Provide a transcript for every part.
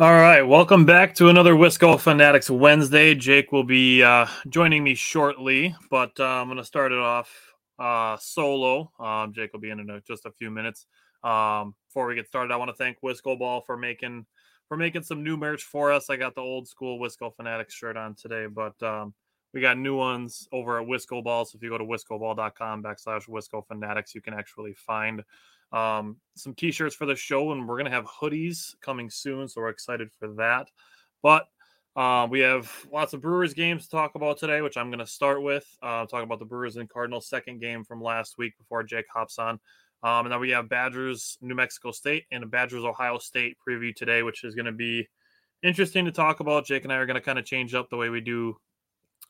All right, welcome back to another Wisco Fanatics Wednesday. Jake will be uh, joining me shortly, but uh, I'm going to start it off uh, solo. Um, Jake will be in in just a few minutes. Um, before we get started, I want to thank Wisco Ball for making for making some new merch for us. I got the old school Wisco Fanatics shirt on today, but um, we got new ones over at Wisco Ball. So if you go to wiscoball.com backslash Wisco Fanatics, you can actually find um, some t-shirts for the show, and we're gonna have hoodies coming soon, so we're excited for that. But uh, we have lots of Brewers games to talk about today, which I'm going to start with. Uh, talk about the Brewers and Cardinals second game from last week before Jake hops on. Um, and then we have Badgers, New Mexico State, and a Badgers, Ohio State preview today, which is going to be interesting to talk about. Jake and I are going to kind of change up the way we do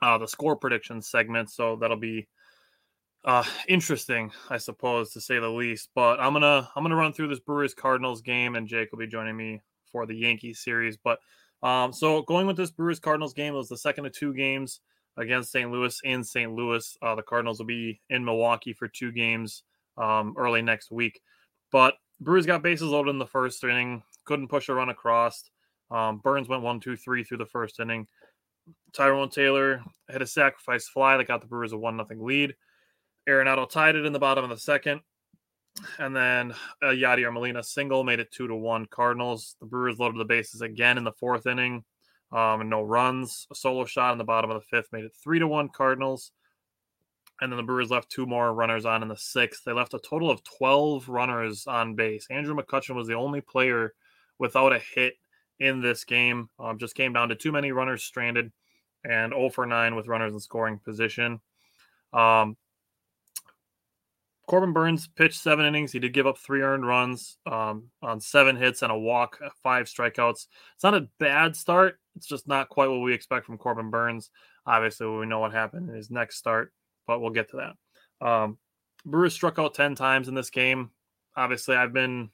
uh, the score prediction segment, so that'll be uh interesting i suppose to say the least but i'm gonna i'm gonna run through this brewers cardinals game and jake will be joining me for the yankees series but um so going with this brewers cardinals game it was the second of two games against st louis in st louis. Uh, the cardinals will be in milwaukee for two games um early next week but brewers got bases loaded in the first inning couldn't push a run across. Um burnes went one two three through the first inning. Tyrone taylor had a sacrifice fly that got the brewers a one nothing lead Arenado tied it in the bottom of the second. And then uh, Yadier Molina single made it two to one Cardinals. The Brewers loaded the bases again in the fourth inning, um, and no runs. A solo shot in the bottom of the fifth made it three to one Cardinals. And then the Brewers left two more runners on in the sixth. They left a total of 12 runners on base. Andrew McCutchen was the only player without a hit in this game. Um, just came down to too many runners stranded and 0 for 9 with runners in scoring position. Um, Corbin Burnes pitched seven innings. He did give up three earned runs um, on seven hits and a walk, uh, five strikeouts. It's not a bad start. It's just not quite what we expect from Corbin Burnes. Obviously, we know what happened in his next start, but we'll get to that. Um, Brewers struck out 10 times in this game. Obviously, I've been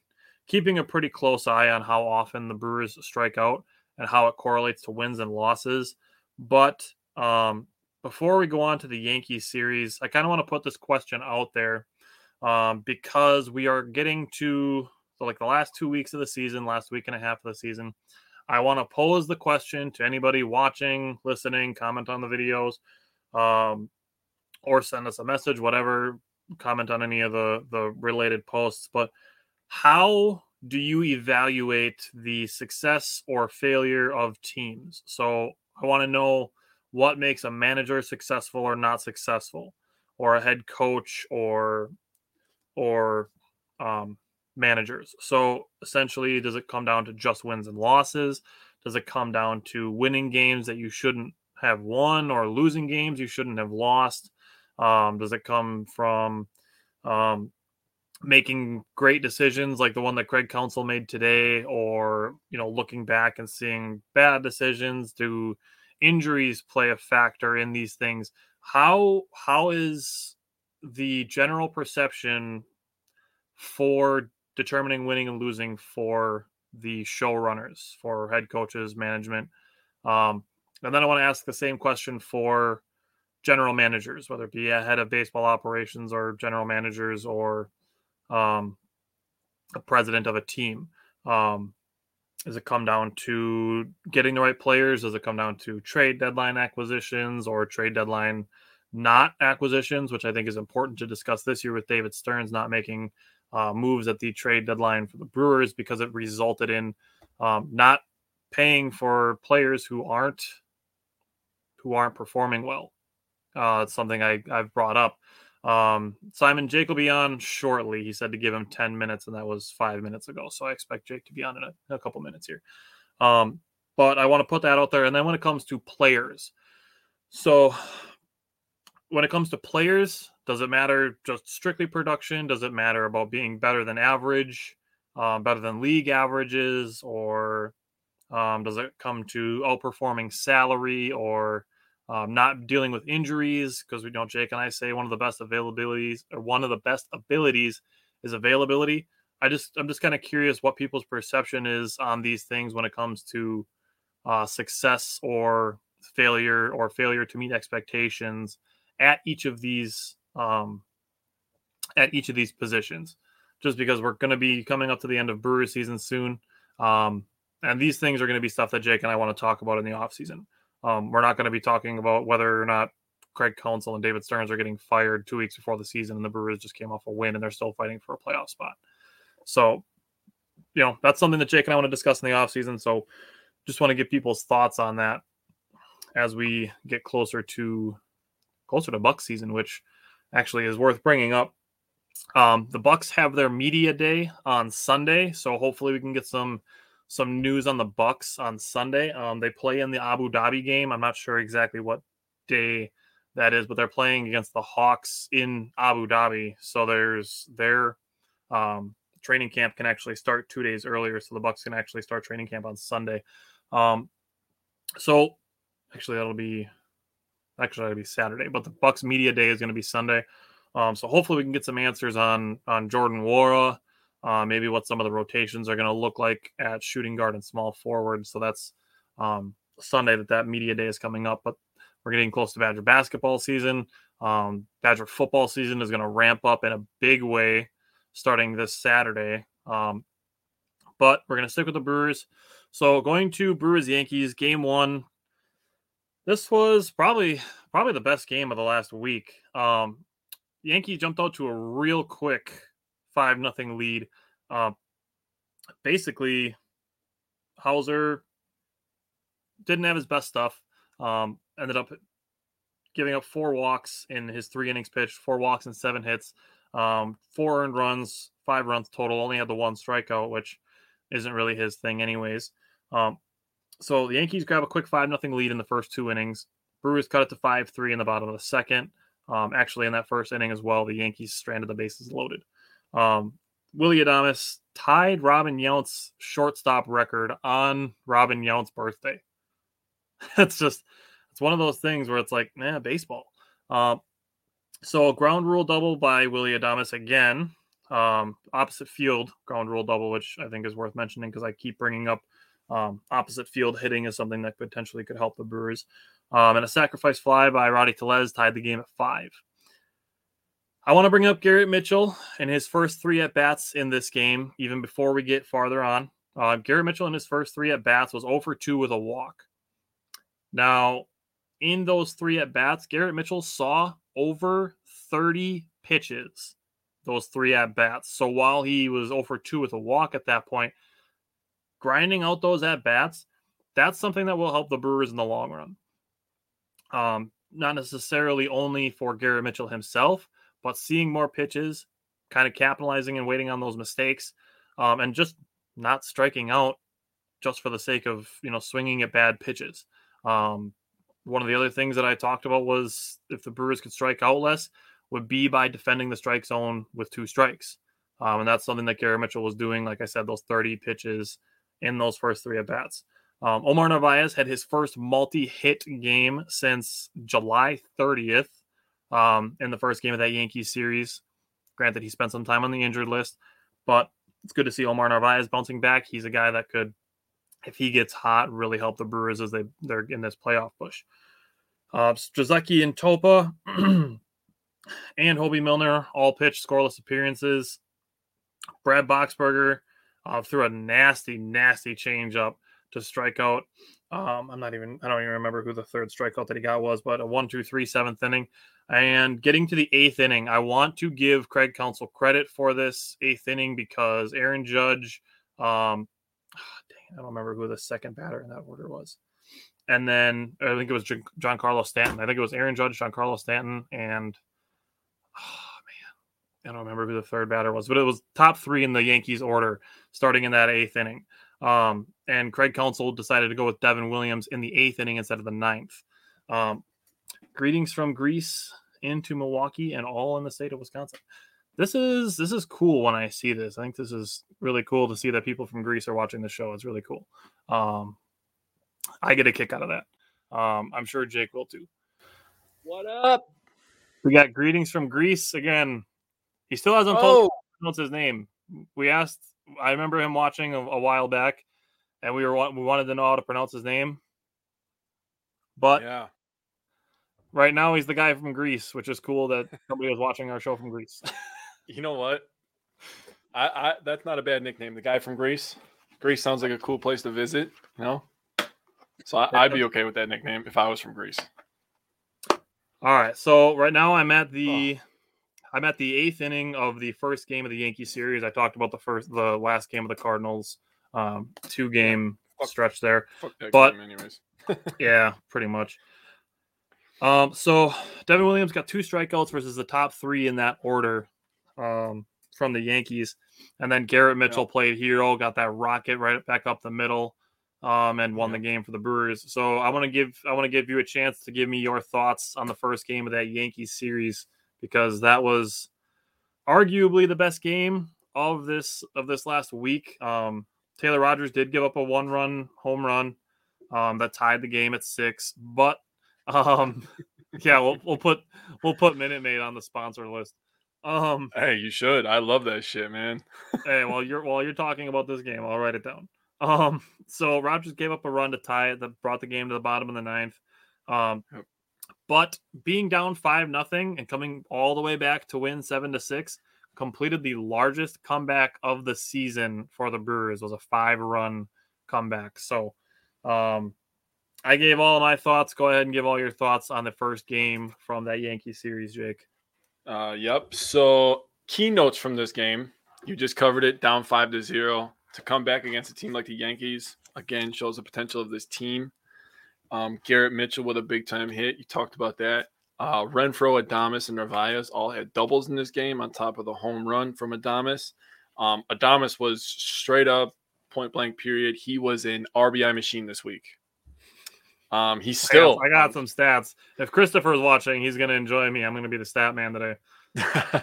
keeping a pretty close eye on how often the Brewers strike out and how it correlates to wins and losses. But um, before we go on to the Yankees series, I kind of want to put this question out there um, because we are getting to so like the last two weeks of the season, last week and a half of the season. I want to pose the question to anybody watching, listening, comment on the videos, um, or send us a message, whatever. Comment on any of the the related posts. But how do you evaluate the success or failure of teams? So I want to know what makes a manager successful or not successful, or a head coach, or or um, managers. So essentially, does it come down to just wins and losses? Does it come down to winning games that you shouldn't have won or losing games you shouldn't have lost? Um, does it come from um, making great decisions like the one that Craig Counsell made today, or you know, looking back and seeing bad decisions? Do injuries play a factor in these things? How how is the general perception for determining winning and losing for the showrunners, for head coaches, management. Um, and then I want to ask the same question for general managers, whether it be a head of baseball operations or general managers or um, a president of a team. Um, does it come down to getting the right players? Does it come down to trade deadline acquisitions or trade deadline not acquisitions, which I think is important to discuss this year with David Stearns not making uh, moves at the trade deadline for the Brewers because it resulted in um, not paying for players who aren't who aren't performing well. Uh, it's something I, I've brought up. Um, Simon Jake will be on shortly. He said to give him 10 minutes, and that was five minutes ago. So I expect Jake to be on in a, in a couple minutes here. Um, but I want to put that out there. And then when it comes to players, so when it comes to players, does it matter just strictly production? Does it matter about being better than average, um, better than league averages, or um, does it come to outperforming salary or um, not dealing with injuries? Because we know Jake and I say one of the best availabilities or one of the best abilities is availability. I just I'm just kind of curious what people's perception is on these things when it comes to uh, success or failure or failure to meet expectations at each of these um, at each of these positions, just because we're going to be coming up to the end of Brewer season soon. Um, and these things are going to be stuff that Jake and I want to talk about in the offseason. Um, we're not going to be talking about whether or not Craig Counsell and David Stearns are getting fired two weeks before the season, and the Brewers just came off a win and they're still fighting for a playoff spot. So, you know, that's something that Jake and I want to discuss in the offseason. So, just want to get people's thoughts on that as we get closer to closer to Buck season, which actually is worth bringing up. Um, the Bucks have their media day on Sunday, so hopefully we can get some some news on the Bucks on Sunday. Um, they play in the Abu Dhabi game. I'm not sure exactly what day that is, but they're playing against the Hawks in Abu Dhabi. So there's their um, training camp can actually start two days earlier, so the Bucks can actually start training camp on Sunday. Um, so actually, that'll be actually that'll be Saturday, but the Bucks media day is going to be Sunday. Um, so hopefully we can get some answers on on Jordan Nwora, uh, maybe what some of the rotations are going to look like at shooting guard and small forward. So that's um, Sunday that that media day is coming up. But we're getting close to Badger basketball season. Um, Badger football season is going to ramp up in a big way starting this Saturday. Um, but we're going to stick with the Brewers. So going to Brewers Yankees game one. This was probably probably the best game of the last week. Um, Yankees jumped out to a real quick five nothing lead. Uh, basically, Hauser didn't have his best stuff. Um, ended up giving up four walks in his three innings pitched, four walks and seven hits, um, four earned runs, five runs total. Only had the one strikeout, which isn't really his thing, anyways. Um, so the Yankees grab a quick five nothing lead in the first two innings. Brewers cut it to five three in the bottom of the second. Um, actually, in that first inning as well, the Yankees stranded the bases loaded. Um, Willy Adames tied Robin Yount's shortstop record on Robin Yount's birthday. it's just it's one of those things where it's like, man, baseball. Um, so a ground rule double by Willy Adames again. Um, opposite field ground rule double, which I think is worth mentioning because I keep bringing up um, opposite field hitting is something that potentially could help the Brewers. Um, and a sacrifice fly by Rowdy Tellez tied the game at five. I want to bring up Garrett Mitchell and his first three at bats in this game, even before we get farther on. Uh, Garrett Mitchell in his first three at bats was 0 for 2 with a walk. Now, in those three at bats, Garrett Mitchell saw over 30 pitches, those three at bats. So while he was 0 for 2 with a walk at that point, grinding out those at bats, that's something that will help the Brewers in the long run. Um, not necessarily only for Garrett Mitchell himself, but seeing more pitches, kind of capitalizing and waiting on those mistakes, um, and just not striking out just for the sake of you know swinging at bad pitches. Um, one of the other things that I talked about was if the Brewers could strike out less, would be by defending the strike zone with two strikes, um, and that's something that Garrett Mitchell was doing. Like I said, those 30 pitches in those first three at bats. Um, Omar Narvaez had his first multi-hit game since July 30th um, in the first game of that Yankees series. Granted, he spent some time on the injured list, but it's good to see Omar Narvaez bouncing back. He's a guy that could, if he gets hot, really help the Brewers as they they're in this playoff push. Uh, Strzelecki and Topa and Hoby Milner all pitched scoreless appearances. Brad Boxberger uh, threw a nasty, nasty changeup to strike out. Um, I'm not even, I don't even remember who the third strikeout that he got was, but a one, two, three, seventh inning. And getting to the eighth inning, I want to give Craig Counsell credit for this eighth inning because Aaron Judge, um, dang, I don't remember who the second batter in that order was. And then I think it was Giancarlo Stanton. I think it was Aaron Judge, Giancarlo Stanton, and oh man, I don't remember who the third batter was, but it was top three in the Yankees order starting in that eighth inning. Um, and Craig Counsell decided to go with Devin Williams in the eighth inning instead of the ninth. Um, greetings from Greece into Milwaukee and all in the state of Wisconsin. This is this is cool when I see this. I think this is really cool to see that people from Greece are watching the show. It's really cool. Um, I get a kick out of that. Um, I'm sure Jake will too. What up? We got greetings from Greece again. He still hasn't told oh. us his name. We asked I remember him watching a, a, while back, and we were we wanted to know how to pronounce his name. But yeah, right now he's the guy from Greece, which is cool that somebody was watching our show from Greece. you know what? I, I that's not a bad nickname. The guy from Greece. Greece sounds like a cool place to visit. You know, so I, I'd be okay with that nickname if I was from Greece. All right, so right now I'm at the I'm at the eighth inning of the first game of the Yankee series. I talked about the first, the last game of the Cardinals, um, two game Fuck. stretch there. But- anyways. Yeah, pretty much. Um, so Devin Williams got two strikeouts versus the top three in that order um, from the Yankees, and then Garrett Mitchell Yep. played hero, got that rocket right back up the middle, um, and won the game for the Brewers. So I want to give I want to give you a chance to give me your thoughts on the first game of that Yankees series because that was arguably the best game of this of this last week. Um, Taylor Rogers did give up a one run home run um, that tied the game at six, but um, yeah, we'll, we'll put we'll put Minute Maid on the sponsor list. Um, Hey, you should. I love that shit, man. hey, while you're while you're talking about this game, I'll write it down. Um, so Rogers gave up a run to tie it that brought the game to the bottom of the ninth. Um. But being down five nothing and coming all the way back to win seven to six, completed the largest comeback of the season for the Brewers. Was a five run comeback. So, um, I gave all my thoughts. Go ahead and give all your thoughts on the first game from that Yankee series, Jake. Uh, yep. So keynotes from this game. You just covered it. Down five to zero to come back against a team like the Yankees again shows the potential of this team. Um, Garrett Mitchell with a big time hit. You talked about that. Uh, Renfroe, Adames, and Narvaez all had doubles in this game on top of the home run from Adames. Um, Adames was straight up point blank period. He was an RBI machine this week. Um, he's I got- still I got, some stats. If Christopher's watching, he's gonna enjoy me. I'm gonna be the stat man today.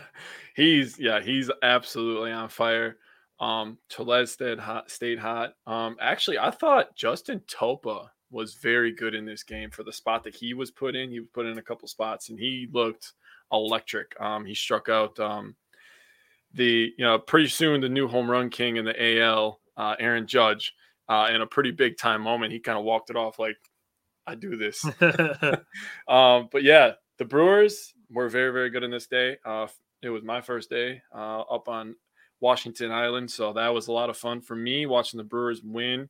he's yeah, he's absolutely on fire. Um, Tellez stayed hot, stayed hot. Um, actually, I thought Justin Topa was very good in this game for the spot that he was put in. He was put in a couple spots, and he looked electric. Um, he struck out um, the you know pretty soon the new home run king in the AL, uh, Aaron Judge, uh, in a pretty big time moment. He kind of walked it off like I do this. Um, but yeah, the Brewers were very, very good in this day. Uh, it was my first day uh, up on Washington Island, so that was a lot of fun for me watching the Brewers win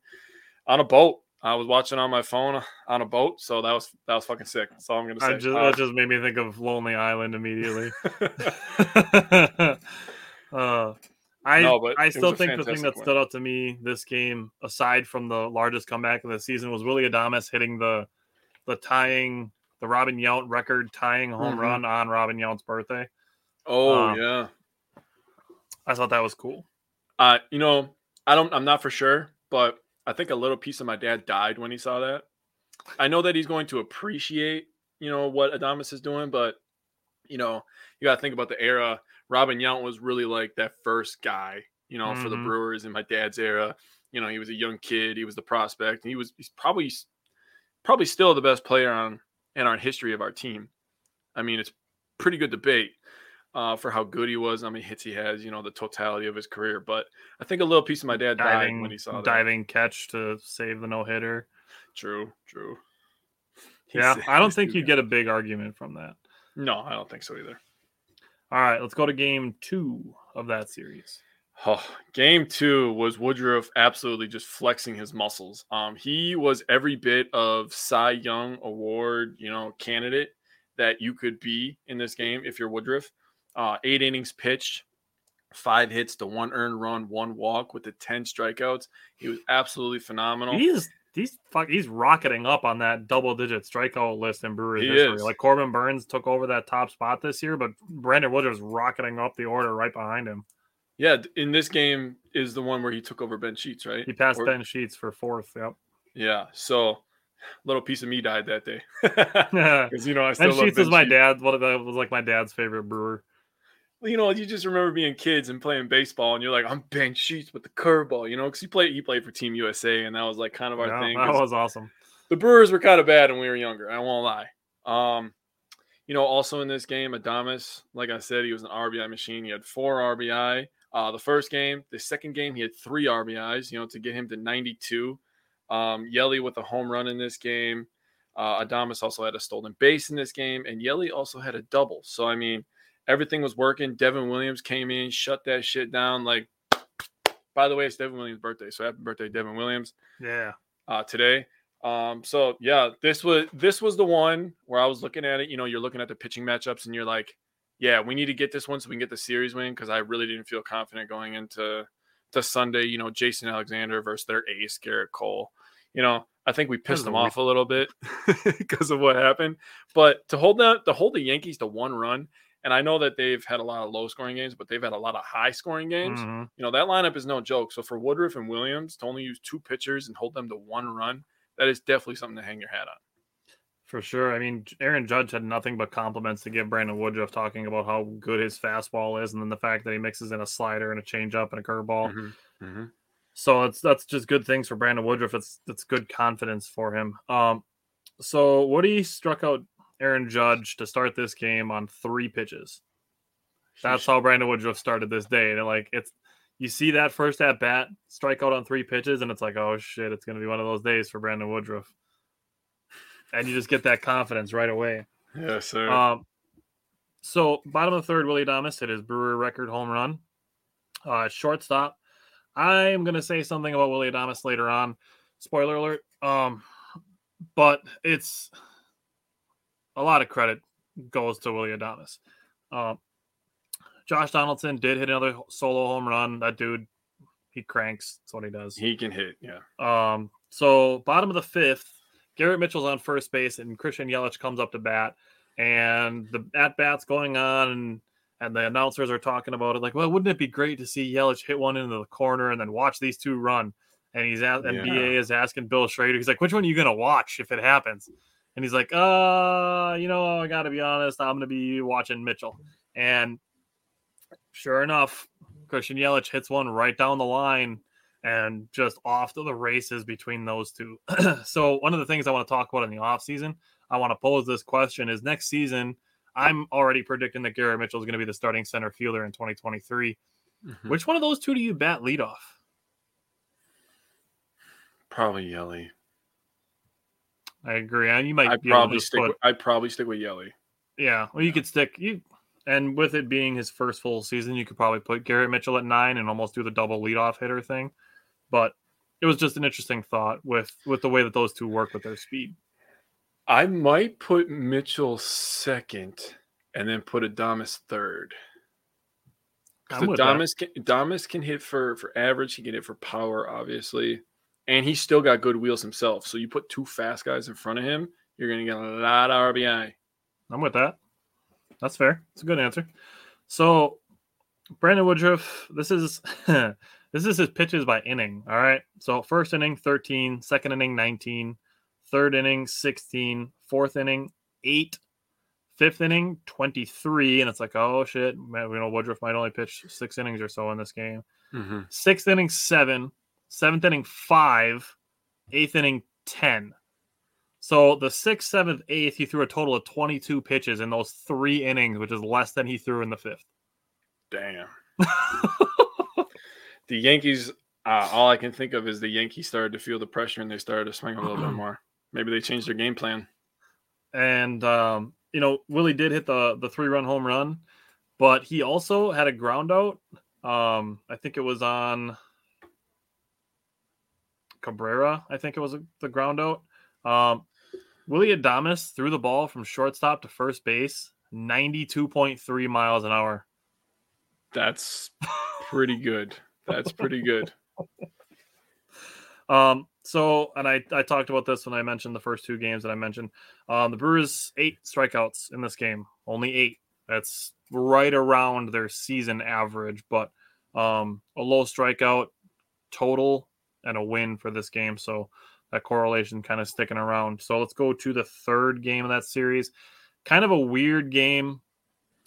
on a boat. I was watching on my phone on a boat, so that was that was fucking sick. That's all I'm gonna say. I just, Uh, that just made me think of Lonely Island immediately. uh, I No, I still think the thing that stood out to me this game, aside from the largest comeback of the season, was Willy Adames hitting the the tying the Robin Yount record tying home Mhm. run on Robin Yount's birthday. oh Um, yeah. I thought that was cool. Uh, you know, I don't. I'm not for sure, but I think a little piece of my dad died when he saw that. I know that he's going to appreciate, you know, what Adames is doing, but you know, you got to think about the era. Robin Yount was really like that first guy, you know, for the Mhm. Brewers in my dad's era. You know, he was a young kid. He was the prospect. And he was he's probably probably still the best player on in our history of our team. I mean, it's pretty good debate uh, for how good he was, how many hits he has, you know, the totality of his career. But I think a little piece of my dad died Diving when he saw that. diving catch to save the no hitter. True, true. Yeah, I don't think you get a big argument from that. No, I don't think so either. All right, let's go to game two of that series. Oh, game two was Woodruff absolutely just flexing his muscles. Um, he was every bit of Cy Young Award, you know, candidate that you could be in this game if you're Woodruff. Uh, eight innings pitched, five hits to one earned run, one walk with the ten strikeouts. He was absolutely phenomenal. He's he's fuck he's rocketing up on that double digit strikeout list in Brewers He history. is. Like Corbin Burnes took over that top spot this year, but Brandon Woodruff's rocketing up the order right behind him. Yeah, in this game is the one where he took over Ben Sheets, right? He passed Or- Ben Sheets for fourth. Yep. Yeah, so little piece of me died that day ben because you know I still love Sheets Ben my Sheets. dad. What was like my dad's favorite brewer. You know, you just remember being kids and playing baseball, and you're like, I'm Ben Sheets with the curveball, you know, because he played he played for Team USA, and that was like kind of our Yeah, thing. That was awesome. The Brewers were kind of bad when we were younger. I won't lie. Um, you know, also in this game, Adames, like I said, he was an RBI machine. He had four RBI. Uh, the first game, the second game, he had three RBIs. You know, to get him to 92. Um, Yelly with a home run in this game. Uh, Adames also had a stolen base in this game, and Yelly also had a double. So I mean, everything was working. Devin Williams came in, shut that shit down. Like By the way, it's Devin Williams' birthday, so happy birthday, Devin Williams, Yeah. uh, today. Um, so yeah, this was this was the one where I was looking at it. You know, you're looking at the pitching matchups, and you're like, yeah, we need to get this one so we can get the series win because I really didn't feel confident going into to Sunday. You know, Jason Alexander versus their ace Gerrit Cole. You know, I think we pissed them off a little bit because of what happened. But to hold that to hold the Yankees to one run, and I know that they've had a lot of low scoring games, but they've had a lot of high scoring games. Mhm. You know, that lineup is no joke. So for Woodruff and Williams to only use two pitchers and hold them to one run, that is definitely something to hang your hat on. For sure. I mean, Aaron Judge had nothing but compliments to give Brandon Woodruff, talking about how good his fastball is, and then the fact that he mixes in a slider and a changeup and a curveball. Mhm. Mhm. So it's that's just good things for Brandon Woodruff. It's it's good confidence for him. Um, so Woody struck out Aaron Judge to start this game on three pitches. That's how Brandon Woodruff started this day. And like it's you see that first at bat, strike out on three pitches, and it's like, oh shit, it's gonna be one of those days for Brandon Woodruff. And you just get that confidence right away. Yes, sir. Um, so bottom of the third, Willy Adames hit his Brewer record home run. Uh, shortstop. I am gonna say something about Willy Adames later on. Spoiler alert. Um, but it's a lot of credit goes to Willy Adames. Um, Josh Donaldson did hit another solo home run. That dude, he cranks. That's what he does. he can hit. Yeah. Um, so bottom of the fifth, Garrett Mitchell's on first base, and Christian Yelich comes up to bat, and the at bats going on, and and the announcers are talking about it, like, well, wouldn't it be great to see Yelich hit one into the corner and then watch these two run? And he's at, and Yeah. BA is asking Bill Schroeder, he's like, which one are you gonna watch if it happens? And he's like, uh, you know, I gotta be honest, I'm gonna be watching Mitchell. And sure enough, Christian Yelich hits one right down the line and just off to the races between those two. so one of the things I want to talk about in the offseason, I want to pose this question is next season, I'm already predicting that Garrett Mitchell is going to be the starting center fielder in 2023. Mhm. Which one of those two do you bat leadoff? Probably Yelly. I agree. And you might I'd be able to probably stick. put, With, I'd probably stick with Yelly. yeah, well, you could stick you, and with it being his first full season, you could probably put Garrett Mitchell at nine and almost do the double leadoff hitter thing. But it was just an interesting thought with with the way that those two work with their speed. I might put Mitchell second, and then put Adames third. Because that. Adames can, Adames can hit for for average. He can hit for power, obviously, and he's still got good wheels himself. So you put two fast guys in front of him, you're going to get a lot of RBI. I'm with that. That's fair. It's a good answer. So, Brandon Woodruff, this is this is his pitches by inning. All right. So first inning 13, second inning 19, third inning 16, fourth inning 8, fifth inning 23, and it's like, oh shit, man, we know Woodruff might only pitch six innings or so in this game. Mm-hmm. Sixth inning seven, seventh inning five, eighth inning ten. So the sixth, seventh, eighth, he threw a total of 22 pitches in those three innings, which is less than he threw in the fifth. Damn. the Yankees. Uh, all I can think of is the Yankees started to feel the pressure and they started to swing a little bit more. Maybe they changed their game plan. and um, you know, Willie did hit the the three run home run, but he also had a ground out. Um, I think it was on Cabrera. I think it was the ground out. Um, Willy Adames threw the ball from shortstop to first base, ninety two point three miles an hour. That's pretty good. That's pretty good. Um, so, and I, I talked about this when I mentioned the first two games that I mentioned. Um, the Brewers eight strikeouts in this game, only eight. That's right around their season average, but um, a low strikeout total and a win for this game. So that correlation kind of sticking around. So let's go to the third game of that series. Kind of a weird game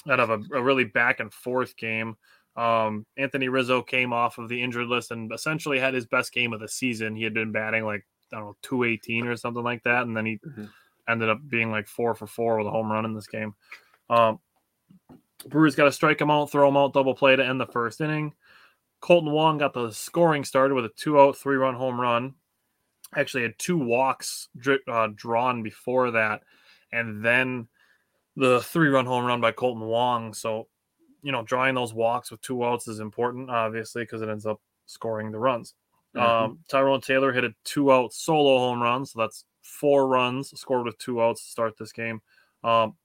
out of a, a really back and forth game. Um, Anthony Rizzo came off of the injured list and essentially had his best game of the season. He had been batting like I don't know 218 or something like that, and then he Mhm. ended up being like four for four with a home run in this game. Um, Brewers got to strike him out, throw him out, double play to end the first inning. Kolten Wong got the scoring started with a two out, three run home run. Actually, had two walks dri- uh, drawn before that, and then the three run home run by Kolten Wong. So, you know, drawing those walks with two outs is important, obviously, because it ends up scoring the runs. Mhm. Um, Tyrone Taylor hit a two out solo home run, so that's four runs scored with two outs to start this game. Um,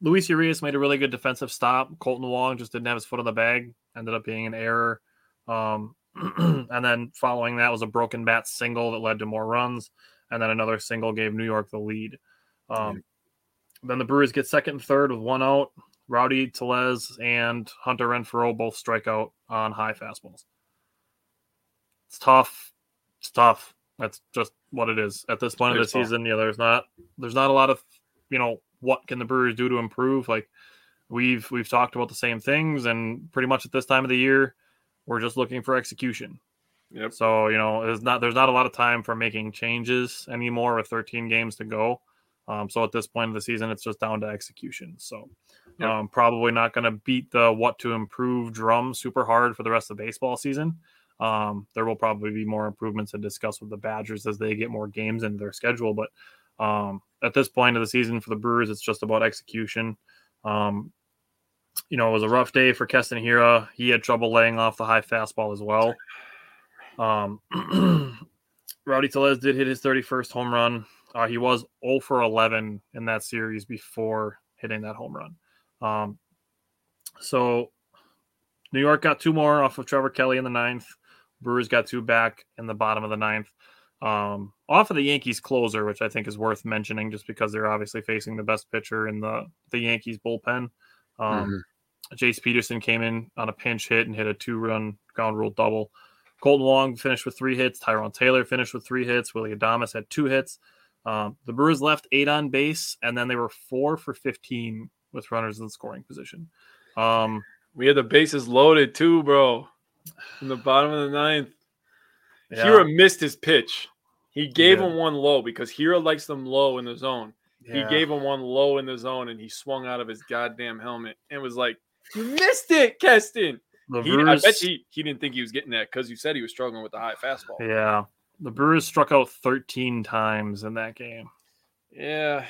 Luis Urias made a really good defensive stop. Kolten Wong just didn't have his foot on the bag, ended up being an error. Um, and then following that was a broken bat single that led to more runs, and then another single gave New York the lead. Um, Then the Brewers get second and third with one out. Rowdy Tellez and Hunter Renfroe both strike out on high fastballs. It's tough. It's tough. That's just what it is at this point of the season. Yeah, there's not there's not a lot of you know what can the Brewers do to improve. Like we've we've talked about the same things, and pretty much at this time of the year, we're just looking for execution. Yep. So you know, there's not there's not a lot of time for making changes anymore with 13 games to go. Um, so at this point of the season, it's just down to execution. So Yep. um, probably not going to beat the what to improve drum super hard for the rest of the baseball season. Um, there will probably be more improvements to discuss with the Badgers as they get more games into their schedule. But um, at this point of the season for the Brewers, it's just about execution. Um, you know, it was a rough day for Keston Hiura. He had trouble laying off the high fastball as well. Um, Rowdy Tellez did hit his 31st home run. Uh, he was 0 for 11 in that series before hitting that home run. Um, so New York got two more off of Trevor Kelly in the ninth. Brewers got two back in the bottom of the ninth. Um, off of the Yankees closer, which I think is worth mentioning just because they're obviously facing the best pitcher in the, the Yankees bullpen. Um, Jace Peterson came in on a pinch hit and hit a two run ground rule double. Kolten Wong finished with three hits. Tyrone Taylor finished with three hits. Willy Adames had two hits. Um, the Brewers left eight on base, and then they were four for 15 with runners in scoring position. Um, We had the bases loaded too, bro. In the bottom of the ninth. Yeah, Hiura missed his pitch. He gave did. him one low because Hiura likes them low in the zone. He gave him one low in the zone and he swung out of his goddamn helmet and was like, You missed it, Keston. He, I bet he, he didn't think he was getting that because you said he was struggling with the high fastball. yeah, the Brewers struck out 13 times in that game. Yeah.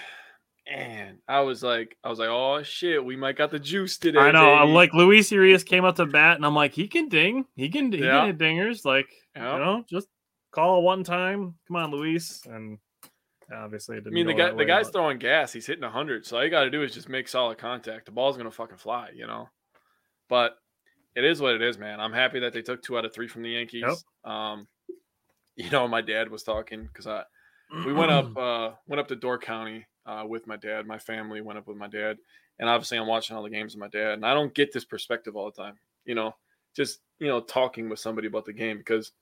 And I was like, I was like, oh shit, we might got the juice today. I know. I'm like Luis Urias came up to bat, and I'm like, he can ding. He can. He Yeah. can hit dingers. Like Yeah. you know, just call one time. Come on, Luis. And obviously, it I didn't mean, the guy, that the guy's but- throwing gas. He's hitting 100. So all you got to do is just make solid contact. The ball's going to fucking fly, you know? But it is what it is, man. I'm happy that they took two out of three from the Yankees. Um, you know, my dad was talking because I, we went up, uh, went up to Door County uh, with my dad. My family went up with my dad. And obviously, I'm watching all the games with my dad. And I don't get this perspective all the time, you know, just, you know, talking with somebody about the game because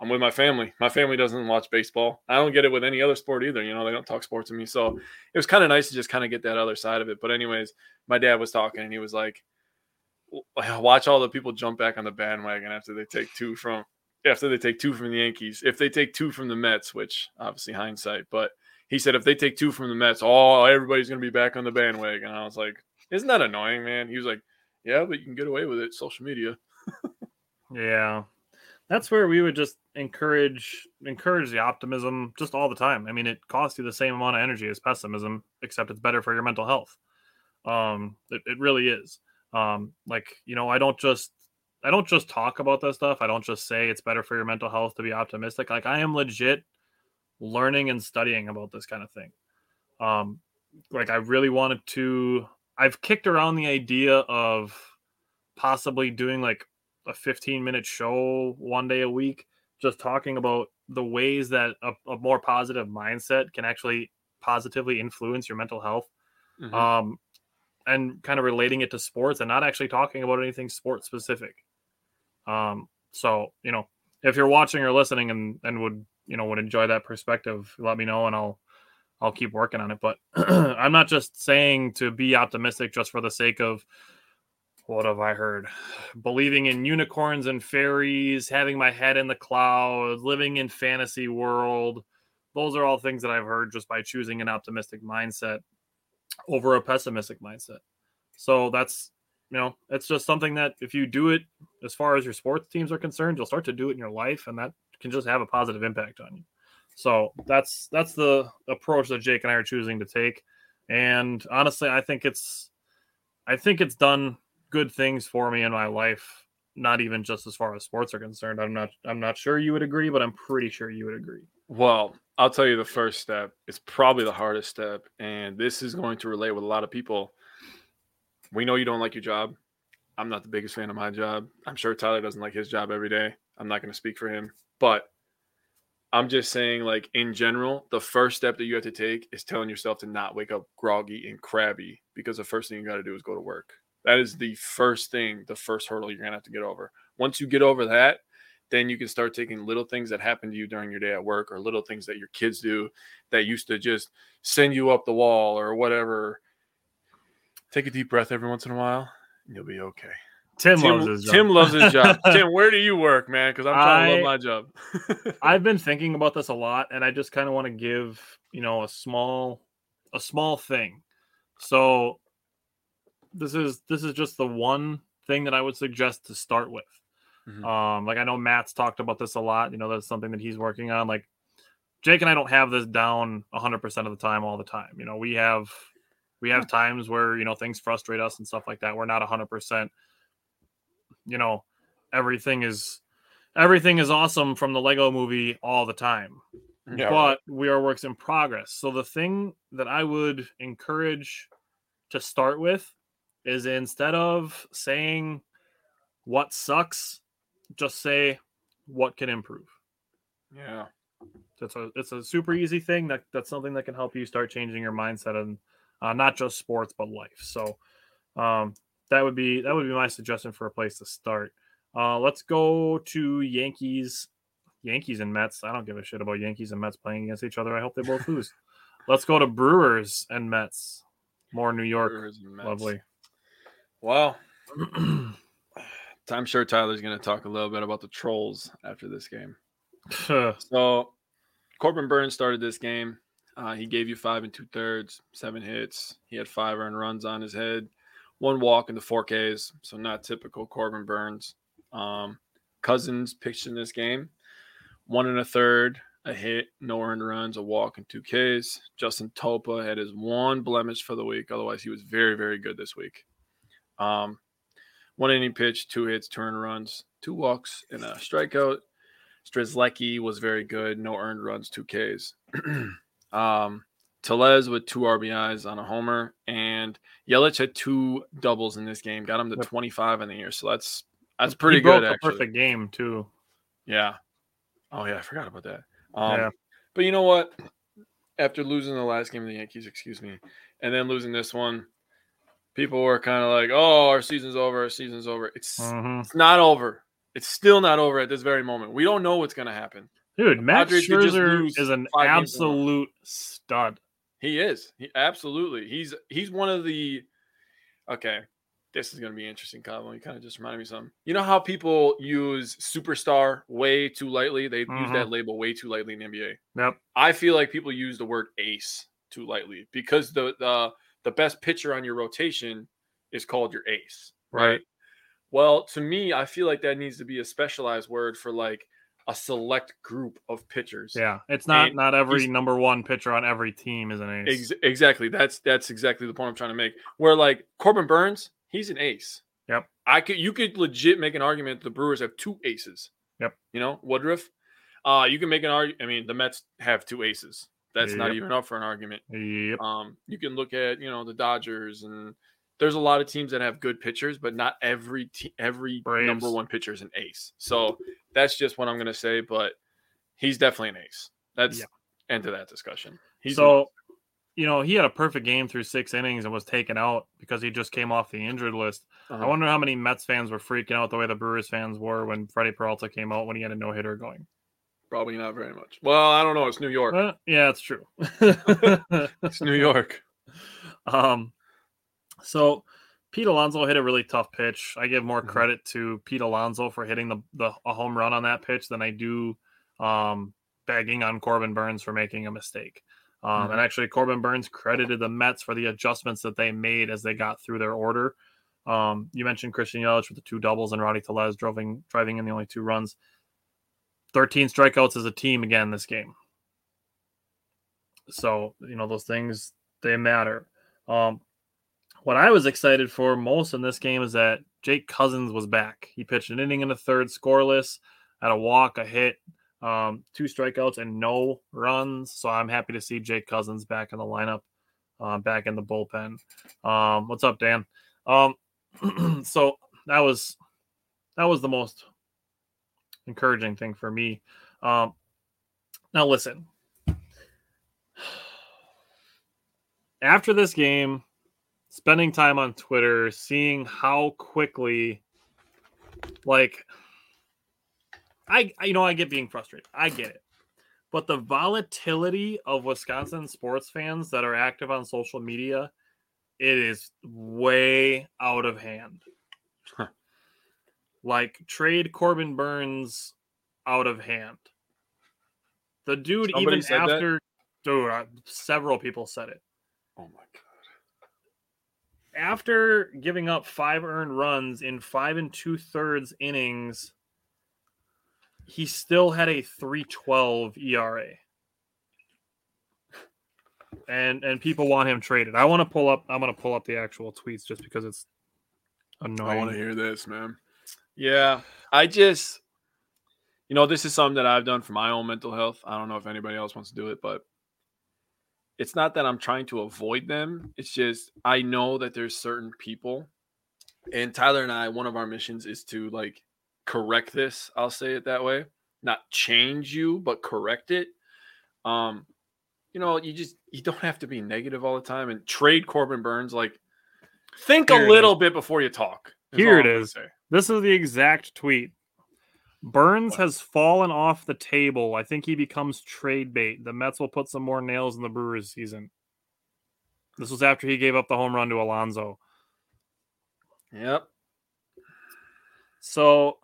I'm with my family. My family doesn't watch baseball. I don't get it with any other sport either. You know, they don't talk sports with me. So it was kind of nice to just kind of get that other side of it. But anyways, my dad was talking and he was like, watch all the people jump back on the bandwagon after they take two from after they take two from the Yankees. If they take two from the Mets, which obviously hindsight, but he said if they take two from the Mets, oh, everybody's gonna be back on the bandwagon. And I was like, isn't that annoying, man? He was like, yeah, but you can get away with it. Social media. Yeah. That's where we would just encourage encourage the optimism just all the time. I mean, it costs you the same amount of energy as pessimism, except it's better for your mental health. Um, it, it really is. Um, like, you know, I don't just I don't just talk about this stuff. I don't just say it's better for your mental health to be optimistic. Like I am legit learning and studying about this kind of thing. Um, like I really wanted to I've kicked around the idea of possibly doing like a 15 minute show one day a week just talking about the ways that a, a more positive mindset can actually positively influence your mental health Mhm. um and kind of relating it to sports and not actually talking about anything sports specific um so you know if you're watching or listening and and would you know would enjoy that perspective let me know and i'll i'll keep working on it but i'm not just saying to be optimistic just for the sake of what have I heard? Believing in unicorns and fairies, having my head in the clouds, living in fantasy world. Those are all things that I've heard just by choosing an optimistic mindset over a pessimistic mindset. So that's you know, it's just something that if you do it as far as your sports teams are concerned, you'll start to do it in your life and that can just have a positive impact on you. So that's that's the approach that Jake and I are choosing to take. And honestly, I think it's I think it's done good things for me in my life not even just as far as sports are concerned. I'm not I'm not sure you would agree, but I'm pretty sure you would agree. Well, I'll tell you the first step. It's probably the hardest step, and this is going to relate with a lot of people. We know you don't like your job. I'm not the biggest fan of my job. I'm sure Tyler doesn't like his job every day. I'm not going to speak for him, but I'm just saying, like in general, the first step that you have to take is telling yourself to not wake up groggy and crabby because the first thing you got to do is go to work. That is the first thing, the first hurdle you're going to have to get over. Once you get over that, then you can start taking little things that happen to you during your day at work or little things that your kids do that used to just send you up the wall or whatever. Take a deep breath every once in a while, and you'll be okay. Tim, Tim loves his job. Tim loves his job. Tim, where do you work, man? Because I'm trying to I- love my job. I've been thinking about this a lot, and I just kind of want to give you know a small a small thing. So this is this is just the one thing that I would suggest to start with. Mhm. Um, like I know Matt's talked about this a lot. You know, that's something that he's working on. Like Jake and I don't have this down 100 percent of the time all the time. You know, we have we have times where you know things frustrate us and stuff like that. We're not 100 percent. You know, everything is everything is awesome from the Lego movie all the time Yeah, but we are works in progress. So the thing that I would encourage to start with is instead of saying what sucks, just say what can improve. yeah. It's a it's a super easy thing that that's something that can help you start changing your mindset and uh, not just sports but life. So um, that would be that would be my suggestion for a place to start. Uh, let's go to Yankees, Yankees and Mets. I don't give a shit about Yankees and Mets playing against each other. I hope they both lose. Let's go to Brewers and Mets. More New York, Brewers and Mets. lovely. Well, I'm sure Tyler's going to talk a little bit about the trolls after this game. So, Corbin Burnes started this game. Uh, he gave you five and two thirds, seven hits. He had five earned runs on his head, one walk into four Ks. So, not typical Corbin Burnes. Um, Cousins pitched in this game, one and a third, a hit, no earned runs, a walk, and two Ks. Justin Topa had his one blemish for the week. Otherwise, he was very, very good this week. Um, one inning pitch, two hits, two earned runs, two walks, and a strikeout. Strzelecki was very good, no earned runs, two Ks. um, Tellez with two RBIs on a homer, and Yelich had two doubles in this game, got him to 25 in the year. So that's that's pretty he broke good, a actually. perfect game too. Yeah. Oh yeah, I forgot about that. Um, Yeah. But you know what? After losing the last game of the Yankees, excuse me, and then losing this one, people were kind of like, "Oh, our season's over. Our season's over." It's Mhm. it's not over. It's still not over at this very moment. We don't know what's going to happen. Dude, Matt Padres Scherzer is an five games in a row. absolute stud. He is. He absolutely. He's he's one of the. Okay, this is going to be interesting, Kyle. You kind of just reminded me of something. You know how people use superstar way too lightly? They use Mhm. that label way too lightly in the NBA. Yep. I feel like people use the word ace too lightly because the the the best pitcher on your rotation is called your ace, right? Right. Well, to me, I feel like that needs to be a specialized word for like a select group of pitchers. Yeah, it's not And not every number one pitcher on every team is an ace. Ex- exactly. That's that's exactly the point I'm trying to make. Where like Corbin Burnes, he's an ace. Yep. I could you could legit make an argument the Brewers have two aces. Yep. You know, Woodruff. Uh you can make an argument. I mean, the Mets have two aces. That's not even up for an argument. Yep. Um, you can look at you know the Dodgers and there's a lot of teams that have good pitchers, but not every te- every number one pitcher is an ace. So that's just what I'm gonna say. But he's definitely an ace. That's end of that discussion. He's so, you know, he had a perfect game through six innings and was taken out because he just came off the injured list. Uh-huh. I wonder how many Mets fans were freaking out the way the Brewers fans were when Freddie Peralta came out when he had a no hitter going. Probably not very much. Well, I don't know. It's New York. Uh, yeah, it's true. It's New York. Um, so Pete Alonso hit a really tough pitch. I give more Mhm. credit to Pete Alonso for hitting the, the a home run on that pitch than I do um, begging on Corbin Burnes for making a mistake. Um, Mhm. And actually, Corbin Burnes credited the Mets for the adjustments that they made as they got through their order. Um, you mentioned Christian Yelich with the two doubles and Rowdy Tellez driving driving in the only two runs. 13 strikeouts as a team again this game. So, you know, those things they matter. Um, what I was excited for most in this game is that Jake Cousins was back. He pitched an inning in the third, scoreless, had a walk, a hit, um, two strikeouts, and no runs. So I'm happy to see Jake Cousins back in the lineup, uh, back in the bullpen. Um, what's up, Dan? Um, so that was that was the most encouraging thing for me. Um, now listen, after this game, spending time on Twitter, seeing how quickly, like, I, you know, I get being frustrated. I get it. But the volatility of Wisconsin sports fans that are active on social media, it is way out of hand. Like, trade Corbin Burnes out of hand. The dude, Somebody even said that? after, dude, uh, several people said it Oh my god. after giving up five earned runs in five and two thirds innings, he still had a 312 ERA. And and people want him traded. I want to pull up I'm gonna pull up the actual tweets just because it's annoying. I want to hear this, man. Yeah, I just, you know, this is something that I've done for my own mental health. I don't know if anybody else wants to do it, but it's not that I'm trying to avoid them. It's just I know that there's certain people, and Tyler and I, one of our missions is to like correct this. I'll say it that way, not change you, but correct it. Um, you know, you just you don't have to be negative all the time and trade Corbin Burnes. Like, think a it little bit before you talk. Here it is. This is the exact tweet. Burnes What? has fallen off the table. I think he becomes trade bait. The Mets will put some more nails in the Brewers season. This was after he gave up the home run to Alonso. Yep. So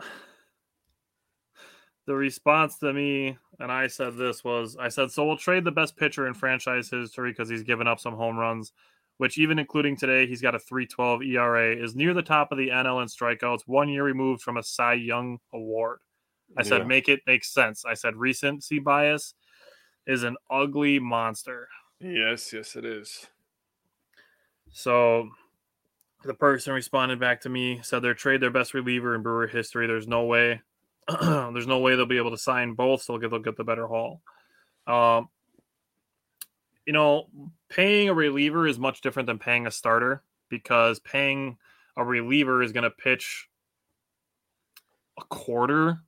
the response to me, and I said this was I said, so we'll trade the best pitcher in franchise history because he's given up some home runs, which even including today, he's got a 312 ERA, is near the top of the NL in strikeouts, one year removed from a Cy Young award. I said, Yeah. make it make sense. I said, recency bias is an ugly monster. Yes, yes, it is. So the person responded back to me, said they're trade their best reliever in Brewer history. There's no way, there's no way they'll be able to sign both, so they'll get they'll get the better haul. Um, you know, paying a reliever is much different than paying a starter because paying a reliever is going to pitch a quarter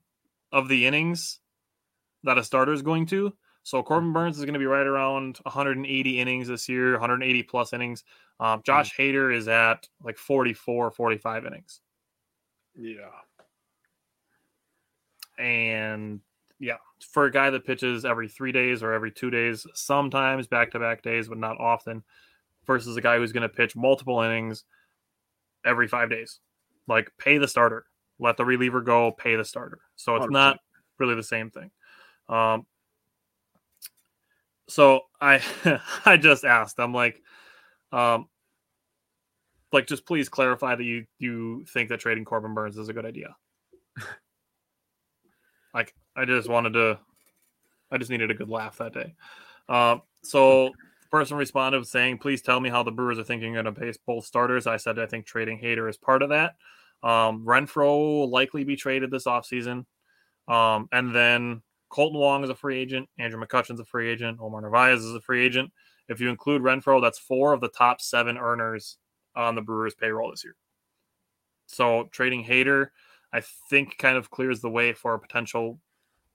of the innings that a starter is going to. So Corbin Burnes is going to be right around 180 innings this year, 180 plus innings. Um, Josh Hader is at like 44, 45 innings. Yeah. And yeah, for a guy that pitches every three days or every two days, sometimes back to back days, but not often, versus a guy who's going to pitch multiple innings every five days. Like pay the starter, let the reliever go, pay the starter. So it's 100%. not really the same thing. Um, so I I just asked. I'm like, um, like just please clarify that you you think that trading Corbin Burnes is a good idea. like I just wanted to, I just needed a good laugh that day. Um, so the person responded saying, "Please tell me how the Brewers are thinking going to base both starters." I said, "I think trading Hader is part of that." Um, Renfroe will likely be traded this offseason. Um, and then Kolten Wong is a free agent. Andrew McCutcheon's a free agent. Omar Narvaez is a free agent. If you include Renfroe, that's four of the top seven earners on the Brewers payroll this year. So trading Hader, I think, kind of clears the way for a potential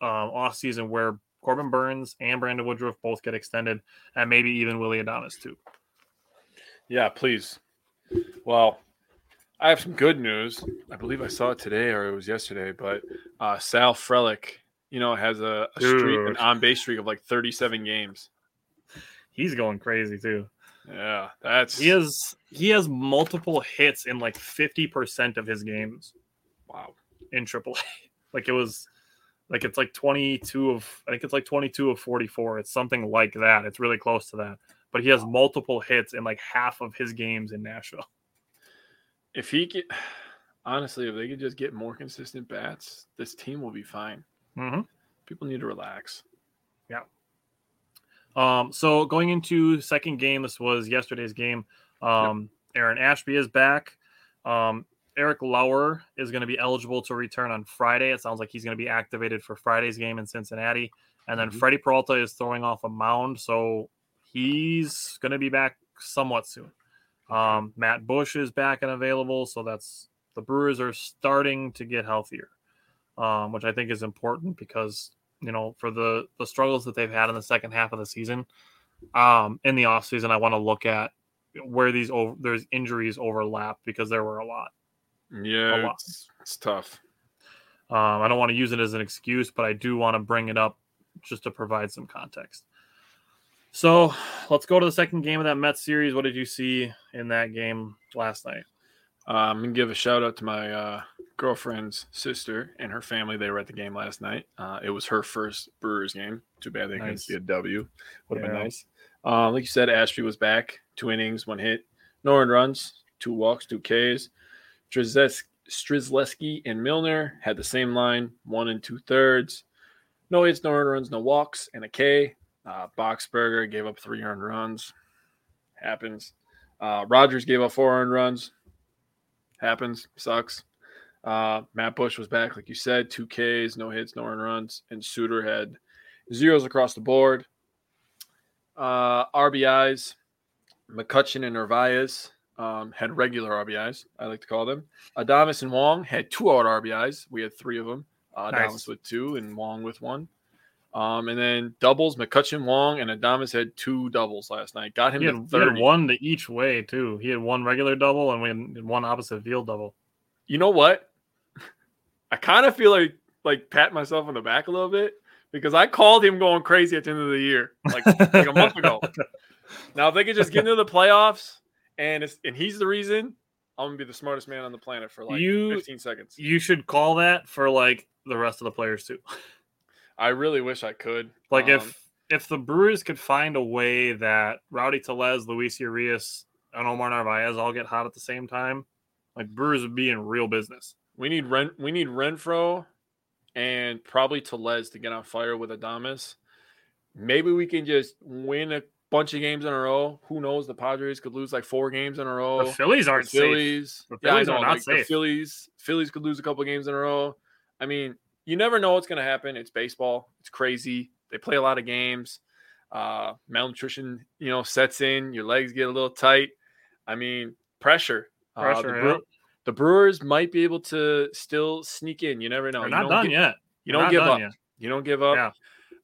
um, offseason where Corbin Burnes and Brandon Woodruff both get extended, and maybe even Willy Adames too. Yeah, please. Well, I have some good news. I believe I saw it today or it was yesterday, but uh, Sal Frelick, you know, has a, a streak, an on base streak of like 37 games. He's going crazy too. Yeah, that's He has he has multiple hits in like fifty percent of his games. wow. in AAA. Like it was like it's like 22 of I think it's like 22 of 44. It's something like that. It's really close to that. But he has multiple hits in like half of his games in Nashville. If he get honestly, if they could just get more consistent bats, this team will be fine. Mm-hmm. People need to relax. Yeah. Um, so going into second game, this was yesterday's game. Um, Aaron Ashby is back. Um, Eric Lauer is going to be eligible to return on Friday. It sounds like he's going to be activated for Friday's game in Cincinnati. And then Mhm. Freddie Peralta is throwing off a mound, so he's going to be back somewhat soon. Um, Matt Bush is back and available, so that's the Brewers are starting to get healthier, um, which I think is important because you know for the the struggles that they've had in the second half of the season, um, in the offseason, I want to look at where these over, there's injuries overlap because there were a lot. Yeah, it's, it's tough. Um, I don't want to use it as an excuse, but I do want to bring it up just to provide some context. So let's go to the second game of that Mets series. What did you see in that game last night? Uh, I'm gonna give a shout out to my uh, girlfriend's sister and her family. They were at the game last night. Uh, it was her first Brewers game. Too bad they couldn't see a W. Would have been nice. Um, like you said, Ashby was back. Two innings, one hit, no earned runs, two walks, two Ks. Strzelecki and Milner had the same line, one and two thirds. No hits, no earned runs, no walks, and a K. Uh, Boxberger gave up three earned runs. Happens. Uh, Rogers gave up four earned runs. Happens. Sucks. Uh, Matt Bush was back, like you said, two Ks, no hits, no earned runs, and Suter had zeros across the board. Uh, RBIs, McCutcheon and Narvaez um, had regular RBIs, I like to call them. Adames and Wong had two out RBIs. We had three of them. Uh, Adames Nice. with two and Wong with one. Um, and then doubles, McCutcheon, Wong, and Adames had two doubles last night. Got him He had, he had one to each way too. He had one regular double and we had one opposite field double. you know what? I kind of feel like like pat myself on the back a little bit because I called him going crazy at the end of the year, like, like a month ago. Now, if they could just get into the playoffs and it's and he's the reason, I'm gonna be the smartest man on the planet for like You- 15 seconds. You should call that for like the rest of the players too. I really wish I could. Like Um, if if the Brewers could find a way that Rowdy Tellez, Luis Urias, and Omar Narvaez all get hot at the same time, like Brewers would be in real business. we need Ren, we need Renfroe and probably Tellez to get on fire with Adames. Maybe we can just win a bunch of games in a row. Who knows? The Padres could lose like four games in a row. The Phillies aren't safe. Phillies. The yeah, I Phillies know. are not like the safe. Phillies. Phillies could lose a couple games in a row. I mean, you never know what's going to happen. It's baseball. It's crazy. They play a lot of games. Uh, malnutrition, you know, sets in. Your legs get a little tight. I mean, pressure. Uh, the, Pressure, yeah. the Brewers might be able to still sneak in. You never know. They're You not don't done gi- yet. You They're don't give up. You don't give up.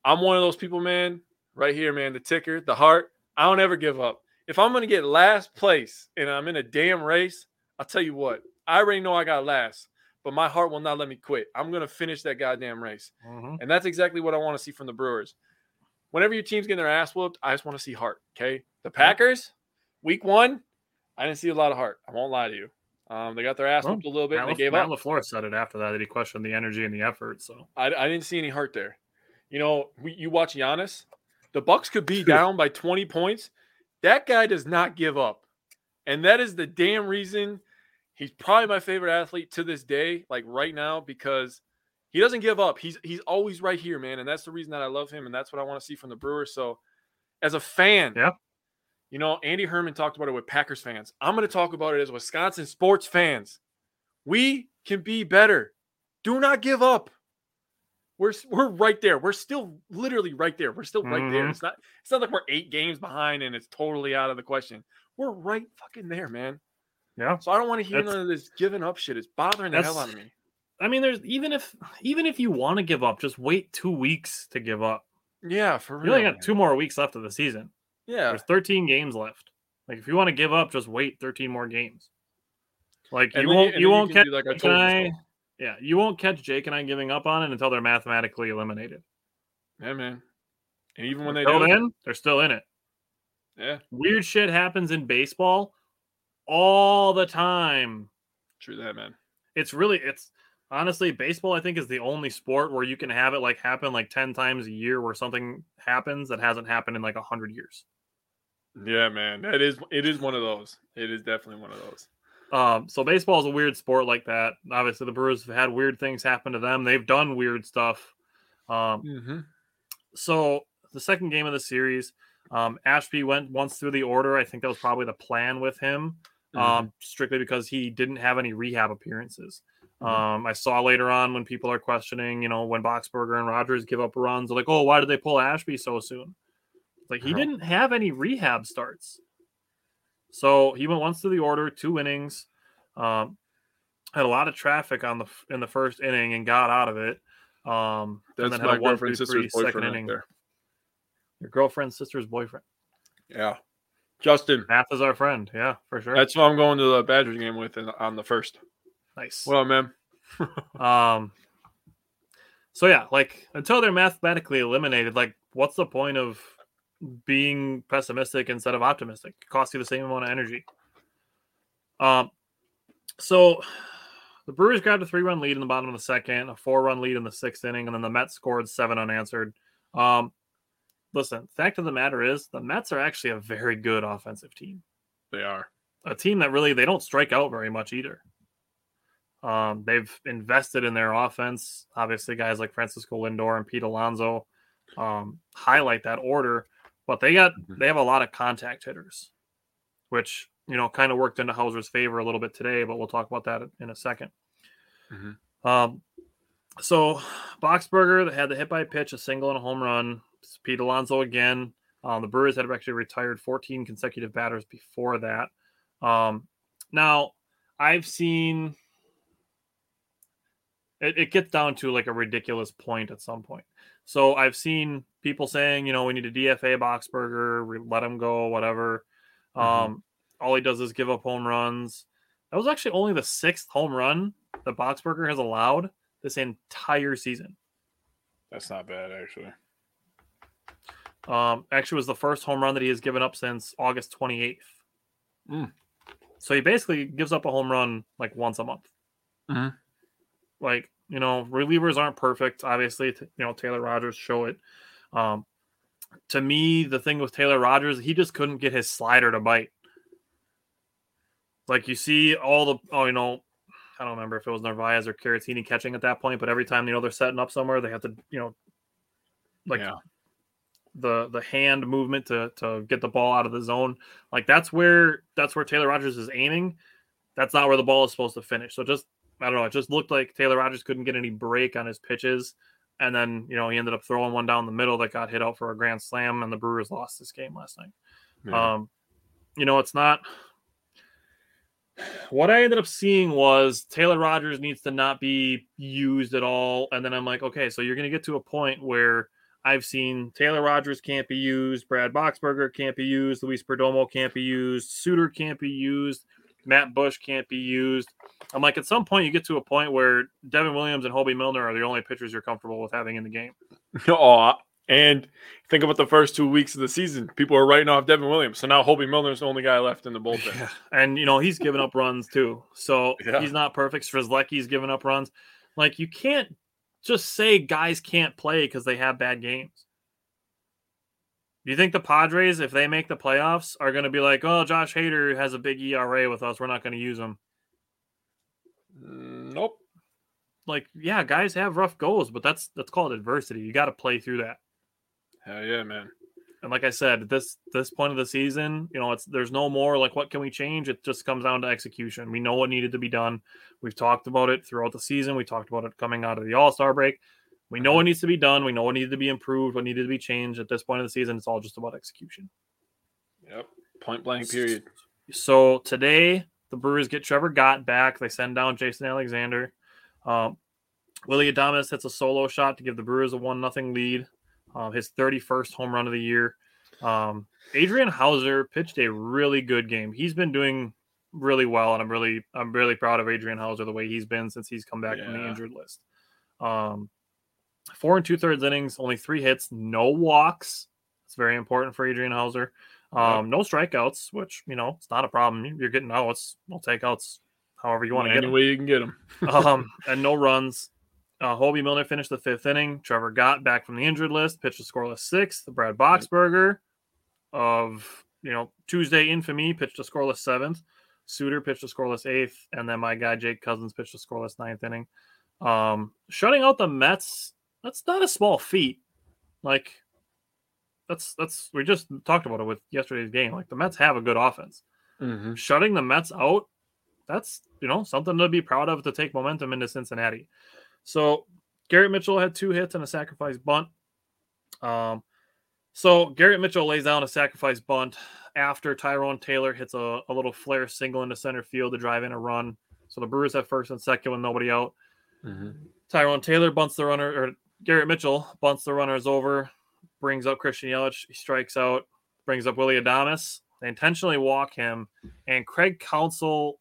I'm one of those people, man. Right here, man. The ticker, the heart. I don't ever give up. If I'm gonna get last place and I'm in a damn race, I'll tell you what. I already know I got last, but my heart will not let me quit. I'm gonna finish that goddamn race, Mhm. and that's exactly what I want to see from the Brewers. Whenever your team's getting their ass whooped, I just want to see heart. Okay, the Packers, week one, I didn't see a lot of heart. I won't lie to you. Um, they got their ass Well, whooped a little bit, and they gave Matt up. LaFleur said it after that that he questioned the energy and the effort. So I, I didn't see any heart there. You know, we, you watch Giannis. The Bucks could be down by 20 points. That guy does not give up, and that is the damn reason he's probably my favorite athlete to this day. Like right now, because he doesn't give up. He's he's always right here, man, and that's the reason that I love him, and that's what I want to see from the Brewers. So, as a fan, Yeah. you know, Andy Herman talked about it with Packers fans. I'm going to talk about it as Wisconsin sports fans. We can be better. Do not give up. We're we're right there. We're still literally right there. We're still right there. Mhm. It's not it's not like we're eight games behind and it's totally out of the question. We're right fucking there, man. yeah, So I don't want to hear That's- none of this giving up shit. It's bothering the hell out of me. I mean, there's even if even if you want to give up, just wait two weeks to give up. Yeah, for real. You only got two more weeks left of the season. Yeah, There's 13 games left. Like if you want to give up, just wait 13 more games. Like And you won't and you won't catch like I Jake told I. Yeah, you won't catch Jake and I giving up on it until they're mathematically eliminated. Yeah, man. And even when they Until do, then, they're still in it. yeah, Weird shit happens in baseball all the time. true that, man. It's really it's honestly baseball I think is the only sport where you can have it like happen like 10 times a year where something happens that hasn't happened in like 100 years. Yeah, man. That is it is one of those. It is definitely one of those. Um, so baseball is a weird sport like that. Obviously, the Brewers have had weird things happen to them. They've done weird stuff. Um, Mm-hmm. so the second game of the series, um, Ashby went once through the order. I think that was probably the plan with him. um, Mhm. strictly because he didn't have any rehab appearances. Mhm. Um, I saw later on when people are questioning, you know, when Boxberger and Rogers give up runs, they're like, oh, why did they pull Ashby so soon? Like he Uh-huh. didn't have any rehab starts. So he went once to the order, two innings, um, had a lot of traffic on the in the first inning and got out of it. Um, and That's then had my girlfriend's sister's boyfriend inning. there. Your girlfriend's sister's boyfriend. Yeah. Justin, Math is our friend. Yeah, for sure. that's what I'm going to the Badgers game with in, on the first. nice. Well, man? Um. So yeah, like until they're mathematically eliminated, like what's the point of being pessimistic instead of optimistic? It costs you the same amount of energy. Um. So the Brewers grabbed a three-run lead in the bottom of the second, a four-run lead in the sixth inning, and then the Mets scored seven unanswered. Um. Listen, fact of the matter is, the Mets are actually a very good offensive team They are. a team that really they don't strike out very much either. Um, they've invested in their offense. Obviously, guys like Francisco Lindor and Pete Alonso um, highlight that order, but they got Mhm. they have a lot of contact hitters, which you know kind of worked into Houser's favor a little bit today. But we'll talk about that in a 2nd Mhm. Um, so Boxberger had the hit by pitch, a single and a home run. Pete Alonso again. Um, the Brewers had actually retired 14 consecutive batters before that. Um, now, I've seen it, it gets down to like a ridiculous point at some point. So I've seen people saying, you know, we need a DFA Boxberger, let him go, whatever. Mhm. Um, all he does is give up home runs. That was actually only the sixth home run that Boxberger has allowed this entire season. That's not bad, actually. Um, actually, was the first home run that he has given up since August 28th. Mm. So he basically gives up a home run like once a month. Mhm. Like you know, relievers aren't perfect. Obviously, you know Taylor Rogers show it. Um, to me, the thing with Taylor Rogers, he just couldn't get his slider to bite. Like you see all the oh, you know, I don't remember if it was Narvaez or Caratini catching at that point, but every time you know they're setting up somewhere, they have to you know, like yeah. the the hand movement to to get the ball out of the zone. Like that's where that's where Taylor Rogers is aiming. That's not where the ball is supposed to finish. So just I don't know. It just looked like Taylor Rogers couldn't get any break on his pitches, and then you know he ended up throwing one down the middle that got hit out for a grand slam, and the Brewers lost this game last night. Yeah. Um, you know, it's not. What I ended up seeing was Taylor Rogers needs to not be used at all, and then I'm like, okay, so you're going to get to a point where I've seen Taylor Rogers can't be used, Brad Boxberger can't be used, Luis Perdomo can't be used, Suter can't be used, Matt Bush can't be used. I'm like, at some point, you get to a point where Devin Williams and Hoby Milner are the only pitchers you're comfortable with having in the game. Oh, and think about the first two weeks of the season. People are writing off Devin Williams. So now Hoby Milner's the only guy left in the bullpen. And you know he's given up runs too, so Yeah. he's not perfect. Strzelecki's given up runs. Like you can't just say guys can't play because they have bad games. Do you think the Padres, if they make the playoffs, are going to be like, "Oh, Josh Hader has a big ERA with us. We're not going to use him." Mm, Nope. Like, yeah, guys have rough goals, but that's that's called adversity. You got to play through that. Hell yeah, man. And like I said, this this point of the season, you know, it's there's no more like what can we change? It just comes down to execution. We know what needed to be done. We've talked about it throughout the season. We talked about it coming out of the All Star break. We know what needs to be done. We know what needed to be improved. What needed to be changed. At this point of the season, it's all just about execution. Yep. Point blank period. So today, the Brewers get Trevor Gott back. They send down Jason Alexander. Um, Willy Adames hits a solo shot to give the Brewers a one nothing lead. Um, his 31st home run of the year. Um, Adrian Houser pitched a really good game. He's been doing really well, and I'm really I'm really proud of Adrian Houser the way he's been since he's come back from the injured list. Um, four and two thirds innings, only three hits, no walks. It's very important for Adrian Houser. Um, no strikeouts, which you know it's not a problem. You're getting outs. We'll take outs however you want to get Any get 'em way you can get them. um, and no runs. Uh, Hoby Milner finished the fifth inning. Trevor got back from the injured list, pitched a scoreless sixth. Brad Boxberger of you know Tuesday infamy pitched a scoreless seventh. Suter pitched a scoreless eighth, and then my guy Jake Cousins pitched a scoreless ninth inning. Um, shutting out the Mets, that's not a small feat. Like that's that's we just talked about it with yesterday's game. Like the Mets have a good offense. Mm-hmm. shutting the Mets out, that's you know something to be proud of to take momentum into Cincinnati. So Garrett Mitchell had two hits and a sacrifice bunt. Um, so Garrett Mitchell lays down a sacrifice bunt after Tyrone Taylor hits a, a little flare single into center field to drive in a run. So the Brewers have first and second with nobody out. Mm-hmm. Tyrone Taylor bunts the runner, or Garrett Mitchell bunts the runners over, brings up Christian Yelich. He strikes out, brings up Willy Adames. They intentionally walk him, and Craig Counsell,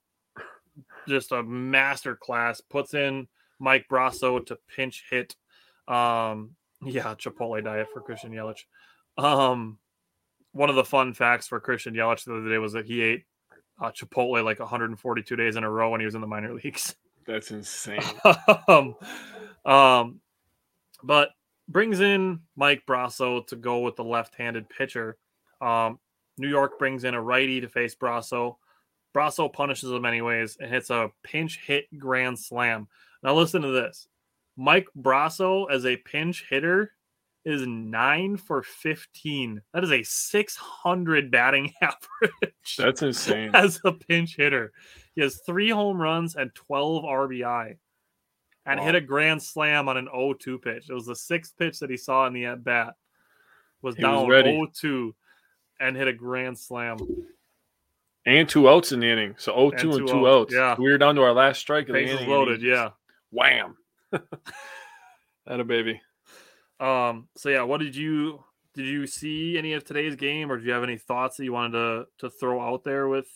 just a master class, puts in Mike Brosseau to pinch hit. Um, yeah, Chipotle diet for Christian Yelich. Um, one of the fun facts for Christian Yelich the other day was that he ate uh, Chipotle like 142 days in a row when he was in the minor leagues. That's insane. um, um, but brings in Mike Brosseau to go with the left-handed pitcher. Um, New York brings in a righty to face Brosseau. Brosseau punishes him anyways and hits a pinch hit grand slam. Now listen to this. Mike Brosseau as a pinch hitter is nine for 15. That is a 600 batting average That's insane. as a pinch hitter. He has three home runs and 12 RBI and Wow. hit a grand slam on an 0-2 pitch. It was the sixth pitch that he saw in the at bat. Was He down ready. 0-2 and hit a grand slam. And two outs in the inning. So 0 2 And and two two, outs, yeah. We were down to our last strike of the inning. loaded, yeah. Wham. That a baby. Um. So yeah, what did you did you see any of today's game, or do you have any thoughts that you wanted to to throw out there with?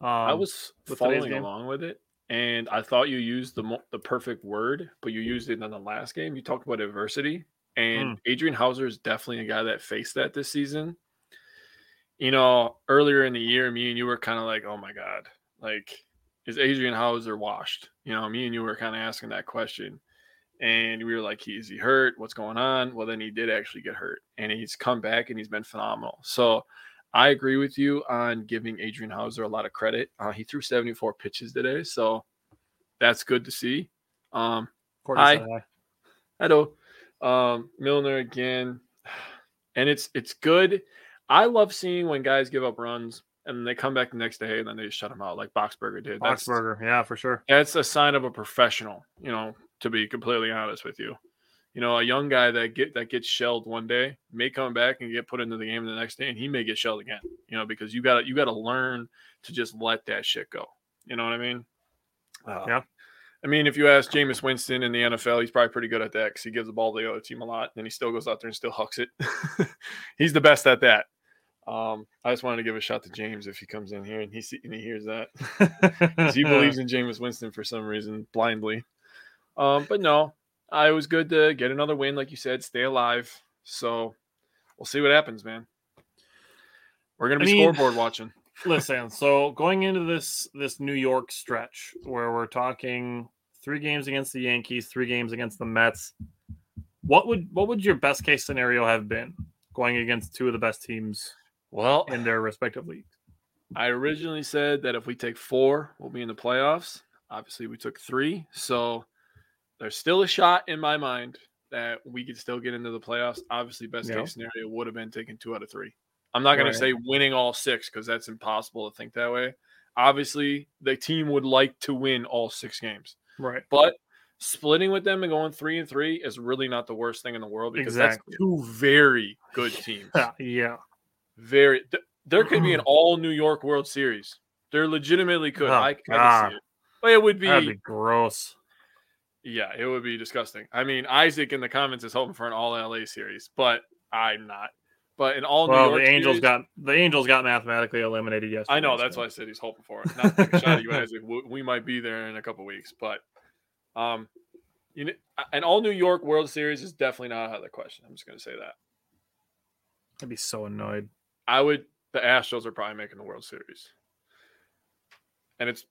Um, I was following along with it, and I thought you used the mo- the perfect word, but you used it in the last game. You talked about adversity, and Hmm. Adrian Houser is definitely a guy that faced that this season. You know, earlier in the year, me and you were kind of like, "Oh my god, like is Adrian Houser washed?" You know, me and you were kind of asking that question, and we were like, "He is he hurt? What's going on?" Well, then he did actually get hurt, and he's come back and he's been phenomenal. So. I agree with you on giving Adrian Houser a lot of credit. Uh, he threw 74 pitches today, so that's good to see. Um, Hi. I um, Milner again, and it's it's good. I love seeing when guys give up runs and they come back the next day and then they just shut them out, like Boxberger did. That's Boxberger, yeah, for sure. that's a sign of a professional. You know, to be completely honest with you. You know, a young guy that get that gets shelled one day may come back and get put into the game the next day, and he may get shelled again. You know, because you got to you got to learn to just let that shit go. You know what I mean? Uh, Yeah. I mean, if you ask Jameis Winston in the NFL, he's probably pretty good at that because he gives the ball to the other team a lot, and he still goes out there and still hucks it. he's the best at that. Um, I just wanted to give a shout to James if he comes in here and he see, and he hears that. 'Cause he believes in Jameis Winston for some reason blindly. Um, but no, Uh, I was good to get another win, like you said, stay alive. So we'll see what happens, man. We're gonna I be mean- scoreboard watching. Listen, so going into this this New York stretch where we're talking three games against the Yankees, three games against the Mets, what would what would your best case scenario have been going against two of the best teams Well, in their respective leagues? I originally said that if we take four, we'll be in the playoffs. Obviously, we took three, so there's still a shot in my mind that we could still get into the playoffs. Obviously, best Yeah. case scenario would have been taking two out of three. I'm not going Right. to say winning all six because that's impossible to think that way. Obviously, the team would like to win all six games, Right. but splitting with them and going three and three is really not the worst thing in the world because Exactly. that's two very good teams. yeah. Very. Th- there could be an all New York World Series. There legitimately could. Oh, I, I could see it. But it would be, That'd be gross. Yeah, it would be disgusting. I mean, Isaac in the comments is hoping for an all LA series, but I'm not. But an all Well, New York the Angels series- got the Angels got mathematically eliminated yesterday. I know that's so- why I said he's hoping for it. Not to take a shot at you, Isaac. We, we might be there in a couple weeks, but um, you know, an all New York World Series is definitely not out of the question. I'm just going to say that. I'd be so annoyed. I would. The Astros are probably making the World Series, and it's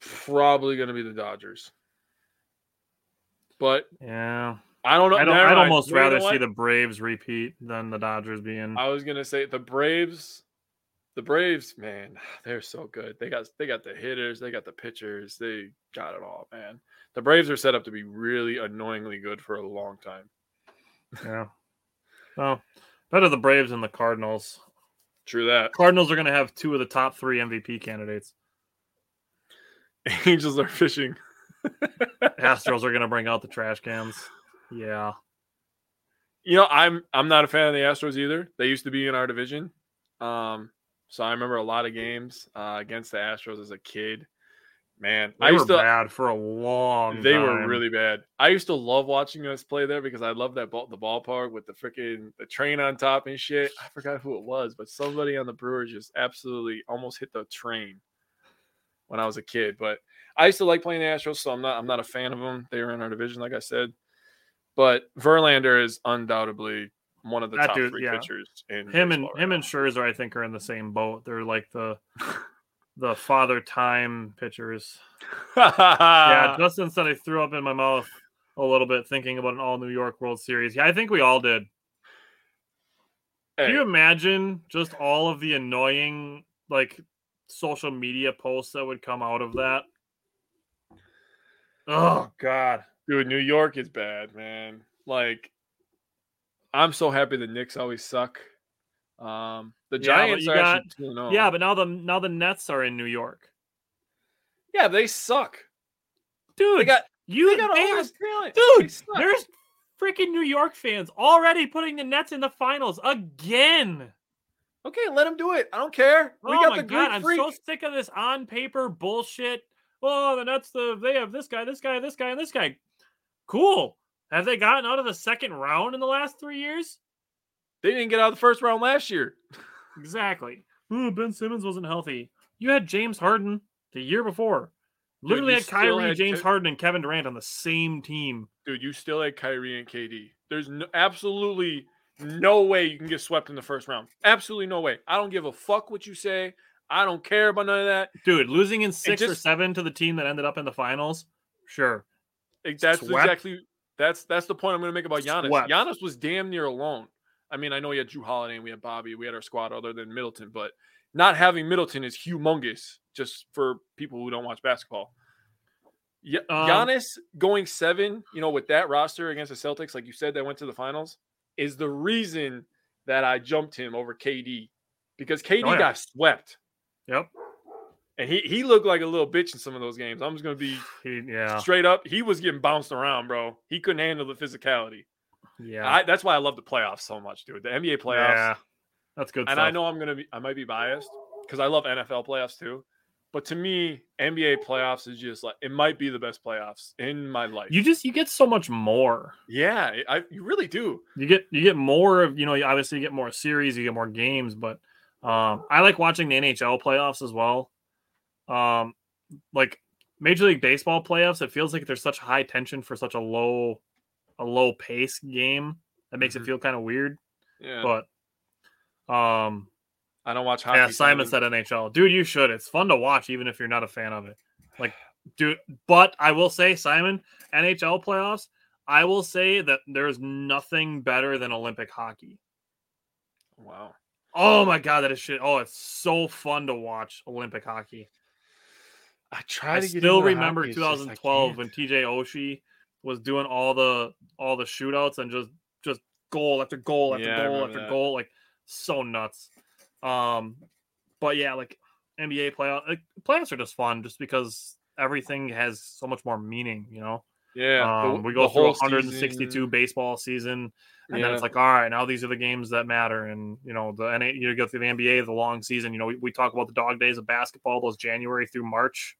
probably going to be the Dodgers. But Yeah. I don't know. I don't, I'd mind. almost You rather see the Braves repeat than the Dodgers being. I was gonna say the Braves. The Braves, man, they're so good. They got they got the hitters, they got the pitchers, they got it all, man. The Braves are set up to be really annoyingly good for a long time. Yeah. Well, better the Braves than the Cardinals. True that. Cardinals are going to have two of the top three MVP candidates. Angels are fishing. Astros are going to bring out the trash cans. Yeah. You know, I'm I'm not a fan of the Astros either. They used to be in our division. Um, so I remember a lot of games uh, against the Astros as a kid. Man, they I were used to bad for a long. they time. were really bad. I used to love watching us play there because I love that ball, the ballpark with the freaking the train on top and shit. I forgot who it was, but somebody on the Brewers just absolutely almost hit the train when I was a kid. But I used to like playing the Astros, so I'm not I'm not a fan of them. They were in our division, like I said. But Verlander is undoubtedly one of the That top dude, three yeah. pitchers in him and right him now. and Scherzer. I think are in the same boat. They're like the the father time pitchers. Yeah, Justin said I threw up in my mouth a little bit thinking about an all New York World Series. Yeah, I think we all did. Hey, Can you imagine just all of the annoying like social media posts that would come out of that? Oh God. dude, New York is bad, man. Like, I'm so happy the Knicks always suck. Um, the Yeah, Giants are got- actually Yeah, but now the now the Nets are in New York. yeah, they suck. Dude, They got you they got all this talent. Dude, there's freaking New York fans already putting the Nets in the finals again. Okay, let them do it. I don't care. We oh got my the god, I'm freak. so sick of this on paper bullshit. Oh, the Nets, the they have this guy, this guy, this guy, and this guy. Cool. Have they gotten out of the second round in the last three years? They didn't get out of the first round last year. Exactly. Ooh, Ben Simmons wasn't healthy. You had James Harden the year before. Literally you had Kyrie, had James Ke- Harden, and Kevin Durant on the same team. Dude, you still had Kyrie and KD. There's no, absolutely no way you can get swept in the first round. Absolutely no way. I don't give a fuck what you say. I don't care about none of that. Dude, losing in six or seven to the team that ended up in the finals. Sure. That's Swept. exactly that's that's the point I'm going to make about Giannis. Swept. Giannis was damn near alone. I mean, I know we had Jrue Holiday and we had Bobby. We had our squad other than Middleton, but not having Middleton is humongous just for people who don't watch basketball. Yeah, Um, Giannis going seven, you know, with that roster against the Celtics, like you said, that went to the finals, is the reason that I jumped him over KD because KD Oh, yeah. got swept Yep. and he he looked like a little bitch in some of those games. I'm just gonna be He, yeah. straight up. He was getting bounced around, bro. He couldn't handle the physicality. Yeah. I, that's why I love the playoffs so much, dude. The NBA playoffs, Yeah. That's good and stuff. I know I'm gonna be, I might be biased because I love NFL playoffs too. But to me, NBA playoffs is just like it might be the best playoffs in my life. you just you get so much more. yeah, I you really do. You get you get more of you know obviously you get more series, you get more games, but um, I like watching the NHL playoffs as well. Um, like Major League Baseball playoffs, it feels like there's such high tension for such a low a low pace game that makes Mhm. it feel kind of weird. Yeah, But um, I don't watch hockey. yeah, Simon said NHL, dude, you should. It's fun to watch even if you're not a fan of it. Like, dude, but I will say, Simon, NHL playoffs. I will say that there's nothing better than Olympic hockey. Wow. Oh my god, that is shit. Oh, it's so fun to watch Olympic hockey. I try I to get still remember hockey, it's just I 2012 when. TJ Oshie was doing all the all the shootouts and just just goal after goal after Yeah, goal after that. goal, like so nuts. Um, but yeah, like NBA playoff like, playoffs are just fun just because everything has so much more meaning, you know. Yeah, the- Um, we the go through whole 162 season. baseball season, and then it's like, all right, now these are the games that matter. And you know, the NA, you go through the NBA, the long season. You know, we, we talk about the dog days of basketball, those January through March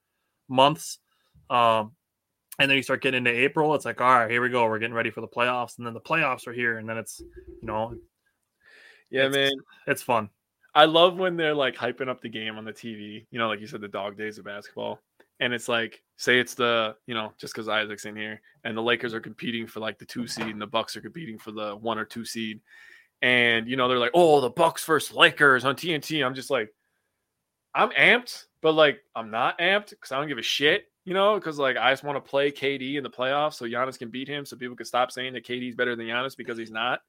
months. Um, and then you start getting into April. It's like, all right, here we go. We're getting ready for the playoffs, and then the playoffs are here, and then it's, you know, yeah, it's- man. it's fun. I love when they're like hyping up the game on the TV. You know, like you said, the dog days of basketball. And it's like, say it's the, you know, just because Isaac's in here, and the Lakers are competing for like the two seed, and the Bucks are competing for the one or two seed. And you know, they're like, oh, the Bucks versus Lakers on TNT. I'm just like, I'm amped, but like I'm not amped because I don't give a shit. You know, because like I just want to play KD in the playoffs so Giannis can beat him, so people can stop saying that KD's better than Giannis because he's not.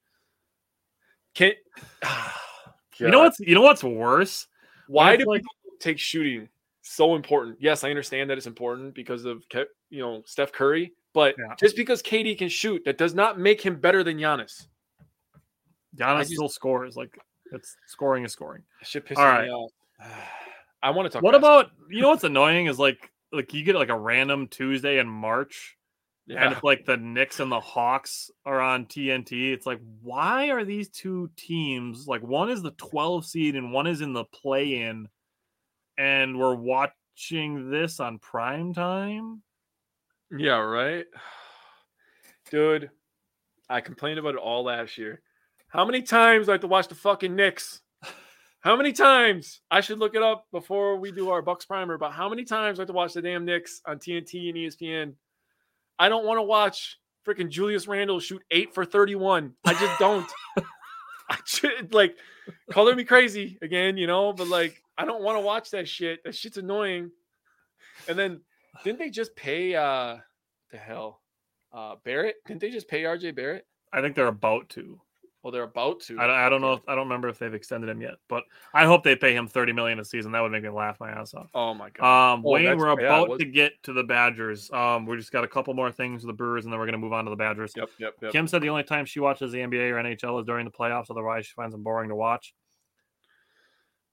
Can ah, You know what's you know what's worse? why do like- people take shooting so important? Yes, I understand that it's important because of you know Steph Curry, but Yeah. just because KD can shoot, that does not make him better than Giannis. Giannis just- still scores. Like It's scoring is scoring. Shit pisses All right. me off. I want to talk. What about you know what's annoying is like like you get like a random Tuesday in March and if like the Knicks and the Hawks are on TNT, it's like why are these two teams like one is the 12 seed and one is in the play in and we're watching this on prime time? Yeah, right. Dude, I complained about it all last year. How many times do I have to watch the fucking Knicks? How many times? I should look it up before we do our Bucks primer, but how many times do I have to watch the damn Knicks on TNT and ESPN? I don't want to watch freaking Julius Randle shoot eight for 31. I just don't. I should like color me crazy again, you know, but like I don't want to watch that shit. That shit's annoying. And then didn't they just pay uh the hell? Uh Barrett? Didn't they just pay RJ Barrett? I think they're about to. Well, they're about to. I, I don't know. If, I don't remember if they've extended him yet, but I hope they pay him 30 million a season. That would make me laugh my ass off. Oh my god. Um, Oh, Wayne, we're yeah, about was- to get to the Badgers. Um, we just got a couple more things with the Brewers, and then we're going to move on to the Badgers. Yep, yep, yep. Kim said the only time she watches the NBA or NHL is during the playoffs. Otherwise, she finds them boring to watch.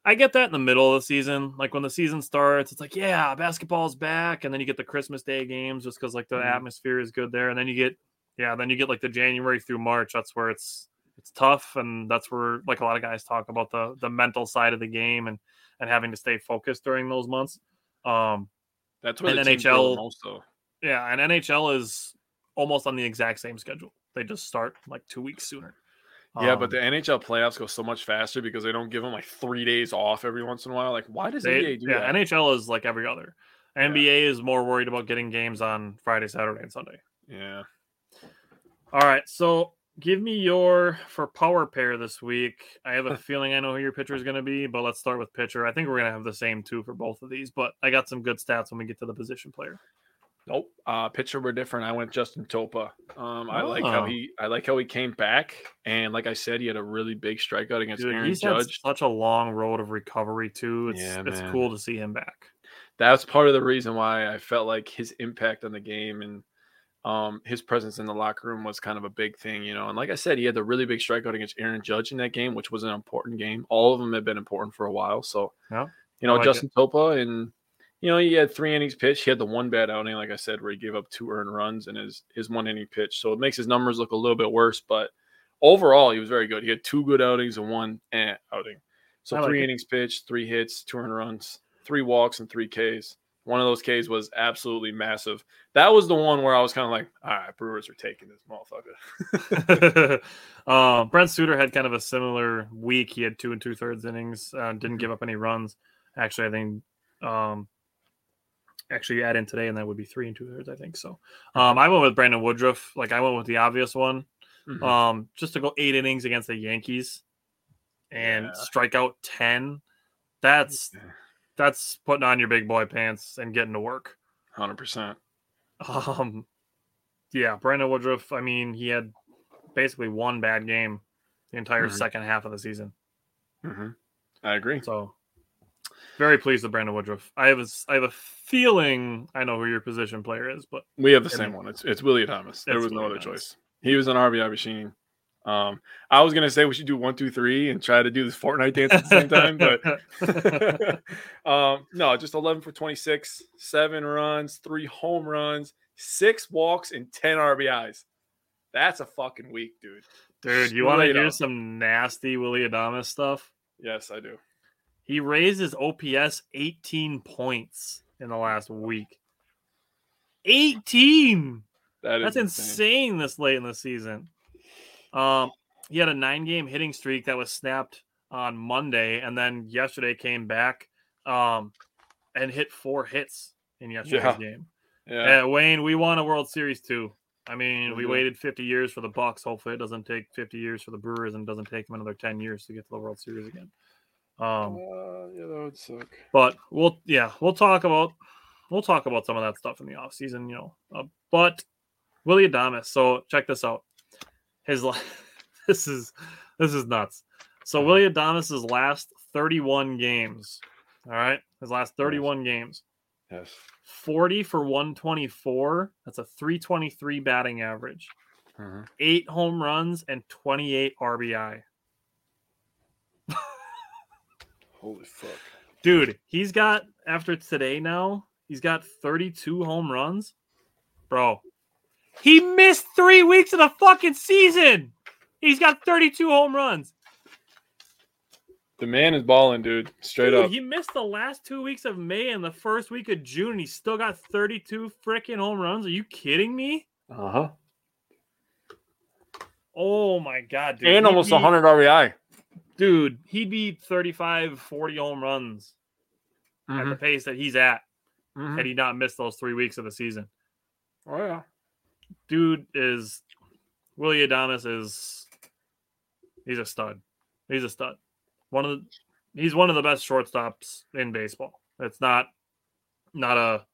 I get that in the middle of the season. Like when the season starts, it's like, yeah, basketball's back. And then you get the Christmas Day games just because like the Mhm. atmosphere is good there. And then you get, yeah, then you get like the January through March. That's where it's it's tough. And that's where like a lot of guys talk about the the mental side of the game and and having to stay focused during those months. Um, That's where and the teams grow the NHL though. yeah, and NHL is almost on the exact same schedule. They just start like two weeks sooner. Yeah, Um, but the NHL playoffs go so much faster because they don't give them like three days off every once in a while. Like, why does they, NBA do yeah, that? NHL is like every other. Yeah. NBA is more worried about getting games on Friday, Saturday, and Sunday. yeah. All right, so give me your for power pair this week. I have a feeling I know who your pitcher is going to be, but let's start with pitcher. I think we're going to have the same two for both of these, but I got some good stats when we get to the position player. Nope. Uh pitcher were different. I went Justin Topa. Um I like how Oh. he I like how he came back and like I said, he had a really big strikeout against Dude, Aaron Judge. such a long road of recovery too. It's Yeah, it's cool to see him back. That's part of the reason why I felt like his impact on the game and um his presence in the locker room was kind of a big thing, you know. And like I said, he had the really big strikeout against Aaron Judge in that game, which was an important game. All of them have been important for a while. So Yeah, you know, like it. Justin Topa and you know, he had three innings pitched. He had the one bad outing, like I said, where he gave up two earned runs and his his one inning pitch. So it makes his numbers look a little bit worse, but overall he was very good. He had two good outings and one eh outing. So like three it. innings pitched, three hits, two earned runs, three walks, and three Ks. One of those Ks was absolutely massive. That was the one where I was kind of like, all right, Brewers are taking this motherfucker. um, Brent Suter had kind of a similar week. He had two and two thirds innings, uh, didn't give up any runs. Actually, I think um, actually add in today, and that would be three and two thirds. I think so. Um, I went with Brandon Woodruff. Like I went with the obvious one, Mhm. um, just to go eight innings against the Yankees and Yeah. strike out ten. That's that's putting on your big boy pants and getting to work. 100%. Um, yeah, Brandon Woodruff. I mean, he had basically one bad game the entire Mhm. second half of the season. hmm I agree. So, very pleased with Brandon Woodruff. I have a, I have a feeling I know who your position player is, but We have the same one. It's it's Willie Thomas. There was no other Thomas. choice. He was an RBI machine. Um, I was gonna say we should do one, two, three, and try to do this Fortnite dance at the same time, but um, no, just eleven for twenty six, seven runs, three home runs, six walks, and ten RBIs. That's a fucking week, dude. dude, you want to hear some nasty Willy Adames stuff? Yes, I do. He raised his OPS 18 points in the last week. 18. That is That's insane this late in the season. Um, he had a nine game hitting streak that was snapped on Monday, and then yesterday came back um, and hit four hits in yesterday's Yeah. game. Yeah, Uh, Wayne, we won a World Series too. I mean, we Mhm. waited 50 years for the Bucks. Hopefully, it doesn't take 50 years for the Brewers, and doesn't take them another 10 years to get to the World Series again. Um, Uh, yeah, that would suck. but we'll yeah we'll talk about we'll talk about some of that stuff in the off season you know uh, but willy adames so check this out his this is this is nuts so willy adames's last 31 games all right his last 31 games Yes. 40 for 124 that's a 323 batting average Mhm. eight home runs and 28 rbi Holy fuck. Dude, he's got after today now, he's got 32 home runs. Bro, he missed three weeks of the fucking season. He's got 32 home runs. The man is balling, dude. Straight Dude, up. he missed the last two weeks of May and the first week of June, and he still got 32 freaking home runs. Are you kidding me? Uh huh. Oh my god, dude. And He'd almost be- 100 RBI. Dude, he'd be 35, 40 home runs at the pace that he's at Mhm. had he not missed those three weeks of the season. Oh yeah. Dude is Willy Adames is he's a stud. He's a stud. One of the he's one of the best shortstops in baseball. It's not not a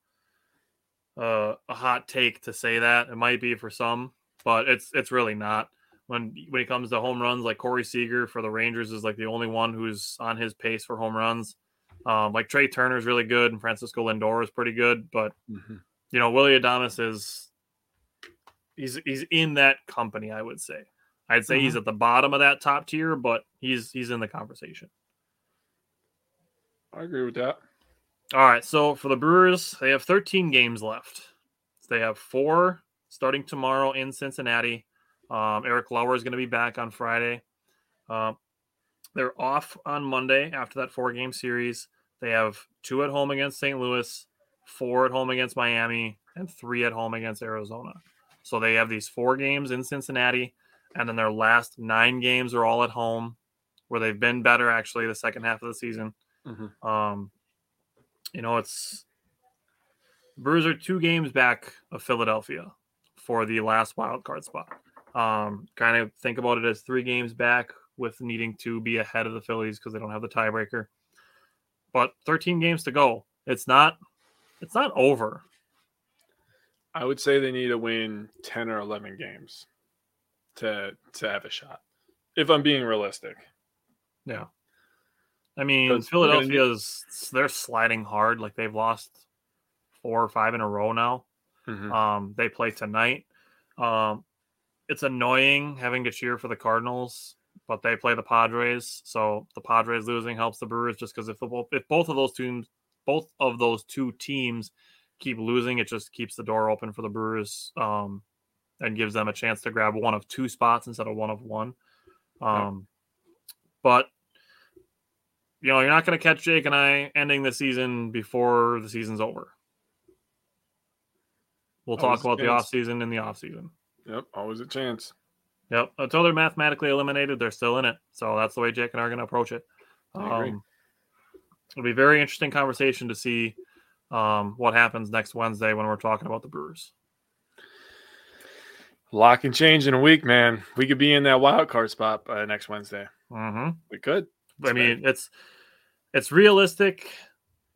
a, a hot take to say that. It might be for some, but it's it's really not. When when it comes to home runs, like Corey Seager for the Rangers is like the only one who's on his pace for home runs. Um, like Trea Turner is really good, and Francisco Lindor is pretty good, but Mhm. you know Willy Adames is he's he's in that company. I would say. I'd say he's at the bottom of that top tier, but he's he's in the conversation. I agree with that. All right, so for the Brewers, they have 13 games left. They have four starting tomorrow in Cincinnati. Um, Eric Lauer is going to be back on Friday. Um, they're off on Monday after that four game series. They have two at home against St. Louis, four at home against Miami, and three at home against Arizona. So they have these four games in Cincinnati, and then their last nine games are all at home, where they've been better actually the second half of the season. Mhm. Um, you know, it's Brewers are two games back of Philadelphia for the last wild card spot. Um, kind of think about it as three games back with needing to be ahead of the Phillies because they don't have the tiebreaker. But 13 games to go. It's not it's not over. I would say they need to win 10 or 11 games to to have a shot. If I'm being realistic. Yeah. I mean, Because we're need- Philadelphia's they're sliding hard. Like they've lost four or five in a row now. Mhm. Um, they play tonight. Um, it's annoying having to cheer for the Cardinals, but they play the Padres, so the Padres losing helps the Brewers just because if the both if both of those teams, both of those two teams keep losing, it just keeps the door open for the Brewers, um, and gives them a chance to grab one of two spots instead of one of one. Um, but you know, you're not going to catch Jake and I ending the season before the season's over. We'll Always talk about the off season in the off season. Yep, always a chance. Yep. Until they're mathematically eliminated, they're still in it. So that's the way Jake and I are going to approach it. Um, it'll be a very interesting conversation to see um, what happens next Wednesday when we're talking about the Brewers. Lock and change in a week, man. We could be in that wild card spot by next Wednesday. hmm We could. I mean, it's it's realistic.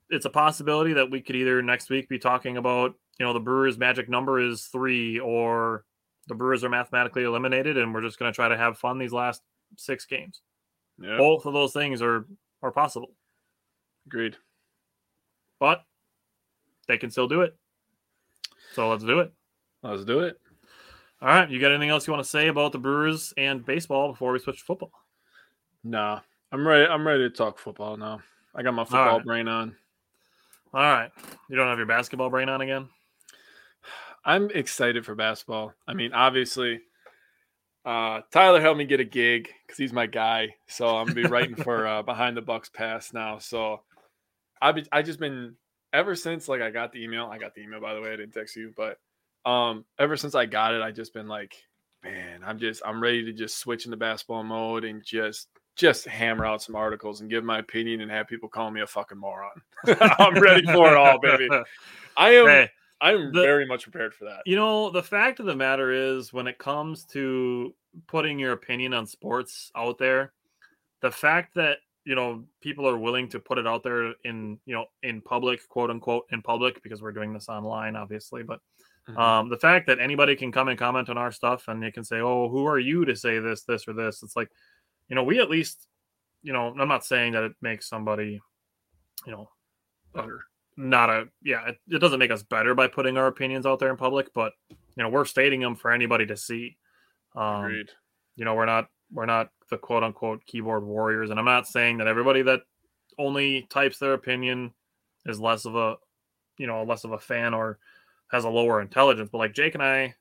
It's a possibility that we could either next week be talking about, you know, the Brewers' magic number is three, or the Brewers are mathematically eliminated, and we're just going to try to have fun these last six games. Yeah, Both of those things are are possible, agreed. but they can still do it. So let's do it. Let's do it. All right, you got anything else you want to say about the Brewers and baseball before we switch to football? Nah, I'm ready. I'm ready to talk football now. I got my football right. brain on. All right, you don't have your basketball brain on again. I'm excited for basketball. I mean, obviously, uh, Tyler helped me get a gig because he's my guy. So I'm gonna be writing for uh, Behind the Bucks Pass now. So I've I just been ever since like I got the email. I got the email by the way. I didn't text you, but um, ever since I got it, I just been like, man, I'm just I'm ready to just switch into basketball mode and just just hammer out some articles and give my opinion and have people call me a fucking moron. I'm ready for it all, baby. I am. hey, I'm the- very much prepared for that. You know, the fact of the matter is, when it comes to putting your opinion on sports out there, the fact that you know people are willing to put it out there in you know in public, quote unquote, in public, because we're doing this online, obviously. But Mhm. um, the fact that anybody can come and comment on our stuff and they can say, "Oh, who are you to say this, this, or this?" It's like, you know, we at least, you know, I'm not saying that it makes somebody, you know, Better. not a yeah it, it doesn't make us better by putting our opinions out there in public but you know we're stating them for anybody to see um Agreed. you know we're not we're not the quote unquote keyboard warriors and i'm not saying that everybody that only types their opinion is less of a, you know, less of a fan or has a lower intelligence. But like Jake and I,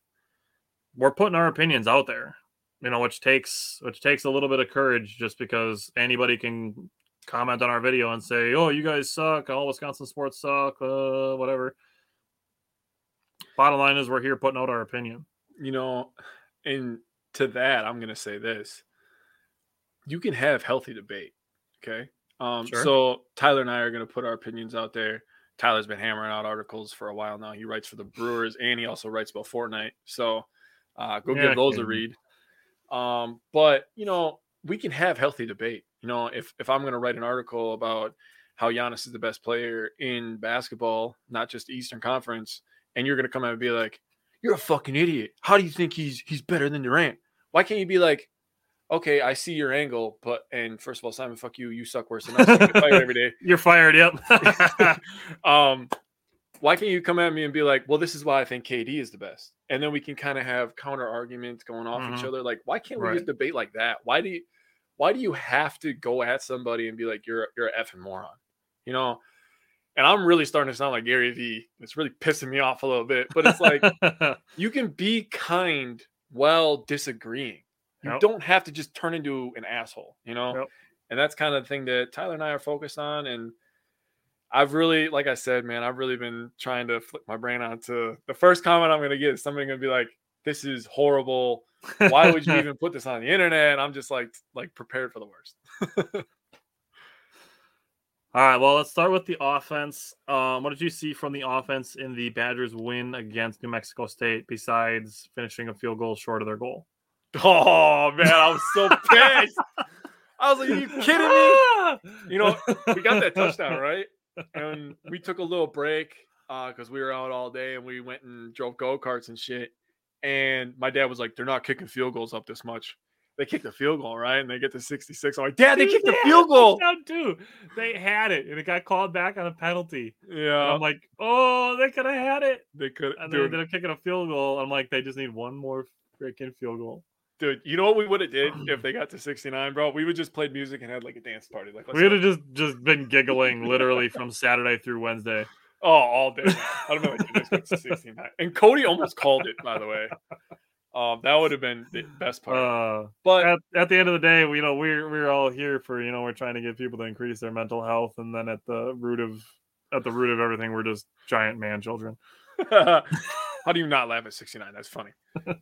we're putting our opinions out there, you know, which takes which takes a little bit of courage, just because anybody can comment on our video and say, "Oh, you guys suck. All Wisconsin sports suck. Uh, whatever." Bottom line is, we're here putting out our opinion. You know, and to that, I'm going to say this: you can have healthy debate. Okay. Um, Sure. So Tyler and I are going to put our opinions out there. Tyler's been hammering out articles for a while now. He writes for the Brewers and he also writes about Fortnite. So uh, go Yeah, give those a read. Um, but you know, we can have healthy debate. You know, if if I'm going to write an article about how Giannis is the best player in basketball, not just Eastern Conference, and you're going to come out and be like, "You're a fucking idiot. How do you think he's he's better than Durant?" Why can't you be like, "Okay, I see your angle, but and first of all, Simon, fuck you. You suck worse than us. You get fired every day." You're fired. Yep. um, why can't you come at me and be like, well, this is why I think KD is the best? And then we can kind of have counter arguments going off each Mhm. other. Like, why can't we Right. just debate like that? Why do you why do you have to go at somebody and be like, you're you're a effing moron? You know? And I'm really starting to sound like Gary Vee. It's really pissing me off a little bit. But it's like you can be kind while disagreeing. You Yep. don't have to just turn into an asshole, you know? Yep. And that's kind of the thing that Tyler and I are focused on. And I've really, like I said, man, I've really been trying to flip my brain onto the first comment I'm going to get is somebody going to be like, this is horrible. Why would you even put this on the internet? I'm just like, like prepared for the worst. All right, well, let's start with the offense. Um, what did you see from the offense in the Badgers' win against New Mexico State besides finishing a field goal short of their goal? Oh, man, I was so pissed. I was like, are you kidding me? You know, we got that touchdown, right? And we took a little break because we were out all day and we went and drove go karts and shit. And my dad was like, they're not kicking field goals up this much. They kicked the field goal, right? And they get to 66. I'm like, Dad, they Dude, kicked the had field goal. touchdown, too. They had it, and it got called back on a penalty. And Yeah, I'm like, oh, they could have had it. they could. And they Dude, ended up kicking a field goal. I'm like, they just need one more freaking field goal. dude, you know what we would have did if they got to 69, bro? We would just played music and had like a dance party. Like, We would have just just been giggling literally from Saturday through Wednesday. oh, all day. I don't know what "Dude, this gets to 69. And Cody almost called it, by the way. Um, that would have been the best part. Uh, but at, at the end of the day, we- you know, we're we're all here for you know we're trying to get people to increase their mental health, and then at the root of at the root of everything, we're just giant man children. How do you not laugh at 69? That's funny.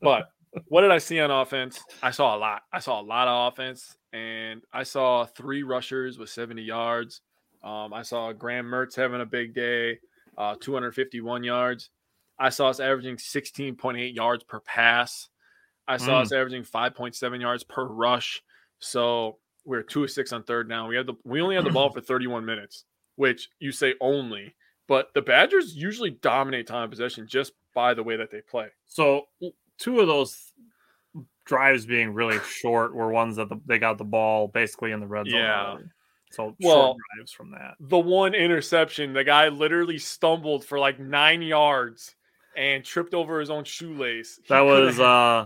But what did I see on offense? I saw a lot. I saw a lot of offense, and I saw three rushers with 70 yards. Um, I saw Graham Mertz having a big day, uh, 251 yards. I saw us averaging 16.8 yards per pass. I saw Mm. us averaging 5.7 yards per rush. So we're two of six on third down. We had the we only had the ball for 31 minutes, which you say only, but the Badgers usually dominate time of possession just by the way that they play. So two of those drives being really short were ones that the, they got the ball basically in the red zone. Yeah. already. So Well, short drives from that. The one interception, the guy literally stumbled for like nine yards and tripped over his own shoelace. He That was uh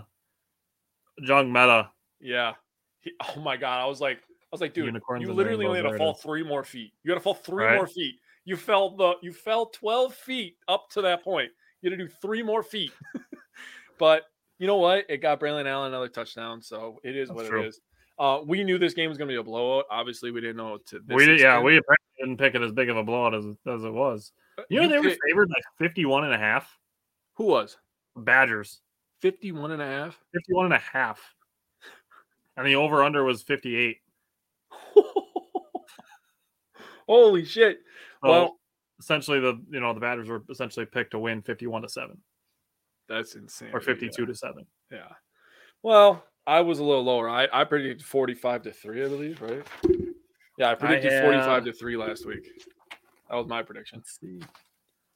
Njongmeta. yeah. He, oh my god, I was like, I was like, dude, Unicorns you literally only had to fall three more feet. You had to fall three Right. more feet. You fell the you fell 12 feet up to that point. You had to do three more feet. but you know what? It got Braylon Allen another touchdown, so it is That's what true. it is. Uh, we knew this game was going to be a blowout. Obviously, we didn't know to this we did, yeah, we apparently didn't pick it as big of a blowout as as it was. You know they were favored like 51 and a half. Who was Badgers. 51 and a half? 51 and a half. And the over under was 58. Holy shit. So Well- essentially the you know the Badgers were essentially picked to win 51 to 7 That's insane. or 52 to 7. Yeah. yeah. Well, I was a little lower. I, I predicted 45 to 3, I believe, right? Yeah, I predicted have- uh, 45 to 3 last week. That was my prediction. Let's see.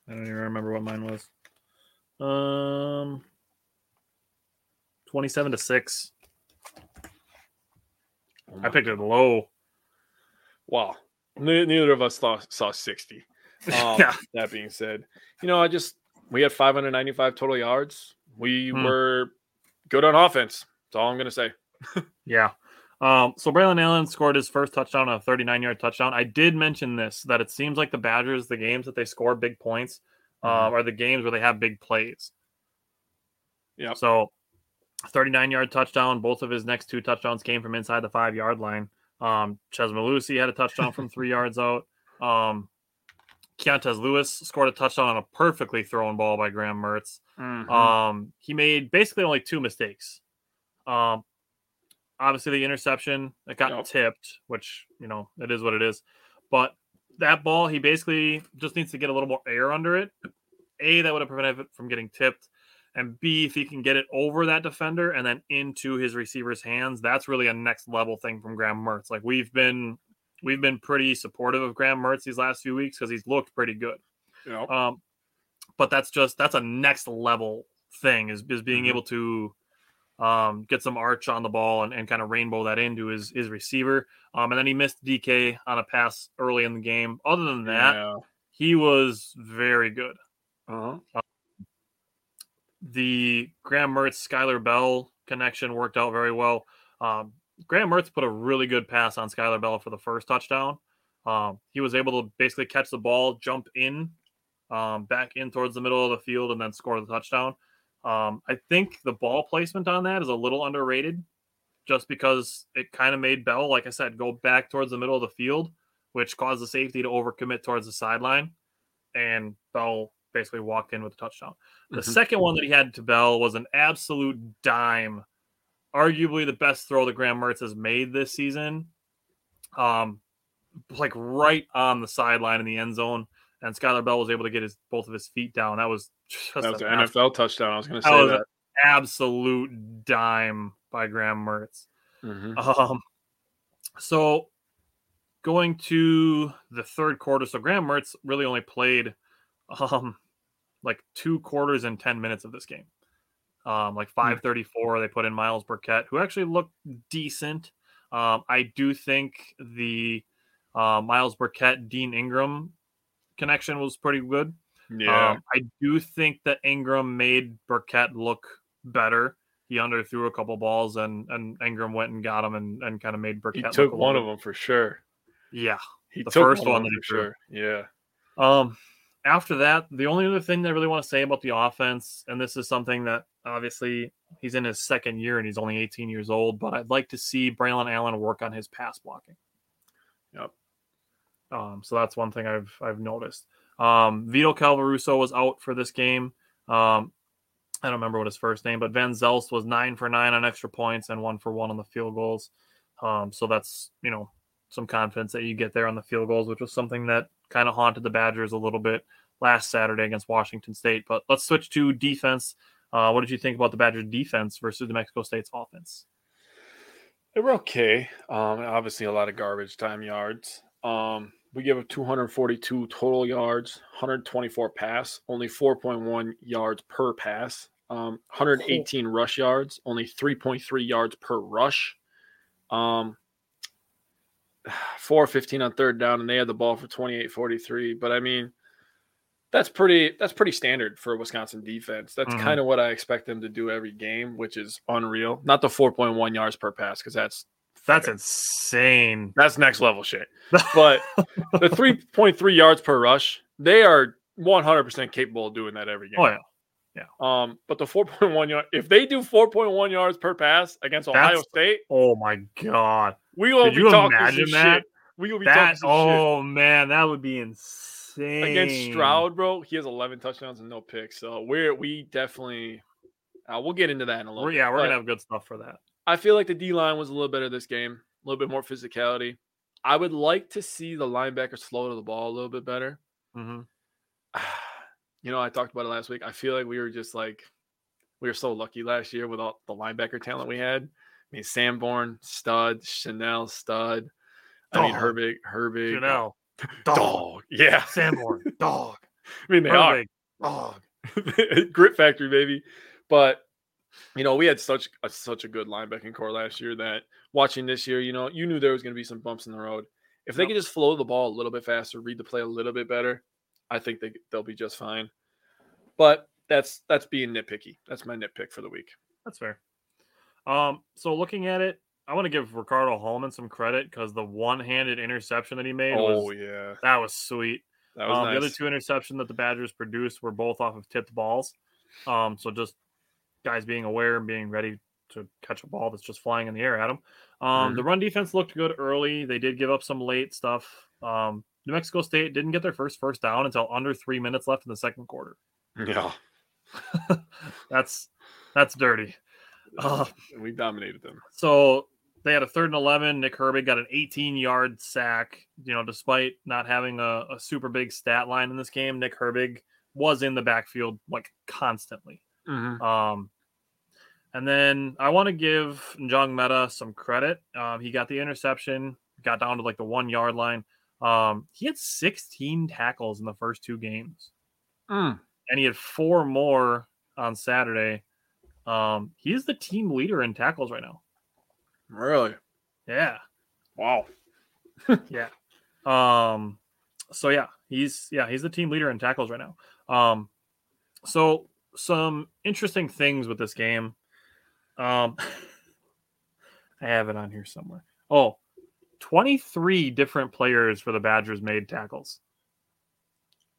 I don't even remember what mine was. Um 27 to 6. Oh I picked it low. Wow. ne- neither of us saw, saw 60. Um, Yeah. That being said, you know, I just, we had 595 total yards. We Hmm. were good on offense. That's all I'm going to say. Yeah. Um, so Braylon Allen scored his first touchdown a 39 yard touchdown. I did mention this that it seems like the Badgers, the games that they score big points. Um, are the games where they have big plays. Yeah. So 39 yard touchdown. Both of his next two touchdowns came from inside the five yard line. Um, Chez Mellusi had a touchdown from three yards out. Um, Keontez Lewis scored a touchdown on a perfectly thrown ball by Graham Mertz. Mhm. Um, he made basically only two mistakes. Um, obviously the interception that got Yep. tipped, which you know it is what it is. But that ball, he basically just needs to get a little more air under it. A, that would have prevented it from getting tipped, and B, if he can get it over that defender and then into his receiver's hands, that's really a next level thing from Graham Mertz. Like we've been, we've been pretty supportive of Graham Mertz these last few weeks because he's looked pretty good. Yep. Um, but that's just that's a next level thing is is being Mhm. able to um get some arch on the ball and, and kind of rainbow that into his his receiver. Um, and then he missed DK on a pass early in the game. Other than that, Yeah. he was very good. Uh-huh. The Graham Mertz Skyler Bell connection worked out very well. Um, Graham Mertz put a really good pass on Skyler Bell for the first touchdown. Um, he was able to basically catch the ball, jump in, um, back in towards the middle of the field, and then score the touchdown. Um, I think the ball placement on that is a little underrated, just because it kind of made Bell, like I said, go back towards the middle of the field, which caused the safety to overcommit towards the sideline, and Bell basically walked in with a touchdown. The Mhm. second one that he had to Bell was an absolute dime, arguably the best throw that Graham Mertz has made this season. Um, like right on the sideline in the end zone, and Skyler Bell was able to get his both of his feet down. That was just That was an NFL touchdown. I was going to that say was that. an absolute dime by Graham Mertz. Mhm. Um, so going to the third quarter, so Graham Mertz really only played um like two quarters and ten minutes of this game. Um, like five thirty four, they put in Myles Burkett, who actually looked decent. Um, I do think the uh, Myles Burkett Dean Engram connection was pretty good. Yeah. Um, I do think that Engram made Burkett look better. He underthrew a couple balls, and and Engram went and got him, and, and kind of made he Burkett. look took one of them for sure. Yeah. He The took first one, one of that them for sure. Yeah. Um, after that, the only other thing that I really want to say about the offense, and this is something that obviously he's in his second year and he's only 18 years old, but I'd like to see Braylon Allen work on his pass blocking. Um, so that's one thing I've I've noticed. Um, Vito Calvaruso was out for this game. Um, I don't remember what his first name, but Van Zelst was nine for nine on extra points and one for one on the field goals. Um, so that's you know some confidence that you get there on the field goals, which was something that kind of haunted the Badgers a little bit last Saturday against Washington State. But let's switch to defense. Uh, what did you think about the Badgers defense versus New Mexico State's offense? They were okay. Um, obviously a lot of garbage time yards. Um, we give up 242 total yards, 124 pass, only 4.1 yards per pass. Um, 118 rush yards, only 3.3 yards per rush. Um, 415 on third down, and they had the ball for 28 43. But I mean, that's pretty that's pretty standard for Wisconsin defense. That's Mhm. kind of what I expect them to do every game, which is unreal. Not the 4.1 yards per pass, because that's That's insane. that's next level shit. But the 3.3 yards per rush, they are 100% capable of doing that every game. Oh yeah, Um, but the 4.1 yard, if they do 4.1 yards per pass against Ohio That's- State, oh my god, we will Could be you talking imagine that? shit. We will be that talking oh man, that would be insane against Stroud, bro. He has 11 touchdowns and no picks, so we're we definitely. Uh, we'll get into that in a little. Yeah, we're but gonna have good stuff for that. I feel like the D line was a little better this game, a little bit more physicality. I would like to see the linebackers slow to the ball a little bit better. hmm you know, I talked about it last week. I feel like we were just like we were so lucky last year with all the linebacker talent we had. I mean, Sanborn, stud, Chenal, stud. I mean, Dog. Herbig, Herbig, Chenal, dog. dog, Yeah, Sanborn, dog, I mean, they Herbig, dog. are grit factory, baby. But you know, we had such a, such a good linebacking core last year that watching this year, you know, you knew there was going to be some bumps in the road. If they Yep. could just flow the ball a little bit faster, read the play a little bit better, I think they they'll be just fine. But that's that's being nitpicky. That's my nitpick for the week. That's fair. Um, so looking at it, I want to give Ricardo Hallman some credit because the one-handed interception that he made Oh was yeah, that was sweet. that was Um, nice. The other two interceptions that the Badgers produced were both off of tipped balls. Um, so just guys being aware and being ready to catch a ball that's just flying in the air at them. Um, The run defense looked good early. They did give up some late stuff. Um, New Mexico State didn't get their first first down until under three minutes left in the second quarter. yeah, That's that's dirty. Uh, we dominated them. So they had a third and 11. Nick Herbig got an 18 yard sack. You know, despite not having a, a super big stat line in this game, Nick Herbig was in the backfield like constantly. Mm-hmm. Um, and then I want to give Njongmeta some credit. Um, he got the interception, got down to like the one yard line. Um, he had 16 tackles in the first two games, Mm. and he had four more on Saturday. Um, he's the team leader in tackles right now. Really? Yeah. Wow. Yeah. Um so yeah, he's yeah, he's the team leader in tackles right now. Um so some interesting things with this game. Um I have it on here somewhere. Oh, 23 different players for the Badgers made tackles.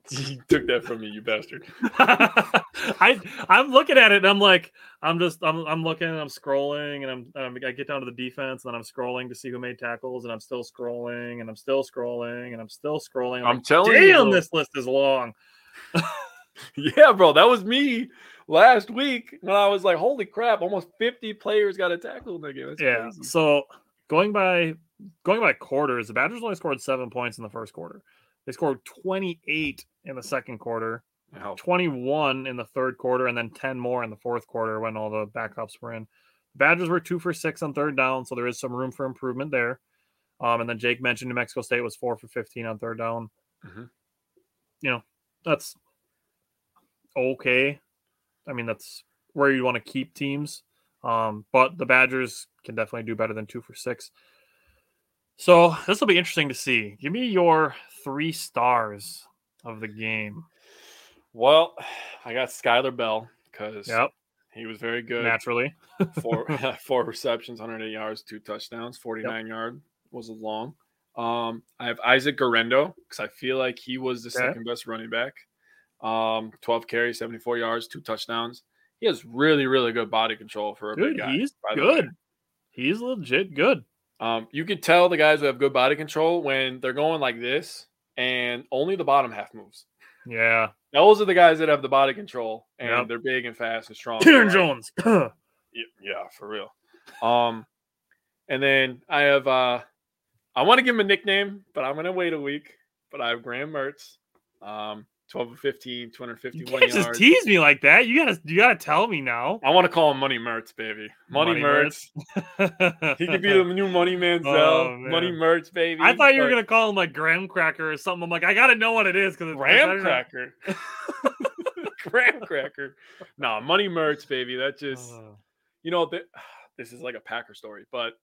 You took that from me, you bastard. I I'm looking at it and I'm like I'm just I'm I'm looking and I'm scrolling and I'm, um, I get down to the defense and then I'm scrolling to see who made tackles and I'm still scrolling and I'm still scrolling and I'm still scrolling. I'm like, telling you, damn, bro. this list is long. Yeah, bro, that was me last week when I was like, "Holy crap!" Almost 50 players got a tackle in that game. That's yeah. crazy. So going by going by quarters, the Badgers only scored seven points in the first quarter. They scored 28 in the second quarter. Wow. 21 in the third quarter and then 10 more in the fourth quarter when all the backups were in. Badgers were two for six on third down, so there is some room for improvement there. Um, and then Jake mentioned New Mexico State was four for 15 on third down. Mhm. You know, that's okay. I mean, that's where you want to keep teams. Um, but the Badgers can definitely do better than two for six. So this will be interesting to see. Give me your three stars of the game. Well, I got Skyler Bell because Yep, he was very good. naturally. four four receptions, 108 yards, two touchdowns, 49 yard was a long. Um, I have Isaac Guerendo because I feel like he was the Okay. second best running back. Um, 12 carries, 74 yards, two touchdowns. He has really, really good body control for a Dude, big guy. he's by the way. good. He's legit good. Um, you could tell the guys who have good body control when they're going like this and only the bottom half moves. Yeah. Those are the guys that have the body control and Yep. they're big and fast and strong. Kieran Jones. Yeah, yeah, for real. Um, and then I have uh, I want to give him a nickname, but I'm gonna wait a week. But I have Graham Mertz, um, 12 of 15, you 251 can't just yards. tease me like that. You gotta you gotta tell me now. I want to call him Money Mertz, baby. Money, Money Mertz. He could be the new Money Manziel. Oh, Money man. Mertz, baby. I thought you were gonna call him like graham cracker or something. I'm like, I gotta know what it is because it's Graham cracker. Graham cracker. Nah, Money Mertz, baby. That just Uh, you know, th- this is like a Packer story, but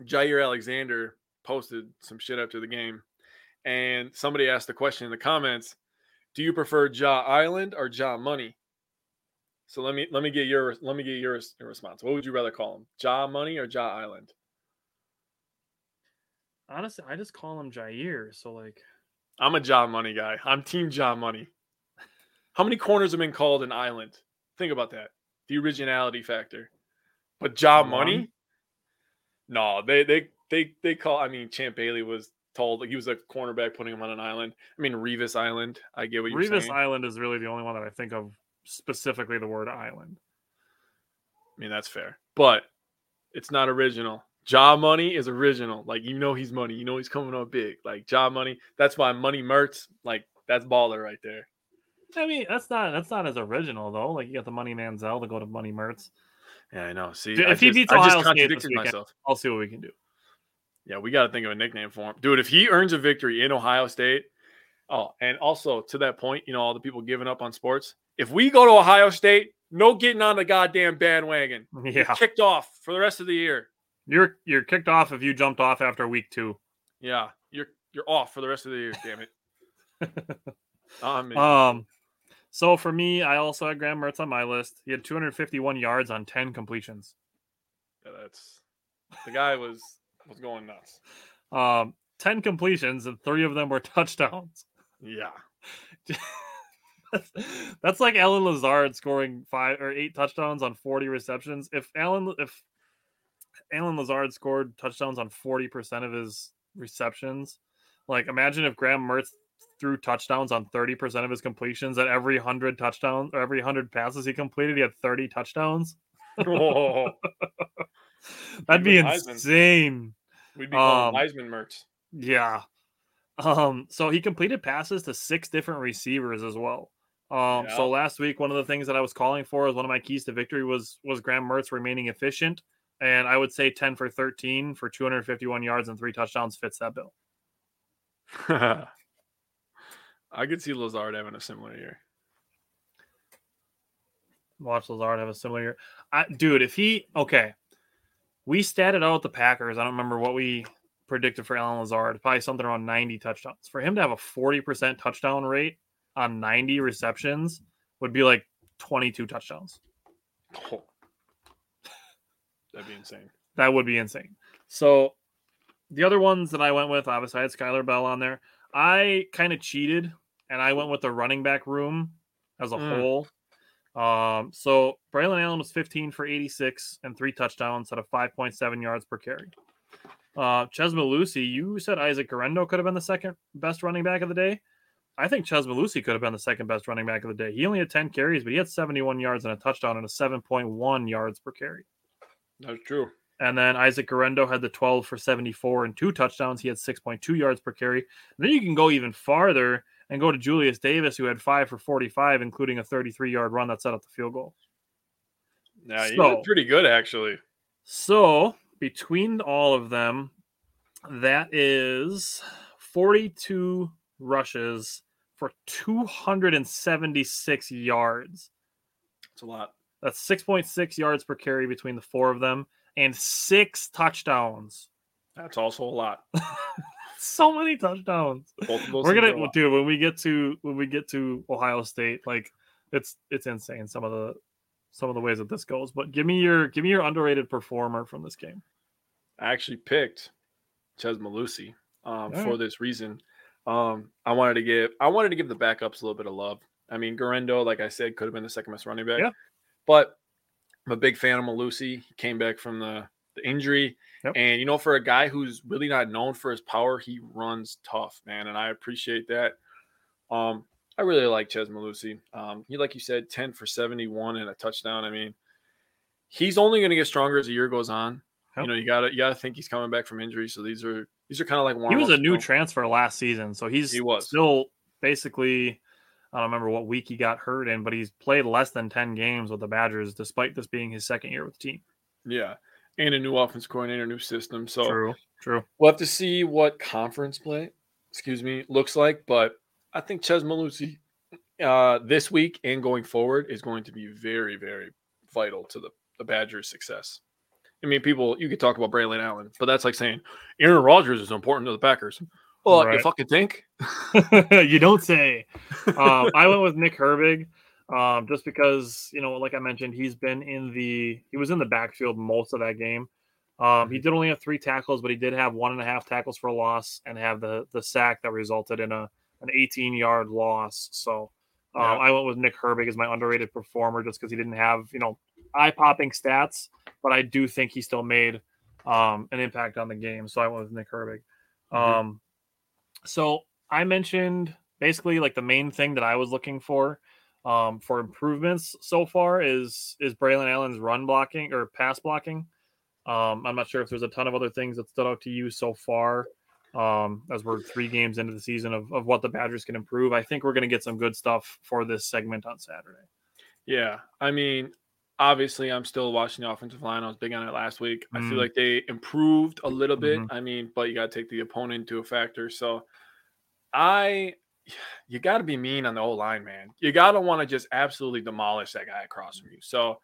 Jaire Alexander posted some shit after the game, and somebody asked the question in the comments: Do you prefer Ja Island or Ja Money? So let me let me get your let me get your, your response. What would you rather call him, Ja Money or Ja Island? honestly, I just call him Jaire. So like, I'm a Ja Money guy. I'm Team Ja Money. How many corners have been called an island? Think about that. The originality factor. But Ja Money? No, they they they they call. I mean, Champ Bailey was told like he was a cornerback putting him on an island. I mean, Revis Island. I get what you're Revis saying. Island is really the only one that I think of specifically the word island. I mean, that's fair, but it's not original. Ja Money is original. Like you know, he's money. You know, he's coming up big. Like Ja Money. That's why Money Mertz. Like that's baller right there. I mean, that's not that's not as original though. Like you got the Money Manziel to go to Money Mertz. Yeah, I know. See, Dude, I if he just- beats Ohio State this weekend- myself. I'll see what we can do. Yeah, we got to think of a nickname for him, dude. If he earns a victory in Ohio State, oh, and also to that point, you know, all the people giving up on sports. If we go to Ohio State, no getting on the goddamn bandwagon. You're Yeah, kicked off for the rest of the year. you're you're kicked off if you jumped off after week two. Yeah, you're you're off for the rest of the year. Damn it. I'm. Um, so for me, I also had Graham Mertz on my list. He had 251 yards on 10 completions. Yeah, that's The guy was was going nuts. Um, 10 completions and three of them were touchdowns. Yeah. that's, like Allen Lazard scoring five or eight touchdowns on 40 receptions. If Alan if Allen Lazard scored touchdowns on 40% of his receptions, like imagine if Graham Mertz threw touchdowns on 30% of his completions at every 100 touchdowns or every 100 passes he completed, he had 30 touchdowns. Oh, That'd be Heisman. insane. we'd be calling Um, Heisman Mertz. Yeah. Um, so he completed passes to six different receivers as well. Um, Yeah. so last week, one of the things that I was calling for as one of my keys to victory was was Graham Mertz remaining efficient. And I would say 10 for 13 for 251 yards and three touchdowns fits that bill. I could see Lazard having a similar year. Watch Lazard have a similar year. I, dude, if he okay, we statted out the Packers. I don't remember what we predicted for Allen Lazard. Probably something around 90 touchdowns. For him to have a 40% touchdown rate on 90 receptions would be like 22 touchdowns. Oh. That'd be insane. That would be insane. So the other ones that I went with, obviously I had Skyler Bell on there. I kind of cheated and I went with the running back room as a Mm. whole. Um, so Braylon Allen was 15 for 86 and three touchdowns at a 5.7 yards per carry. Uh, Chez Mellusi, you said Isaac Guerendo could have been the second best running back of the day. I think Chez Mellusi could have been the second best running back of the day. He only had 10 carries, but he had 71 yards and a touchdown and a 7.1 yards per carry. That's true. And then Isaac Guerendo had the 12 for 74 and two touchdowns. He had 6.2 yards per carry. And then you can go even farther and go to Julius Davis, who had five for 45, including a 33 yard run that set up the field goal. Yeah, he So- did pretty good actually. So between all of them, that is 42 rushes for 276 yards. It's a lot. That's 6.6 yards per carry between the four of them and six touchdowns. That's also a lot. So many touchdowns. Both of those We're gonna dude when we get to when we get to Ohio State, like it's it's insane some of the some of the ways that this goes. But give me your give me your underrated performer from this game. I actually picked Chez Mellusi um, All for this reason. Um, I wanted to give I wanted to give the backups a little bit of love. I mean, Guerendo, like I said, could have been the second best running back. Yeah. But I'm a big fan of Malusi. He came back from the, the injury. Yep. And you know, for a guy who's really not known for his power, he runs tough, man. And I appreciate that. Um, I really like Chez Mellusi. Um, he, like you said, 10 for 71 and a touchdown. I mean, he's only going to get stronger as the year goes on. Yep. You know, you gotta you gotta think he's coming back from injury. So these are these are kind of like one. He was a new transfer last season, so he's He was. still basically I don't remember what week he got hurt in, but he's played less than 10 games with the Badgers despite this being his second year with the team. Yeah. And a new offense coordinator, new system. So True. True. we'll have to see what conference play, excuse me, looks like. But I think Chez Mellusi uh, this week and going forward is going to be very, very vital to the, the Badgers' success. I mean, people, you could talk about Braylon Allen, but that's like saying Aaron Rodgers is important to the Packers. Well, you Right. fucking think? you don't say. Um, I went with Nick Herbig, um, just because you know, like I mentioned, he's been in the he was in the backfield most of that game. Um, he did only have three tackles, but he did have one and a half tackles for a loss and have the the sack that resulted in a an 18 yard loss. So um, Yeah. I went with Nick Herbig as my underrated performer, just because he didn't have you know eye popping stats, but I do think he still made um, an impact on the game. So I went with Nick Herbig. Mhm. Um, so I mentioned basically like the main thing that I was looking for um, for improvements so far is is Braylon Allen's run blocking or pass blocking. Um, I'm not sure if there's a ton of other things that stood out to you so far. Um, as we're three games into the season of, of what the Badgers can improve, I think we're going to get some good stuff for this segment on Saturday. Yeah, I mean, obviously, I'm still watching the offensive line. I was big on it last week. I feel Mm. like they improved a little bit. Mhm. I mean, but you got to take the opponent into a factor. So, I, you got to be mean on the old line, man. You got to want to just absolutely demolish that guy across from mm. you. So,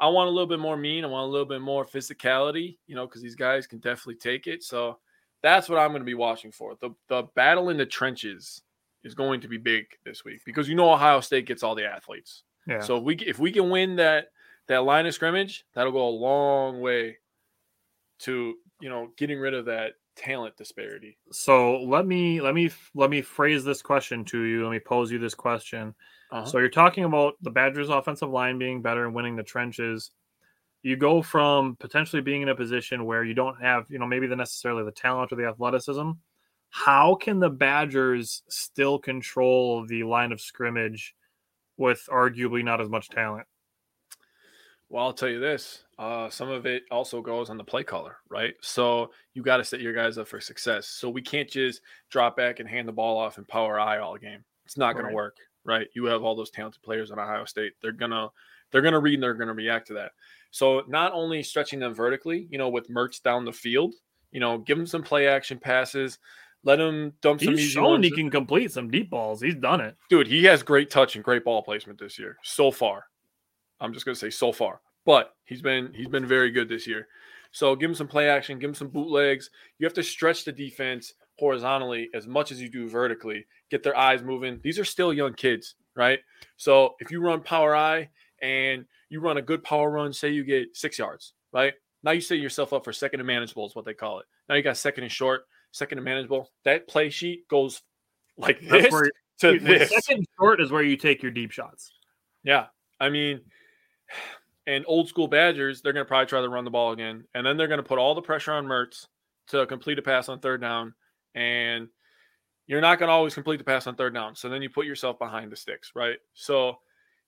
I want a little bit more mean. I want a little bit more physicality, you know, because these guys can definitely take it. So, that's what I'm going to be watching for. The the battle in the trenches is going to be big this week because you know Ohio State gets all the athletes. Yeah. So if we if we can win that that line of scrimmage, that'll go a long way to you know getting rid of that talent disparity. So let me let me let me phrase this question to you. Let me pose you this question. Uh-huh. So you're talking about the Badgers' offensive line being better and winning the trenches. You go from potentially being in a position where you don't have, you know, maybe the necessarily the talent or the athleticism. How can the Badgers still control the line of scrimmage with arguably not as much talent? Well, I'll tell you this. Uh, some of it also goes on the play caller, right? So you got to set your guys up for success. So we can't just drop back and hand the ball off and power I all game. It's not going Right. to work, right? You have all those talented players on Ohio State. They're gonna they're gonna read and they're gonna react to that. So not only stretching them vertically, you know, with Mertz down the field, you know, give them some play action passes, let him dump some He's shown he can complete some deep balls. He's done it. dude, he has great touch and great ball placement this year so far. I'm just gonna say so far, but he's been he's been very good this year. So give him some play action, give him some bootlegs. You have to stretch the defense horizontally as much as you do vertically. Get their eyes moving. These are still young kids, right? So if you run power eye and you run a good power run, say you get six yards, right? Now you set yourself up for second and manageable is what they call it. Now you got second and short, second and manageable. That play sheet goes like this where to this. second short is where you take your deep shots. Yeah. I mean, and old school Badgers, they're going to probably try to run the ball again. And then they're going to put all the pressure on Mertz to complete a pass on third down. And you're not going to always complete the pass on third down. So then you put yourself behind the sticks, right? So,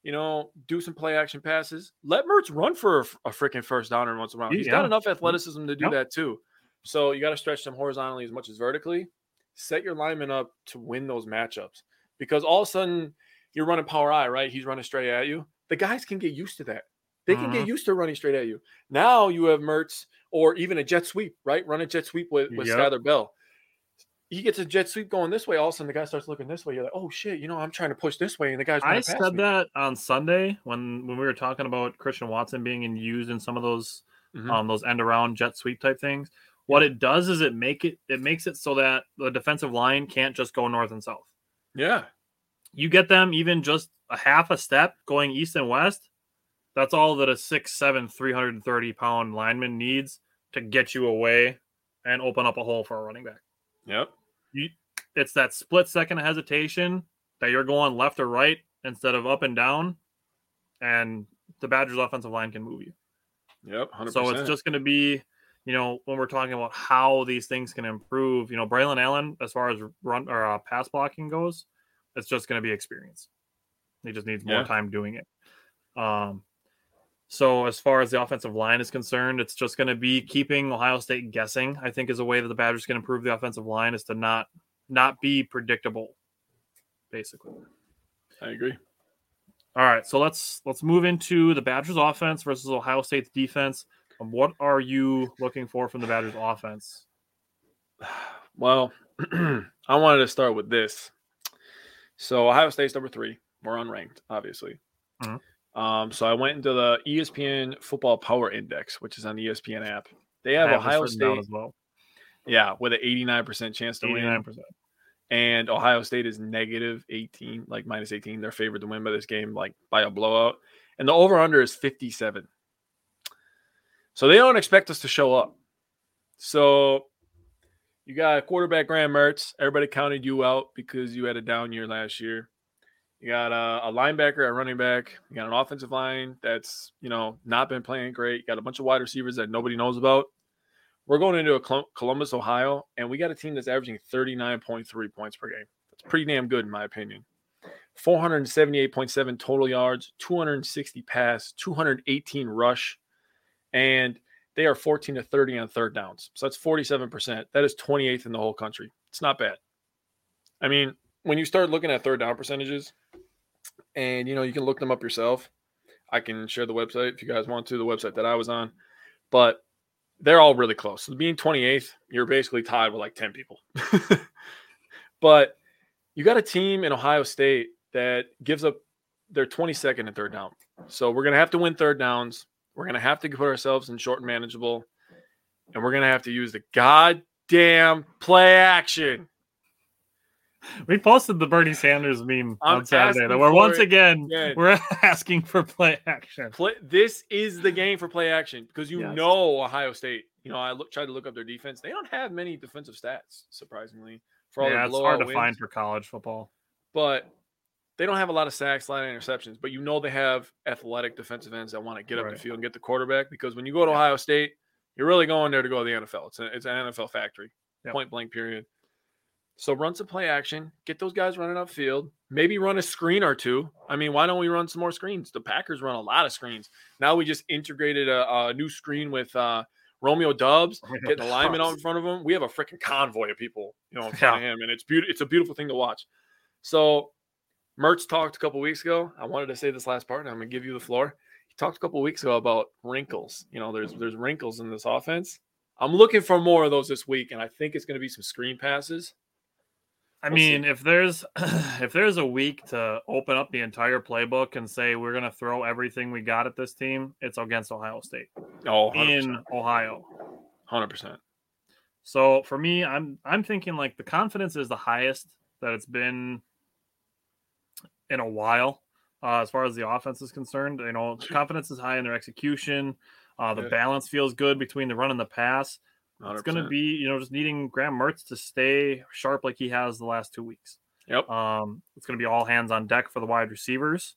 you know, do some play action passes. Let Mertz run for a, a freaking first down every once in a while. He's got enough mm-hmm. athleticism to do Yep. that too. So you got to stretch them horizontally as much as vertically. Set your lineman up to win those matchups because all of a sudden you're running power eye, right? He's running straight at you. The guys can get used to that. They can get Mhm. used to running straight at you. Now you have Mertz or even a jet sweep, right? Run a jet sweep with, with Yep. Skyler Bell. He gets a jet sweep going this way. All of a sudden, the guy starts looking this way. You're like, oh shit, you know, I'm trying to push this way, and the guy's. I said me. that on Sunday when when we were talking about Christian Watson being in, used in some of those Mhm. um those end around jet sweep type things. What it does is it make it it makes it so that the defensive line can't just go north and south. Yeah, You get them even just a half a step going east and west. That's all that a six, seven, 330 pound lineman needs to get you away and open up a hole for a running back. yep, It's that split second of hesitation that you're going left or right instead of up and down, and the Badgers' offensive line can move you. yep. 100%. So it's just going to be, you know, when we're talking about how these things can improve, you know, Braylon Allen, as far as run or uh, pass blocking goes, it's just going to be experience. He just needs more Yeah. time doing it. Um, so as far as the offensive line is concerned, it's just going to be keeping Ohio State guessing. I think is a way that the Badgers can improve the offensive line is to not not be predictable, basically. I agree. All right, so let's let's move into the Badgers offense versus Ohio State's defense. Um, what are you looking for from the Badgers offense? Well, I wanted to start with this. So Ohio State's number three. We're unranked, obviously. Mhm. Um, so I went into the ESPN Football Power Index, which is on the ESPN app. They have this Ohio State, as well. yeah, with an 89% chance to Eighty-nine win. percent. And Ohio State is negative 18, like minus 18. They're favored to win by this game, like by a blowout. And the over under is 57. So they don't expect us to show up. So you got quarterback Graham Mertz. Everybody counted you out because you had a down year last year. You got a, a linebacker at running back. You got an offensive line that's you know not been playing great. You got a bunch of wide receivers that nobody knows about. We're going into a Colum- Columbus, Ohio, and we got a team that's averaging 39.3 points per game. That's pretty damn good in my opinion. 478.7 total yards, 260 pass, 218 rush, and they are 14 to 30 on third downs. So that's 47%. That is 28th in the whole country. It's not bad. I mean, when you start looking at third down percentages, and you know, you can look them up yourself. I can share the website if you guys want to, the website that I was on. But they're all really close. So being 28th, you're basically tied with like 10 people. but you got a team in Ohio State that gives up their 22nd and third down. So we're going to have to win third downs. We're going to have to put ourselves in short and manageable. And we're going to have to use the goddamn play action. We posted the Bernie Sanders meme I'm on Saturday. That we're once again again. we're asking for play action. Play, this is the game for play action because you Yes. know Ohio State you know, I look tried to look up their defense. They don't have many defensive stats, surprisingly. For all yeah, it's hard to blowout find for college football. but they don't have a lot of sacks, a lot of interceptions. But you know they have athletic defensive ends that want to get up Right. the field and get the quarterback because when you go to Ohio State, you're really going there to go to the NFL. It's, a, it's an NFL factory, Yep. point blank period. So run some play action, get those guys running upfield, maybe run a screen or two. I mean, why don't we run some more screens? The Packers run a lot of screens. Now we just integrated a, a new screen with uh, Romeo Doubs, getting the lineman out in front of him. We have a freaking convoy of people, you know, in front of him, and it's beautiful. It's a beautiful thing to watch. So, Mertz talked a couple weeks ago. I wanted to say this last part, and I'm gonna give you the floor. He talked a couple weeks ago about wrinkles. You know, there's there's wrinkles in this offense. I'm looking for more of those this week, and I think it's gonna be some screen passes. I We'll see. mean, if there's if there's a week to open up the entire playbook and say we're gonna throw everything we got at this team, it's against Ohio State Oh, in Ohio. hundred percent. So for me, I'm I'm thinking like the confidence is the highest that it's been in a while. Uh, as far as the offense is concerned, you know, confidence is high in their execution. Uh, the Yeah. balance feels good between the run and the pass. It's going to be, you know, just needing Graham Mertz to stay sharp like he has the last two weeks. Yep. Um, it's going to be all hands on deck for the wide receivers.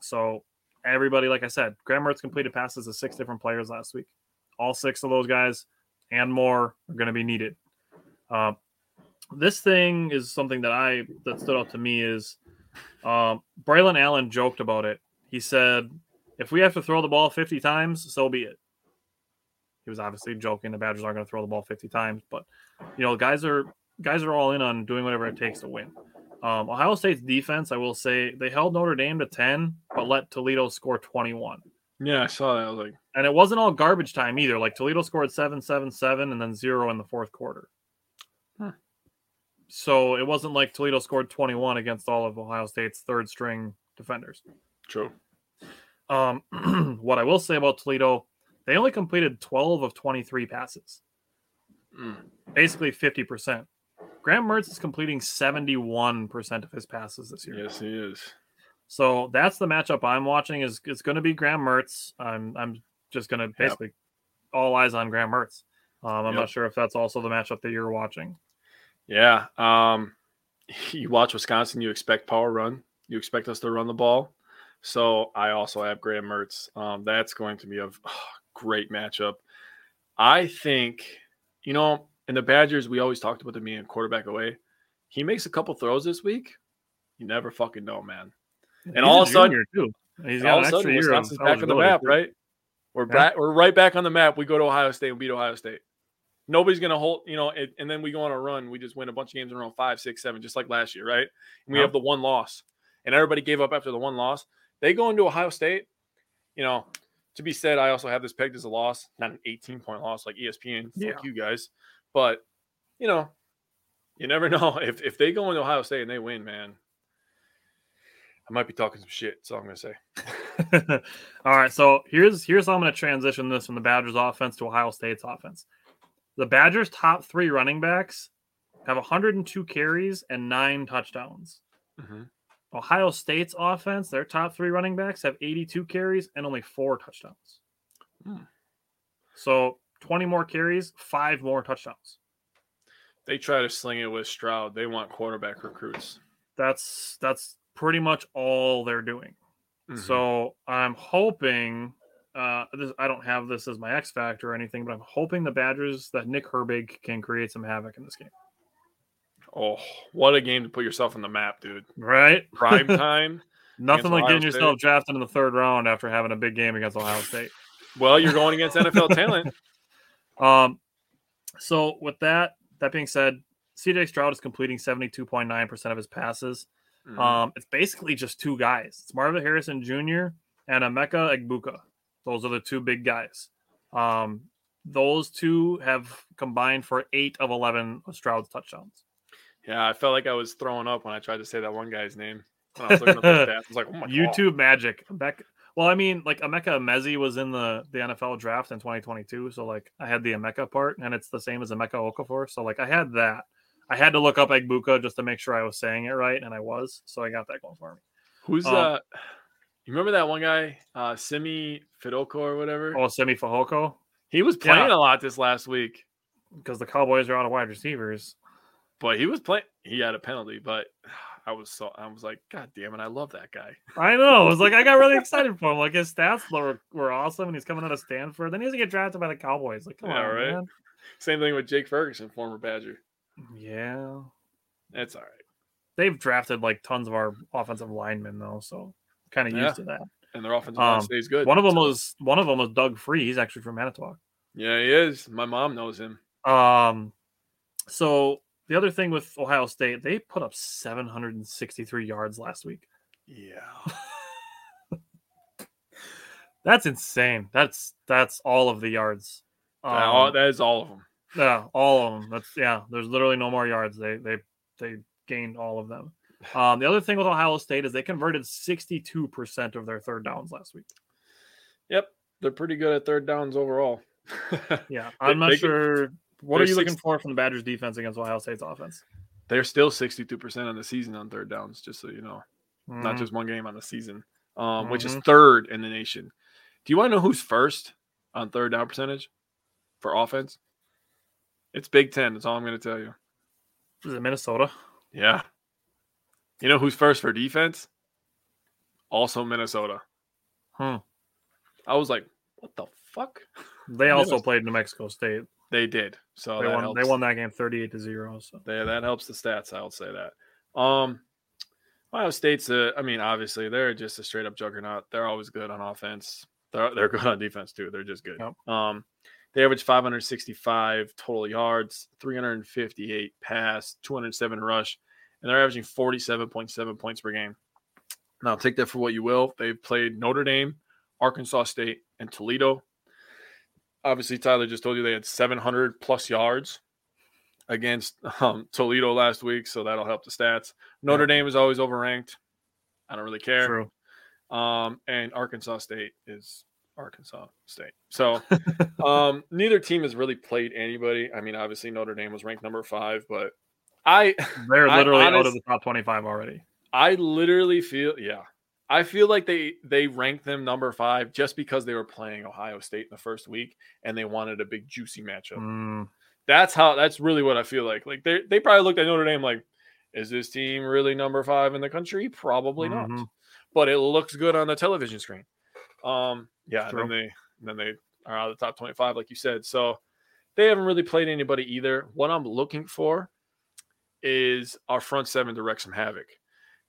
So everybody, like I said, Graham Mertz completed passes to six different players last week. All six of those guys and more are going to be needed. Uh, this thing is something that I that stood out to me is um, Braylon Allen joked about it. He said, "If we have to throw the ball 50 times, so be it." He was obviously joking. The Badgers aren't going to throw the ball 50 times, but you know, guys are guys are all in on doing whatever it takes to win. Um, Ohio State's defense, I will say, they held Notre Dame to 10, but let Toledo score 21. Yeah, I saw that. I was like, And it wasn't all garbage time either. Like Toledo scored 7 7 7 and then zero in the fourth quarter. So it wasn't like Toledo scored 21 against all of Ohio State's third string defenders. true. Um, what I will say about Toledo, they only completed 12 of 23 passes, Mm. basically 50%. Graham Mertz is completing 71% of his passes this year. Yes, he is. So that's the matchup I'm watching. Is it's going to be Graham Mertz. I'm I'm just going to basically all eyes on Graham Mertz. Um, I'm Yep. not sure if that's also the matchup that you're watching. Yeah. Um, you watch Wisconsin, you expect power run. You expect us to run the ball. So I also have Graham Mertz. Um, that's going to be a great matchup. I think, you know, in the Badgers, we always talked about them being a quarterback away. He makes a couple throws this week. You never fucking know, man. He's all a of a sudden- too. He's And all of a sudden, Wisconsin's back on the map, right? We're Yeah. back. We're right back on the map. We go to Ohio State and beat Ohio State. Nobody's gonna hold, you know, and, and then we go on a run. We just win a bunch of games in a row, five, six, seven, just like last year, right? And we Yep. have the one loss, and everybody gave up after the one loss. They go into Ohio State. You know, to be said, I also have this pegged as a loss, not an 18 point loss like ESPN. Fuck you guys, but you know, you never know if if they go into Ohio State and they win, man. I might be talking some shit. So I'm gonna say. all right, so here's here's how I'm going to transition this from the Badgers offense to Ohio State's offense. The Badgers' top three running backs have 102 carries and nine touchdowns. Mhm. Ohio State's offense, their top three running backs have 82 carries and only four touchdowns. Hmm. So 20 more carries, five more touchdowns. They try to sling it with Stroud. They want quarterback recruits. That's that's pretty much all they're doing. Mhm. So I'm hoping uh this, I don't have this as my X factor or anything, but I'm hoping the Badgers that Nick Herbig can create some havoc in this game. oh, what a game to put yourself on the map, dude! Right? Prime time. Nothing like Ohio getting yourself drafted in the third round after having a big game against Ohio State. well, you're going against NFL talent. Um, so with that, that being said, CJ Stroud is completing 72.9% of his passes. Mhm. Um, it's basically just two guys. It's Marvin Harrison Jr. and Emeka Egbuka. Those are the two big guys. Um, those two have combined for eight of 11 of Stroud's touchdowns. yeah, I felt like I was throwing up when I tried to say that one guy's name. When I was looking up his stats, I was like, "Oh my god!" YouTube magic. Emeka, well, I mean, like Emeka Mezi was in the, the NFL draft in 2022. So, like, I had the Emeka part, and it's the same as Emeka Okafor. So, like, I had that. I had to look up Egbuka just to make sure I was saying it right, and I was. So, I got that going for me. Who's Um, uh? You remember that one guy, uh, Simi Fidoko or whatever? Oh, Simi Fehoko. He was playing Yeah. a lot this last week, because the Cowboys are out of wide receivers. but he was playing. He had a penalty, but I was so I was like, God damn it, I love that guy. I know. It was like I got really excited for him. Like his stats were, were awesome, and he's coming out of Stanford. Then he doesn't get drafted by the Cowboys. Like, come Yeah, on, right. man. Same thing with Jake Ferguson, former Badger. Yeah, That's all right. they've drafted like tons of our offensive linemen though, so kind of Yeah. used to that. And their offensive line Um, stays good. One of them was one of them was Doug Free. He's actually from Manitowoc. Yeah, he is. My mom knows him. Um, so the other thing with Ohio State, they put up 763 yards last week. Yeah. That's insane. That's that's all of the yards. Um, That- all- that is all of them. yeah, all of them. That's yeah. There's literally no more yards. They they they gained all of them. Um, the other thing with Ohio State is they converted 62% of their third downs last week. Yep. They're pretty good at third downs overall. Yeah, I'm not they sure. What are you looking for from the Badgers defense against Ohio State's offense? They're still 62% on the season on third downs, just so you know. Not Mhm. just one game on the season, um, which is Mhm. third in the nation. Do you want to know who's first on third down percentage for offense? It's Big Ten. That's all I'm going to tell you. is it Minnesota? Yeah. You know who's first for defense? Also Minnesota. Hmm. I was like, what the fuck? They also played New Mexico State. They did. So they that won. helps. They won that game 38 to zero. So They, that helps the stats. I'll say that. Um, Ohio State's. A, I mean, obviously they're just a straight up juggernaut. They're always good on offense. They're they're good on defense too. They're just good. Yep. Um, they average 565 total yards, 358 pass, 207 rush, and they're averaging 47.7 points per game. Now take that for what you will. They've played Notre Dame, Arkansas State, and Toledo. Obviously, Tyler just told you they had 700 plus yards against um, Toledo last week, so that'll help the stats. Notre Dame is always overranked. I don't really care. true. Um, and Arkansas State is Arkansas State. So um, neither team has really played anybody. I mean, obviously Notre Dame was ranked number five, but I They're I literally out of honest- the top 25 already. I literally feel yeah. I feel like they they ranked them number five just because they were playing Ohio State in the first week and they wanted a big juicy matchup. Mm, That's how that's really what I feel like. Like they they probably looked at Notre Dame like, is this team really number five in the country? Probably not. mhm. But it looks good on the television screen. Um, yeah, and then they and then they are out of the top 25, like you said. So they haven't really played anybody either. What I'm looking for is our front seven to wreck some havoc.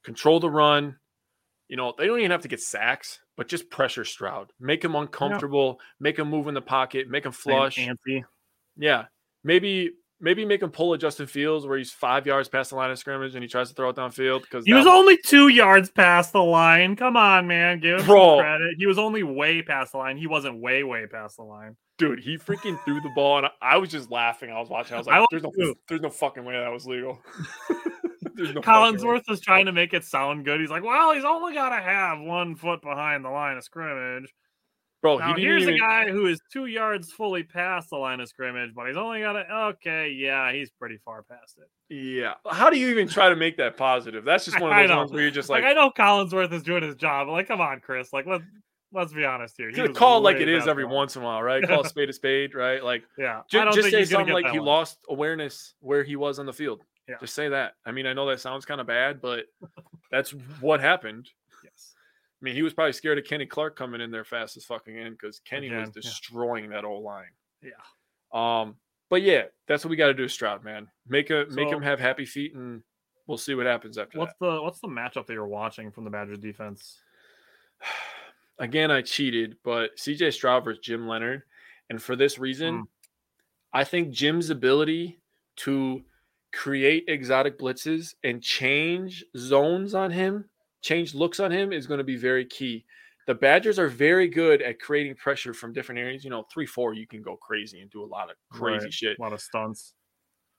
Control the run. You know, they don't even have to get sacks, but just pressure Stroud. Make him uncomfortable, make him move in the pocket, make him flush. Antsy. Yeah. Maybe maybe make him pull a Justin Fields where he's five yards past the line of scrimmage and he tries to throw it downfield because He was only two yards past the line. Come on, man. Give him credit. He was only way past the line. He wasn't way, way past the line. dude, he freaking threw the ball, and I, I was just laughing. I was watching. I was I like, was "There's no, there's no fucking way that was legal." no. Collinsworth was trying to make it sound good. He's like, well, he's only got to have one foot behind the line of scrimmage. Bro. Now, he here's even, a guy who is two yards fully past the line of scrimmage, but he's only got a Okay, yeah, he's pretty far past it. Yeah, how do you even try to make that positive? That's just one of those ones where you're just Like, like, I know Collinsworth is doing his job, but like, come on, Chris. Like, let's let's be honest here. He "Good was call like it is every line. once in a while, right? Call a spade a spade, right? Like Yeah, I don't just think say he's something like he one. lost awareness where he was on the field. Yeah. Just say that. I mean, I know that sounds kind of bad, but that's what happened. I mean, he was probably scared of Kenny Clark coming in there fast as fucking in because Kenny was Again, yeah. destroying that old line. Yeah. Um, but yeah, that's what we got to do, Stroud, man. Make a make him have happy feet, and we'll see what happens after What's the what's the matchup that you're watching from the Badgers defense? Again, I cheated, but CJ Stroud versus Jim Leonhard, and for this reason, Mm. I think Jim's ability to create exotic blitzes and change zones on him, change looks on him, is going to be very key. The Badgers are very good at creating pressure from different areas. You know, three four, you can go crazy and do a lot of crazy Right. shit. A lot of stunts.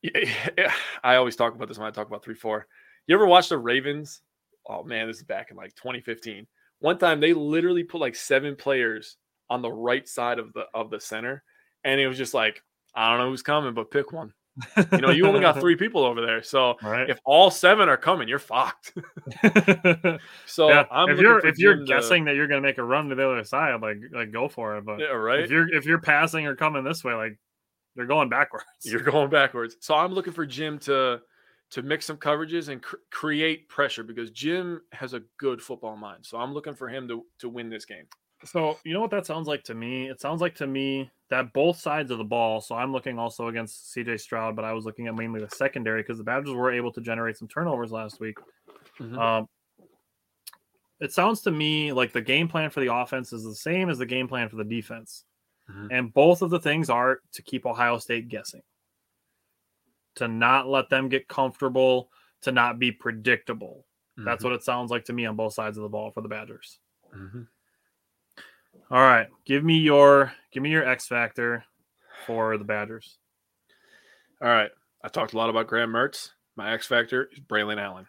Yeah, yeah, I always talk about this when I talk about three four. You ever watch the Ravens? Oh man, this is back in like 2015. One time they literally put like seven players on the right side of the of the center, and it was just like I don't know who's coming, but pick one. You know, you only got three people over there. So right. if all seven are coming, you're fucked. so yeah. I'm if you're if you're Jim to- guessing that you're gonna make a run to the other side, like like go for it. But yeah, right. if you're if you're passing or coming this way, like they're going backwards. You're going backwards. So I'm looking for Jim to to mix some coverages and cr- create pressure because Jim has a good football mind. So I'm looking for him to to win this game. So you know what that sounds like to me? It sounds like to me that both sides of the ball. So I'm looking also against CJ Stroud, but I was looking at mainly the secondary because the Badgers were able to generate some turnovers last week. Mhm. Um, it sounds to me like the game plan for the offense is the same as the game plan for the defense, Mhm. and both of the things are to keep Ohio State guessing, to not let them get comfortable, to not be predictable. That's Mhm. what it sounds like to me on both sides of the ball for the Badgers. All right, give me your give me your X factor for the Badgers. All right. I talked a lot about Graham Mertz. My X factor is Braylon Allen.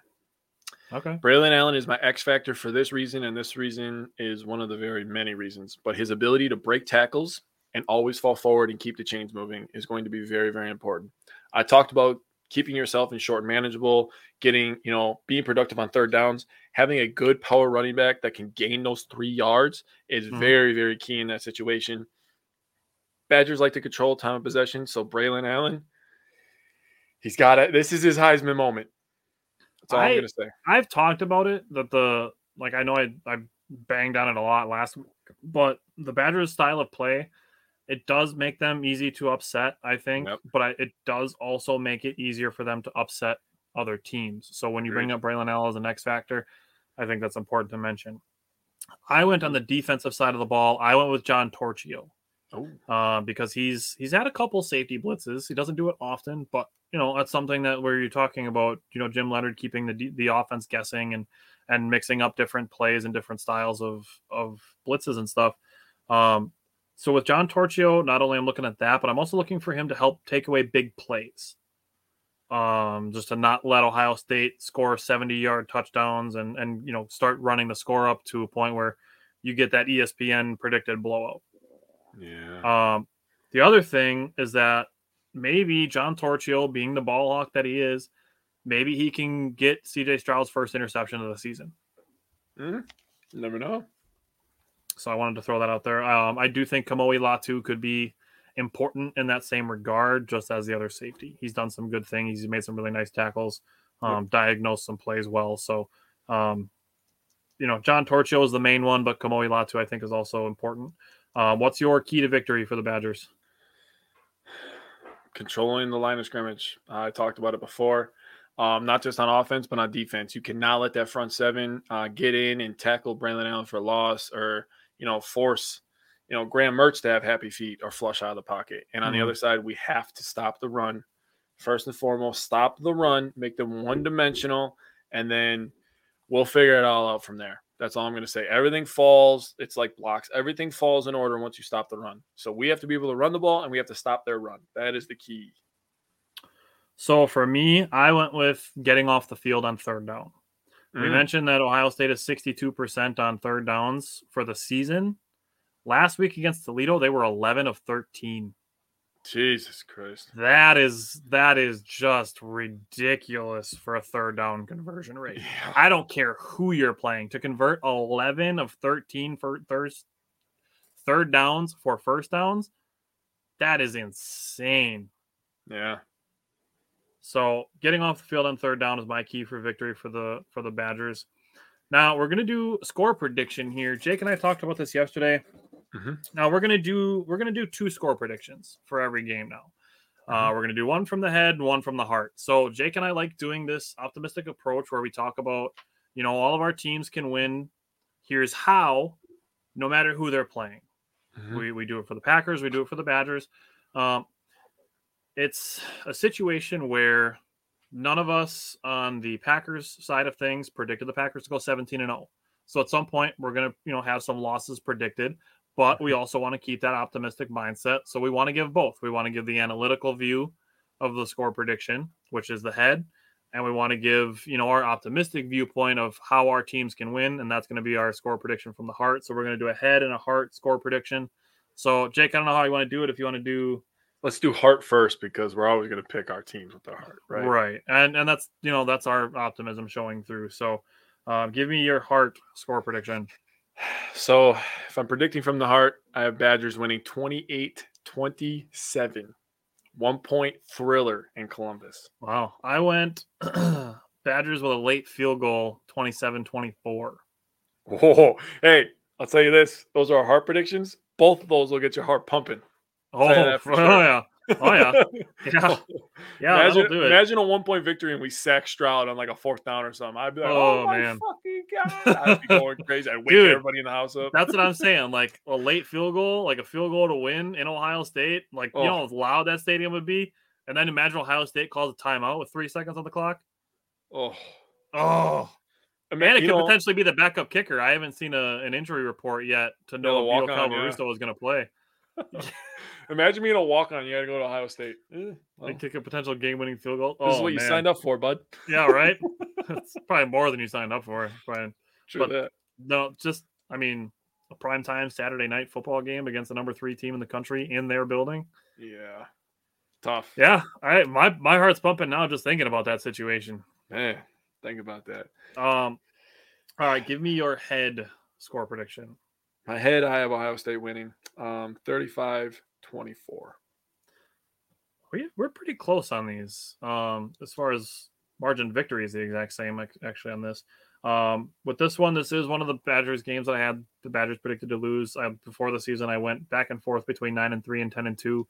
Okay. Braylon Allen is my X factor for this reason, and this reason is one of the very many reasons. But his ability to break tackles and always fall forward and keep the chains moving is going to be very, very important. I talked about keeping yourself in short and manageable, getting, you know, being productive on third downs, having a good power running back that can gain those three yards is Mhm. very, very key in that situation. Badgers like to control time of possession, so Braylon Allen, he's got it. This is his Heisman moment. That's all I, am gonna say. I've talked about it that the like I know I I banged on it a lot last week, but the Badgers style of play it does make them easy to upset, I think, Yep. but I, it does also make it easier for them to upset other teams. So when you bring up Braylon Allen as an next factor, I think that's important to mention. I went on the defensive side of the ball. I went with John Torchio. Oh, uh, because he's he's had a couple safety blitzes. He doesn't do it often, but you know that's something that where you're talking about you know Jim Leonhard keeping the the offense guessing and and mixing up different plays and different styles of of blitzes and stuff. Um, so with John Torchio, not only I'm looking at that, but I'm also looking for him to help take away big plays. Um, just to not let Ohio State score 70 yard touchdowns and and you know start running the score up to a point where you get that ESPN predicted blowout. yeah. Um, the other thing is that maybe John Torchio, being the ball hawk that he is, maybe he can get CJ Stroud's first interception of the season. Mhm. Never know. So I wanted to throw that out there. Um, I do think Kamoi Latu could be important in that same regard, just as the other safety. He's done some good things. He's made some really nice tackles, um, diagnosed some plays well. So, um, you know, John Torchio is the main one, but Kamoi Latu I think is also important. Um, what's your key to victory for the Badgers? Controlling the line of scrimmage. I talked about it before. Um, not just on offense, but on defense. You cannot let that front seven uh, get in and tackle Brandon Allen for loss or, you know, force, you know, Graham Mertz to have happy feet or flush out of the pocket. And on the Mhm. other side, we have to stop the run. First and foremost, stop the run, make them one dimensional, and then we'll figure it all out from there. That's all I'm going to say. Everything falls. It's like blocks. Everything falls in order once you stop the run. So we have to be able to run the ball and we have to stop their run. That is the key. So for me, I went with getting off the field on third down. We Mm. mentioned that Ohio State is 62% on third downs for the season. Last week against Toledo, they were 11 of 13. Jesus Christ. That is that is just ridiculous for a third down conversion rate. Yeah. I don't care who you're playing to convert 11 of 13 for third third downs for first downs. That is insane. Yeah. So getting off the field on third down is my key for victory for the for the Badgers. Now we're gonna do a score prediction here. Jake and I talked about this yesterday. Mhm. Now we're gonna do we're gonna do two score predictions for every game now. Uh, we're gonna do one from the head, and one from the heart. So Jake and I like doing this optimistic approach where we talk about, you know, all of our teams can win. Here's how, no matter who they're playing. Mhm. We, we do it for the Packers. We do it for the Badgers. Um, it's a situation where none of us on the Packers side of things predicted the Packers to go 17 and 0. So at some point we're going to, you know, have some losses predicted, but we also want to keep that optimistic mindset. So we want to give both. We want to give the analytical view of the score prediction, which is the head, and we want to give, you know, our optimistic viewpoint of how our teams can win, and that's going to be our score prediction from the heart. So we're going to do a head and a heart score prediction. So Jake, I don't know how you want to do it. If you want to do let's do heart first because we're always going to pick our teams with our heart, right? Right. And and that's you know that's our optimism showing through. So, uh, give me your heart score prediction. So, if I'm predicting from the heart, I have Badgers winning 28 27. One point thriller in Columbus. Wow. I went Badgers with a late field goal, 27 24. Oh, hey, I'll tell you this. Those are our heart predictions. Both of those will get your heart pumping. Oh, oh sure. yeah. Oh yeah. Yeah. Yeah, imagine, do it. imagine a one point victory and we sack Stroud on like a fourth down or something. I'd be like, oh, Oh, man. God! I'd be going crazy. I'd wake Dude. everybody in the house up. That's what I'm saying. Like a late field goal, like a field goal to win in Ohio State. Like you Oh. know how loud that stadium would be. And then imagine Ohio State calls a timeout with three seconds on the clock. Oh, Oh, I man, it could know, potentially be the backup kicker. I haven't seen a, an injury report yet to know if Vito walk-on, yeah. Is going to play. imagine being a walk on. You got to go to Ohio State. Eh, well, They kick a potential game-winning field goal. this is Oh, what you signed up for, bud. Yeah, right. it's probably more than you signed up for, Brian. True But- that. No, just I mean, a prime time Saturday night football game against the number three team in the country in their building. Yeah, tough. Yeah, I my my heart's pumping now just thinking about that situation. Man, think about that. Um, all right, give me your head score prediction. My head, I have Ohio State winning um, 35 24. We we're pretty close on these. Um, as far as margin victory is the exact same actually on this. Um, with this one, this is one of the Badgers games that I had the Badgers predicted to lose. I, before the season, I went back and forth between nine and three and ten and two.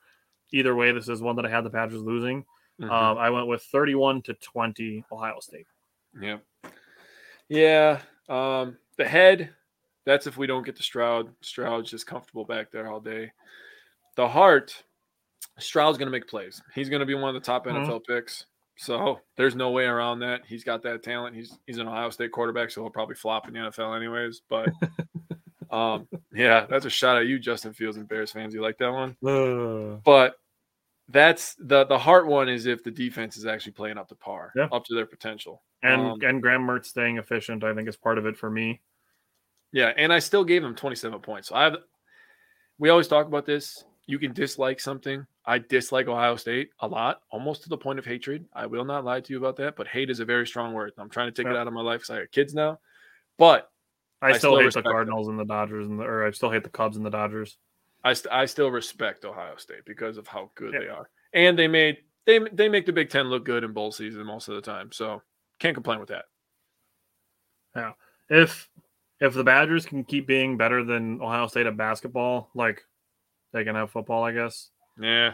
Either way, this is one that I had the Badgers losing. Mhm. Um, I went with thirty-one to twenty Ohio State. Yeah. Yeah. Um, the head, that's if we don't get the Stroud. Stroud's just comfortable back there all day. The heart, Stroud's going to make plays. He's going to be one of the top Mhm. NFL picks. So there's no way around that. He's got that talent. He's he's an Ohio State quarterback, so he'll probably flop in the NFL anyways. But um, yeah, that's a shot at you, Justin Fields and Bears fans. You like that one? But that's the the heart one is if the defense is actually playing up to par, Yeah. up to their potential. and Um, and Graham Mertz staying efficient, I think, is part of it for me. Yeah, and I still gave him 27 points. So I have we always talk about this. You can dislike something. I dislike Ohio State a lot, almost to the point of hatred. I will not lie to you about that, but hate is a very strong word. I'm trying to take it out of my life because I got kids now. But I, I still, still hate the them. Cardinals and the Dodgers, and the, or I still hate the Cubs and the Dodgers. I, st- I still respect Ohio State because of how good Yeah. they are, and they made they they make the Big Ten look good in bowl season most of the time. So can't complain with that. Now, if if the Badgers can keep being better than Ohio State at basketball, like they can have football, I guess Yeah,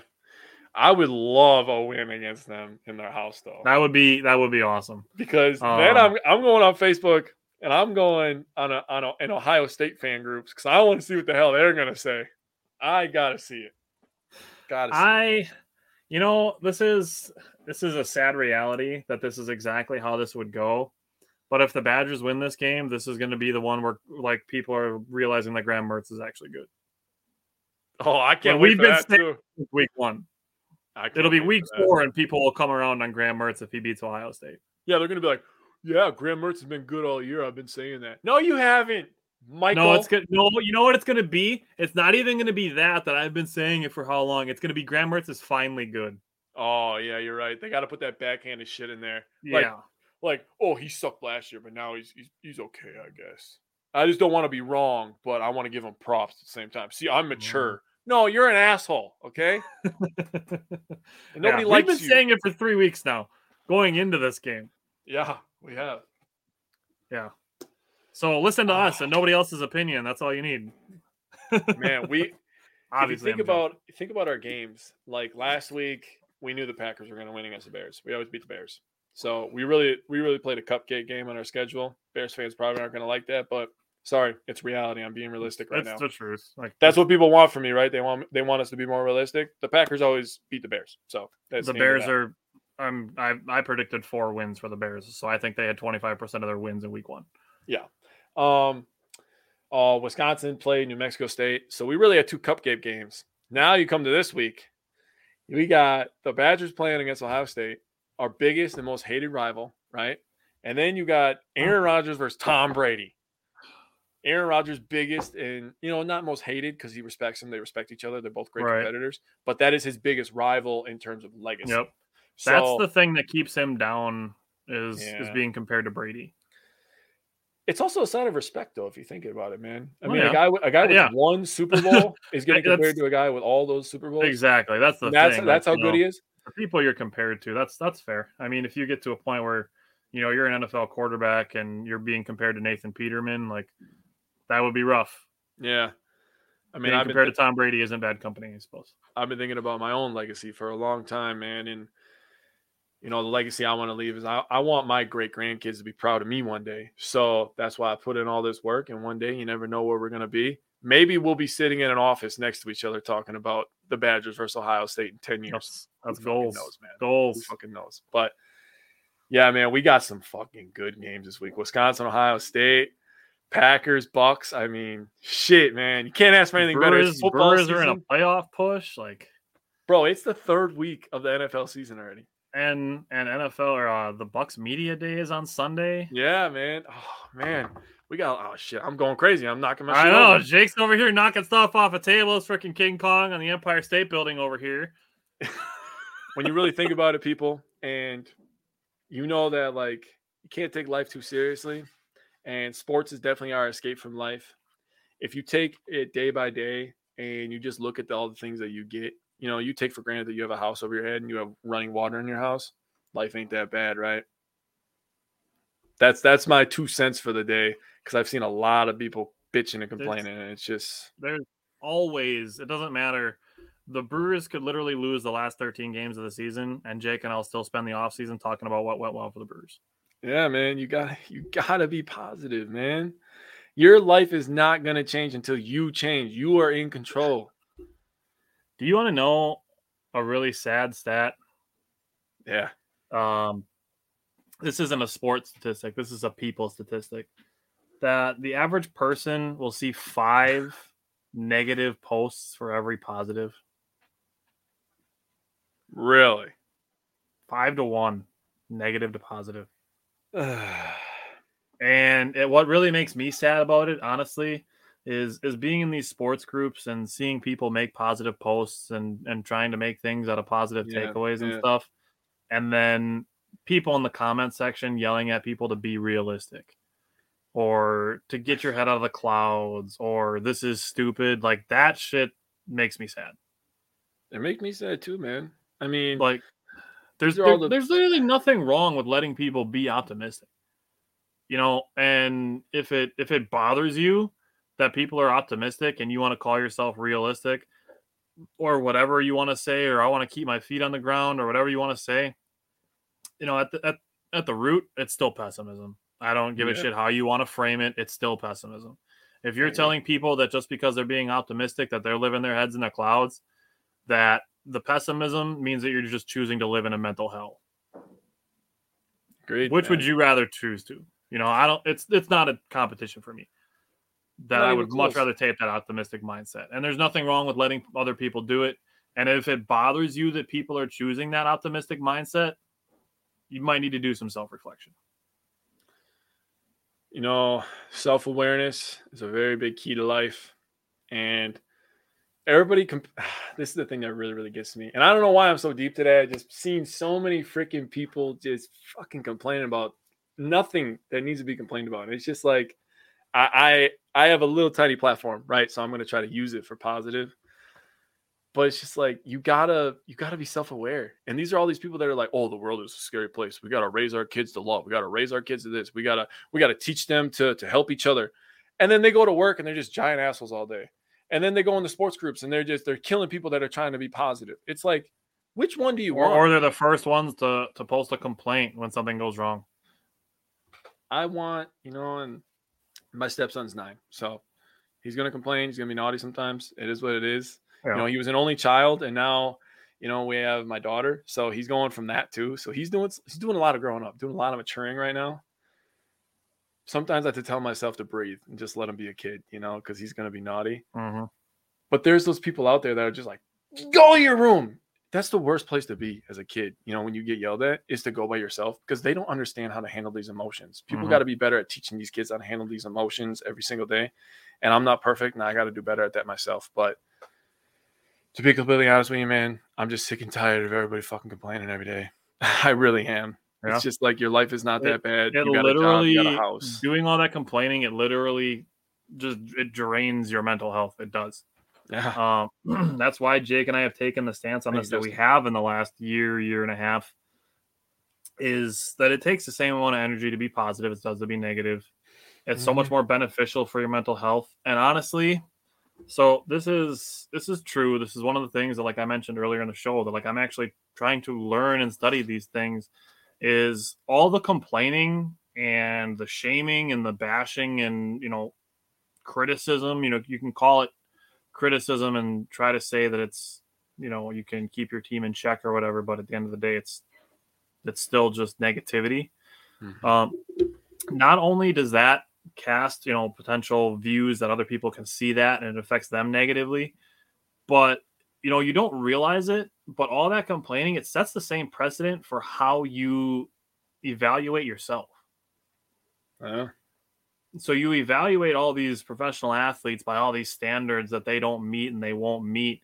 I would love a win against them in their house though. that would be that would be awesome. because Um, then I'm I'm going on Facebook and I'm going on a on a, an Ohio State fan groups because I want to see what the hell they're gonna say. I gotta see it. Gotta see it. I, you know, this is this is a sad reality that this is exactly how this would go. But if the Badgers win this game, this is going to be the one where like people are realizing that Graham Mertz is actually good. Oh, I can't Well, wait we've for been that saying- too. Week one, it'll be week four, and people will come around on Graham Mertz if he beats Ohio State. Yeah, they're gonna be like, yeah, Graham Mertz has been good all year. I've been saying that. No, you haven't, Michael. No, it's good. No, you know what it's going to be? It's not even going to be that that I've been saying it for how long. It's going to be Graham Mertz is finally good. Oh yeah, you're right. They got to put that backhanded shit in there. Yeah. Like, like, oh, he sucked last year, but now he's he's, he's okay, I guess. I just don't want to be wrong, but I want to give him props at the same time. See, I'm mm-hmm. mature. No, you're an asshole, okay? And nobody Yeah, likes We've been you. saying it for three weeks now, going into this game. yeah, we have. Yeah. So listen to us and ah. nobody else's opinion. That's all you need. Man, we Obviously, think I'm about think about our games. Like last week, we knew the Packers were going to win against the Bears. We always beat the Bears. So we really we really played a cupcake game on our schedule. Bears fans probably aren't going to like that, but sorry, it's reality. I'm being realistic right that's now. the truth. Like That's what people want from me, right? They want they want us to be more realistic. The Packers always beat the Bears, so that's the the Bears are. I'm. I, I predicted four wins for the Bears, so I think they had 25 percent of their wins in Week One. Yeah. Um, uh, Wisconsin played New Mexico State, so we really had two cupcake games. Now you come to this week, we got the Badgers playing against Ohio State, our biggest and most hated rival, right? And then you got Aaron Rodgers versus Tom Brady. Aaron Rodgers' biggest and you know not most hated because he respects him. They respect each other. They're both great Right. competitors, but that is his biggest rival in terms of legacy. Yep. So, That's the thing that keeps him down is is being compared to Brady. It's also a sign of respect, though, if you think about it, man. I Oh, mean, yeah. a guy with- a guy with Yeah. one Super Bowl is getting compared to a guy with all those Super Bowls. Exactly. That's the that's thing. that's like, how good know, he is. the people you're compared to. That's that's fair. I mean, if you get to a point where you know you're an NFL quarterback and you're being compared to Nathan Peterman, like that would be rough. Yeah. I mean, Being compared to Tom Brady isn't bad company, I suppose. I've been thinking about my own legacy for a long time, man. And you know, the legacy I want to leave is I, I want my great grandkids to be proud of me one day. So that's why I put in all this work. And one day you never know where we're gonna be. Maybe we'll be sitting in an office next to each other talking about the Badgers versus Ohio State in 10 years. That's, that's Who goals. knows, man. Who Goals. fucking knows? But yeah, man, we got some fucking good games this week. Wisconsin, Ohio State, Packers, Bucks. I mean, shit, man. You can't ask for anything better. It's Brewers, football Brewers are in a playoff push, like Bro, it's the third week of the NFL season already. and and NFL or uh, the Bucks media day is on Sunday. Yeah, man. Oh man. We got oh shit. I'm going crazy. I'm knocking my I shit know over. Jake's over here knocking stuff off a table. It's freaking King Kong on the Empire State Building over here. when you really think about it, people, and you know that like you can't take life too seriously, and sports is definitely our escape from life. If you take it day by day and you just look at the, all the things that you get, you know, you take for granted that you have a house over your head and you have running water in your house. Life ain't that bad, right? That's that's my two cents for the day because I've seen a lot of people bitching and complaining, and it's just There's always it doesn't matter. The Brewers could literally lose the last 13 games of the season, and Jake and I'll still spend the offseason talking about what went well for the Brewers. Yeah, man, you got you got to be positive, man. Your life is not going to change until you change. You are in control. Do you want to know a really sad stat? Yeah. Um, this isn't a sports statistic. This is a people statistic. That the average person will see five negative posts for every positive. Really? Five to one, negative to positive. And it, what really makes me sad about it, honestly, is is being in these sports groups and seeing people make positive posts and and trying to make things out of positive Yeah, takeaways and yeah. stuff, and then people in the comment section yelling at people to be realistic, or to get your head out of the clouds, or this is stupid. Like that shit makes me sad. it make me sad too, man. I mean, Like there's These are all there- the- there's literally nothing wrong with letting people be optimistic. You know, and if it if it bothers you that people are optimistic and you want to call yourself realistic or whatever you want to say or I want to keep my feet on the ground or whatever you want to say, you know, at the at, at the root it's still pessimism. I don't give a shit how you want to frame it, it's still pessimism. If you're telling people that just because they're being optimistic that they're living their heads in the clouds, that the pessimism means that you're just choosing to live in a mental hell. great. Which would you rather choose to? You know, I don't. It's it's not a competition for me. That Not I would much rather take that optimistic mindset. And there's nothing wrong with letting other people do it. And if it bothers you that people are choosing that optimistic mindset, you might need to do some self reflection. You know, self awareness is a very big key to life, and everybody. Comp- this is the thing that really, really gets me. And I don't know why I'm so deep today. I just seen so many freaking people just fucking complaining about nothing that needs to be complained about. It's just like I I, I have a little tiny platform, right? So I'm going to try to use it for positive. But it's just like you gotta you gotta be self aware, and these are all these people that are like, "Oh, the world is a scary place. We gotta raise our kids to love. We gotta raise our kids to this. We gotta we gotta teach them to to help each other." And then they go to work and they're just giant assholes all day. And then they go into sports groups and they're just they're killing people that are trying to be positive. It's like, which one do you Or, want? or they're the first ones to to post a complaint when something goes wrong. I want, you know, and my stepson's nine, so he's gonna complain. He's gonna be naughty sometimes. It is what it is. Yeah. You know, he was an only child, and now, you know, we have my daughter, so he's going from that too. So he's doing he's doing a lot of growing up, doing a lot of maturing right now. Sometimes I have to tell myself to breathe and just let him be a kid, you know, because he's gonna be naughty. Mhm. But there's those people out there that are just like, go to your room. that's the worst place to be as a kid. You know, when you get yelled at, is to go by yourself because they don't understand how to handle these emotions. People Mhm. got to be better at teaching these kids how to handle these emotions every single day. And I'm not perfect, and I got to do better at that myself. But to be completely honest with you, man, I'm just sick and tired of everybody fucking complaining every day. I really am. Yeah. It's just like your life is not that bad. It you got literally a job, you got a house. doing all that complaining. It literally just it drains your mental health. It does. Yeah. Um, that's why Jake and I have taken the stance on this that we have in the last year, year and a half. Is that it takes the same amount of energy to be positive as it does to be negative. It's so Mm-hmm. much more beneficial for your mental health. And honestly, so this is this is true. This is one of the things that, like I mentioned earlier in the show, that like I'm actually trying to learn and study these things. Is all the complaining and the shaming and the bashing and you know criticism. You know, you can call it criticism and try to say that it's you know you can keep your team in check or whatever but at the end of the day it's it's still just negativity Mhm. um not only does that cast you know potential views that other people can see that and it affects them negatively but you know you don't realize it but all that complaining it sets the same precedent for how you evaluate yourself Yeah. so you evaluate all these professional athletes by all these standards that they don't meet and they won't meet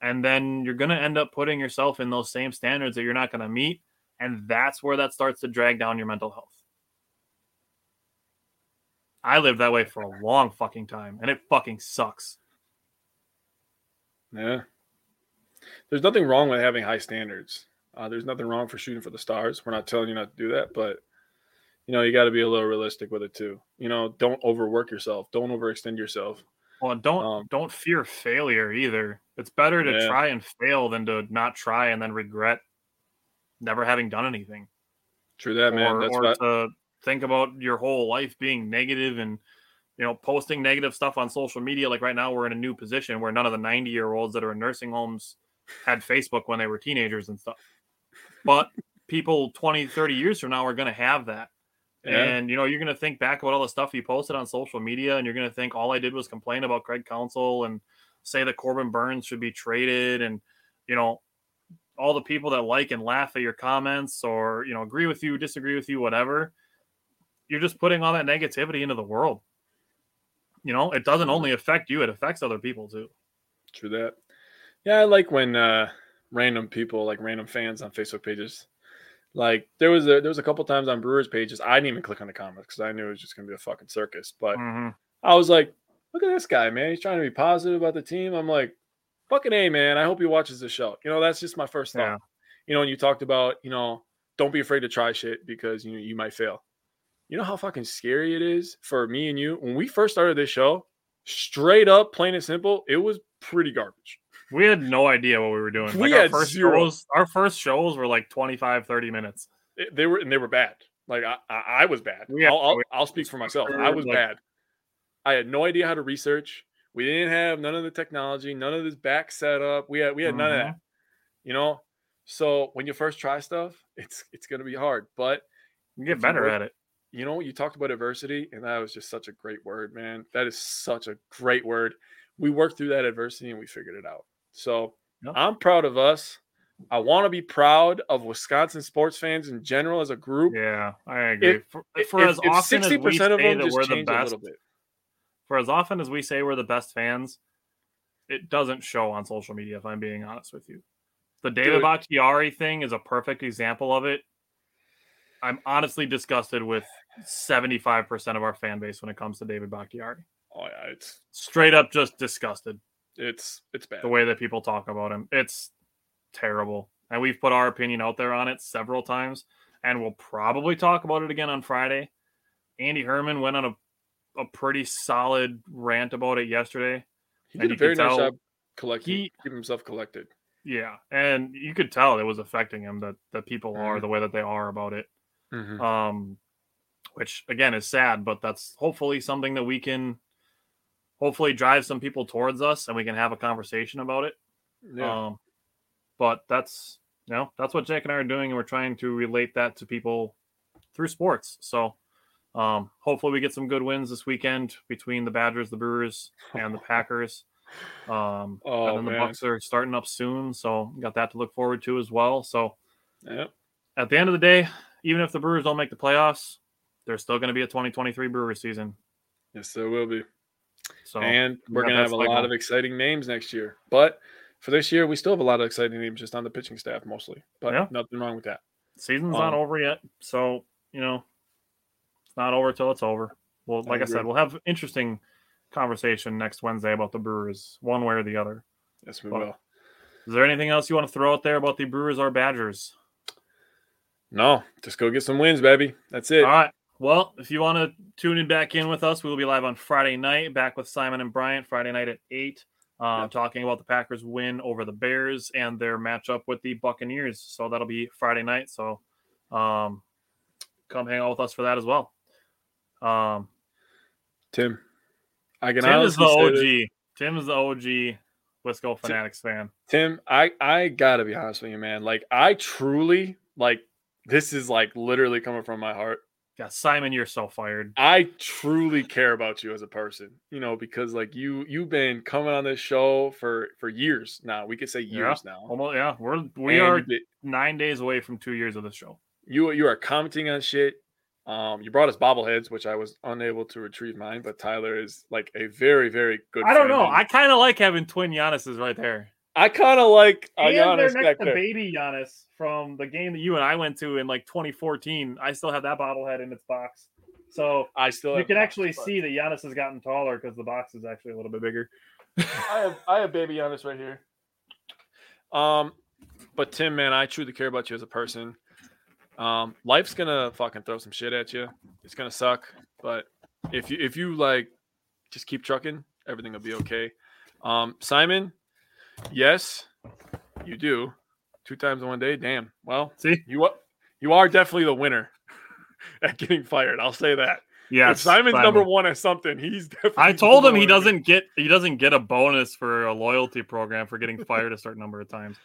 and then you're going to end up putting yourself in those same standards that you're not going to meet and that's where that starts to drag down your mental health i lived that way for a long fucking time and it fucking sucks Yeah. There's nothing wrong with having high standards. Uh, there's nothing wrong for shooting for the stars. We're not telling you not to do that, but you know, you got to be a little realistic with it too. You know, don't overwork yourself. Don't overextend yourself. well don't Um, don't fear failure either it's better to Yeah. try and fail than to not try and then regret never having done anything True that, man. or, That's or what. to think about your whole life being negative and you know posting negative stuff on social media like right now we're in a new position where none of the 90 year olds that are in nursing homes had facebook when they were teenagers and stuff. But people 20 30 years from now are going to have that. Yeah. and you know you're going to think back about all the stuff you posted on social media and you're going to think all i did was complain about craig counsell and say that corbin burnes should be traded and you know all the people that like and laugh at your comments or you know agree with you disagree with you whatever you're just putting all that negativity into the world. You know it doesn't only affect you it affects other people too. True that. Yeah, I like when uh random people, like random fans on Facebook pages, like there was a there was a couple times on Brewers pages. I didn't even click on the comments because I knew it was just gonna be a fucking circus. But Mhm. I was like, look at this guy, man. He's trying to be positive about the team. I'm like, fucking A, man. I hope he watches the show. You know, that's just my first thought. Yeah. You know, and you talked about, you know, don't be afraid to try shit because you know you might fail. You know how fucking scary it is for me and you when we first started this show. Straight up, plain and simple, it was pretty garbage. We had no idea what we were doing We like our first zero. shows our first shows were like 25 30 minutes It- they were and they were bad. Like I, I, I was bad. Had- I'll, I'll, I'll speak for myself. I was like- bad. I had no idea how to research. We didn't have none of the technology, none of this back setup. We had we had none of that. Mm-hmm. You know, so when you first try stuff, it's it's gonna be hard. But you get you better work- at it you know, you talked about adversity, and that was just such a great word, man. That is such a great word. We worked through that adversity and we figured it out. So. I'm proud of us. I want to be proud of Wisconsin sports fans in general as a group. yeah i agree for, If- for if- as often as we 60% of say that we're the best for as often as we say we're the best fans, it doesn't show on social media. If I'm being honest with you, the David Dude. Bakhtiari thing is a perfect example of it. I'm honestly disgusted with 75% of our fan base when it comes to David Bakhtiari. Oh yeah, it's Straight up, just disgusted it's it's bad. the way that people talk about him. It's terrible, and we've put our opinion out there on it several times, and we'll probably talk about it again on Friday. Andy Herman went on a a pretty solid rant about it yesterday. he did a very nice tell job collecting, he- keeping himself collected. Yeah, and you could tell it was affecting him that that people are Mhm. the way that they are about it. Mhm. Um, which again is sad, but that's hopefully something that we can hopefully drive some people towards us, and we can have a conversation about it. Yeah, Um, but that's you know that's what Jake and I are doing, and we're trying to relate that to people through sports. So um, hopefully we get some good wins this weekend between the Badgers, the Brewers, and the Packers. Um, Oh, and then the. Bucks are starting up soon, so got that to look forward to as well. So Yep. at the end of the day, even if the Brewers don't make the playoffs, there's still going to be a 2023 Brewers season. Yes, there will be. So and we we're gonna have a lot of exciting names next year. But for this year, we still have a lot of exciting names just on the pitching staff mostly. But Yeah. nothing wrong with that. season's not um, over yet, so you know it's not over till it's over. Well, like I, said, we'll have interesting conversation next Wednesday about the Brewers, one way or the other. Yes, we Well, will. Is there anything else you want to throw out there about the Brewers or Badgers? No, just go get some wins, baby. That's it. All right. Well, if you want to tune in back in with us, we will be live on Friday night, back with Simon and Bryant, Friday night at 8, um, Yep. talking about the Packers' win over the Bears and their matchup with the Buccaneers. So that'll be Friday night. So um, come hang out with us for that as well. Um, Tim, I can Tim is the. OG. Tim is the OG Wisco Fanatics fan. Tim, I I gotta be honest with you, man. Like I truly like this is like literally coming from my heart. Yeah, Simon, you're so fired. I truly care about you as a person, you know, because like you you've been coming on this show for for years now. We could say Yeah. years now. Almost, yeah, we're we And are did- nine days away from two years of this show. you you are commenting on shit. Um, you brought us bobbleheads, which I was unable to retrieve mine, but Tyler is like a very very good. I don't know. I kind of like having twin Giannis's right there. I kind of like uh, and they're next to baby Giannis from the game that you and I went to in like 2014. I still have that bobblehead in its box. So I still you have can box, actually but see that Giannis has gotten taller because the box is actually a little bit bigger. I have I have baby Giannis right here. Um, but Tim, man, I truly care about you as a person. Um, life's gonna fucking throw some shit at you. It's gonna suck, but if you if you like, just keep trucking, everything will be okay. Um, Simon, yes, you do. Two times in one day. Damn. Well, See? you are you are definitely the winner at getting fired. I'll say that. Yeah, Simon's number one at something, he's definitely. I told him he doesn't get he doesn't get a bonus for a loyalty program for getting fired a certain number of times.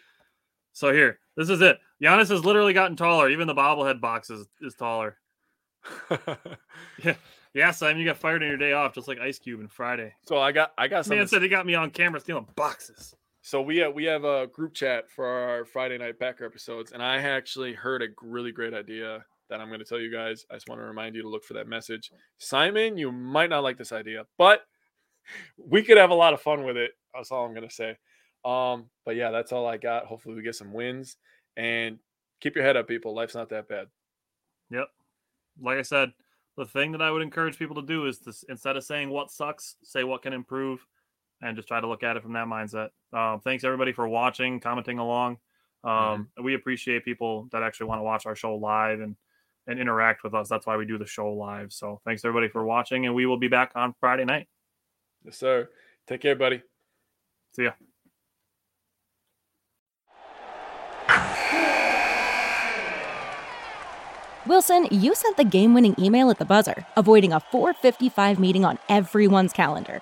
So here, this is it. Giannis has literally gotten taller. Even the bobblehead box is, is taller. Yeah, Simon, you got fired on your day off, just like Ice Cube and Friday. so I got I got something. Man said he got me on camera stealing boxes. So we have we have a group chat for our Friday night Packer episodes, and I actually heard a really great idea that I'm going to tell you guys. I just want to remind you to look for that message. Simon, you might not like this idea, but we could have a lot of fun with it. That's all I'm going to say. Um, but yeah, that's all I got. Hopefully, we get some wins and keep your head up, people. Life's not that bad. Yep. Like I said, the thing that I would encourage people to do is to instead of saying what sucks, say what can improve, and just try to look at it from that mindset. Um, thanks everybody for watching, commenting along. Um, We appreciate people that actually want to watch our show live and and interact with us. That's why we do the show live. So thanks everybody for watching, and we will be back on Friday night. Yes, sir. Take care, buddy. See ya. Wilson, you sent the game winning email at the buzzer, avoiding a 455 meeting on everyone's calendar.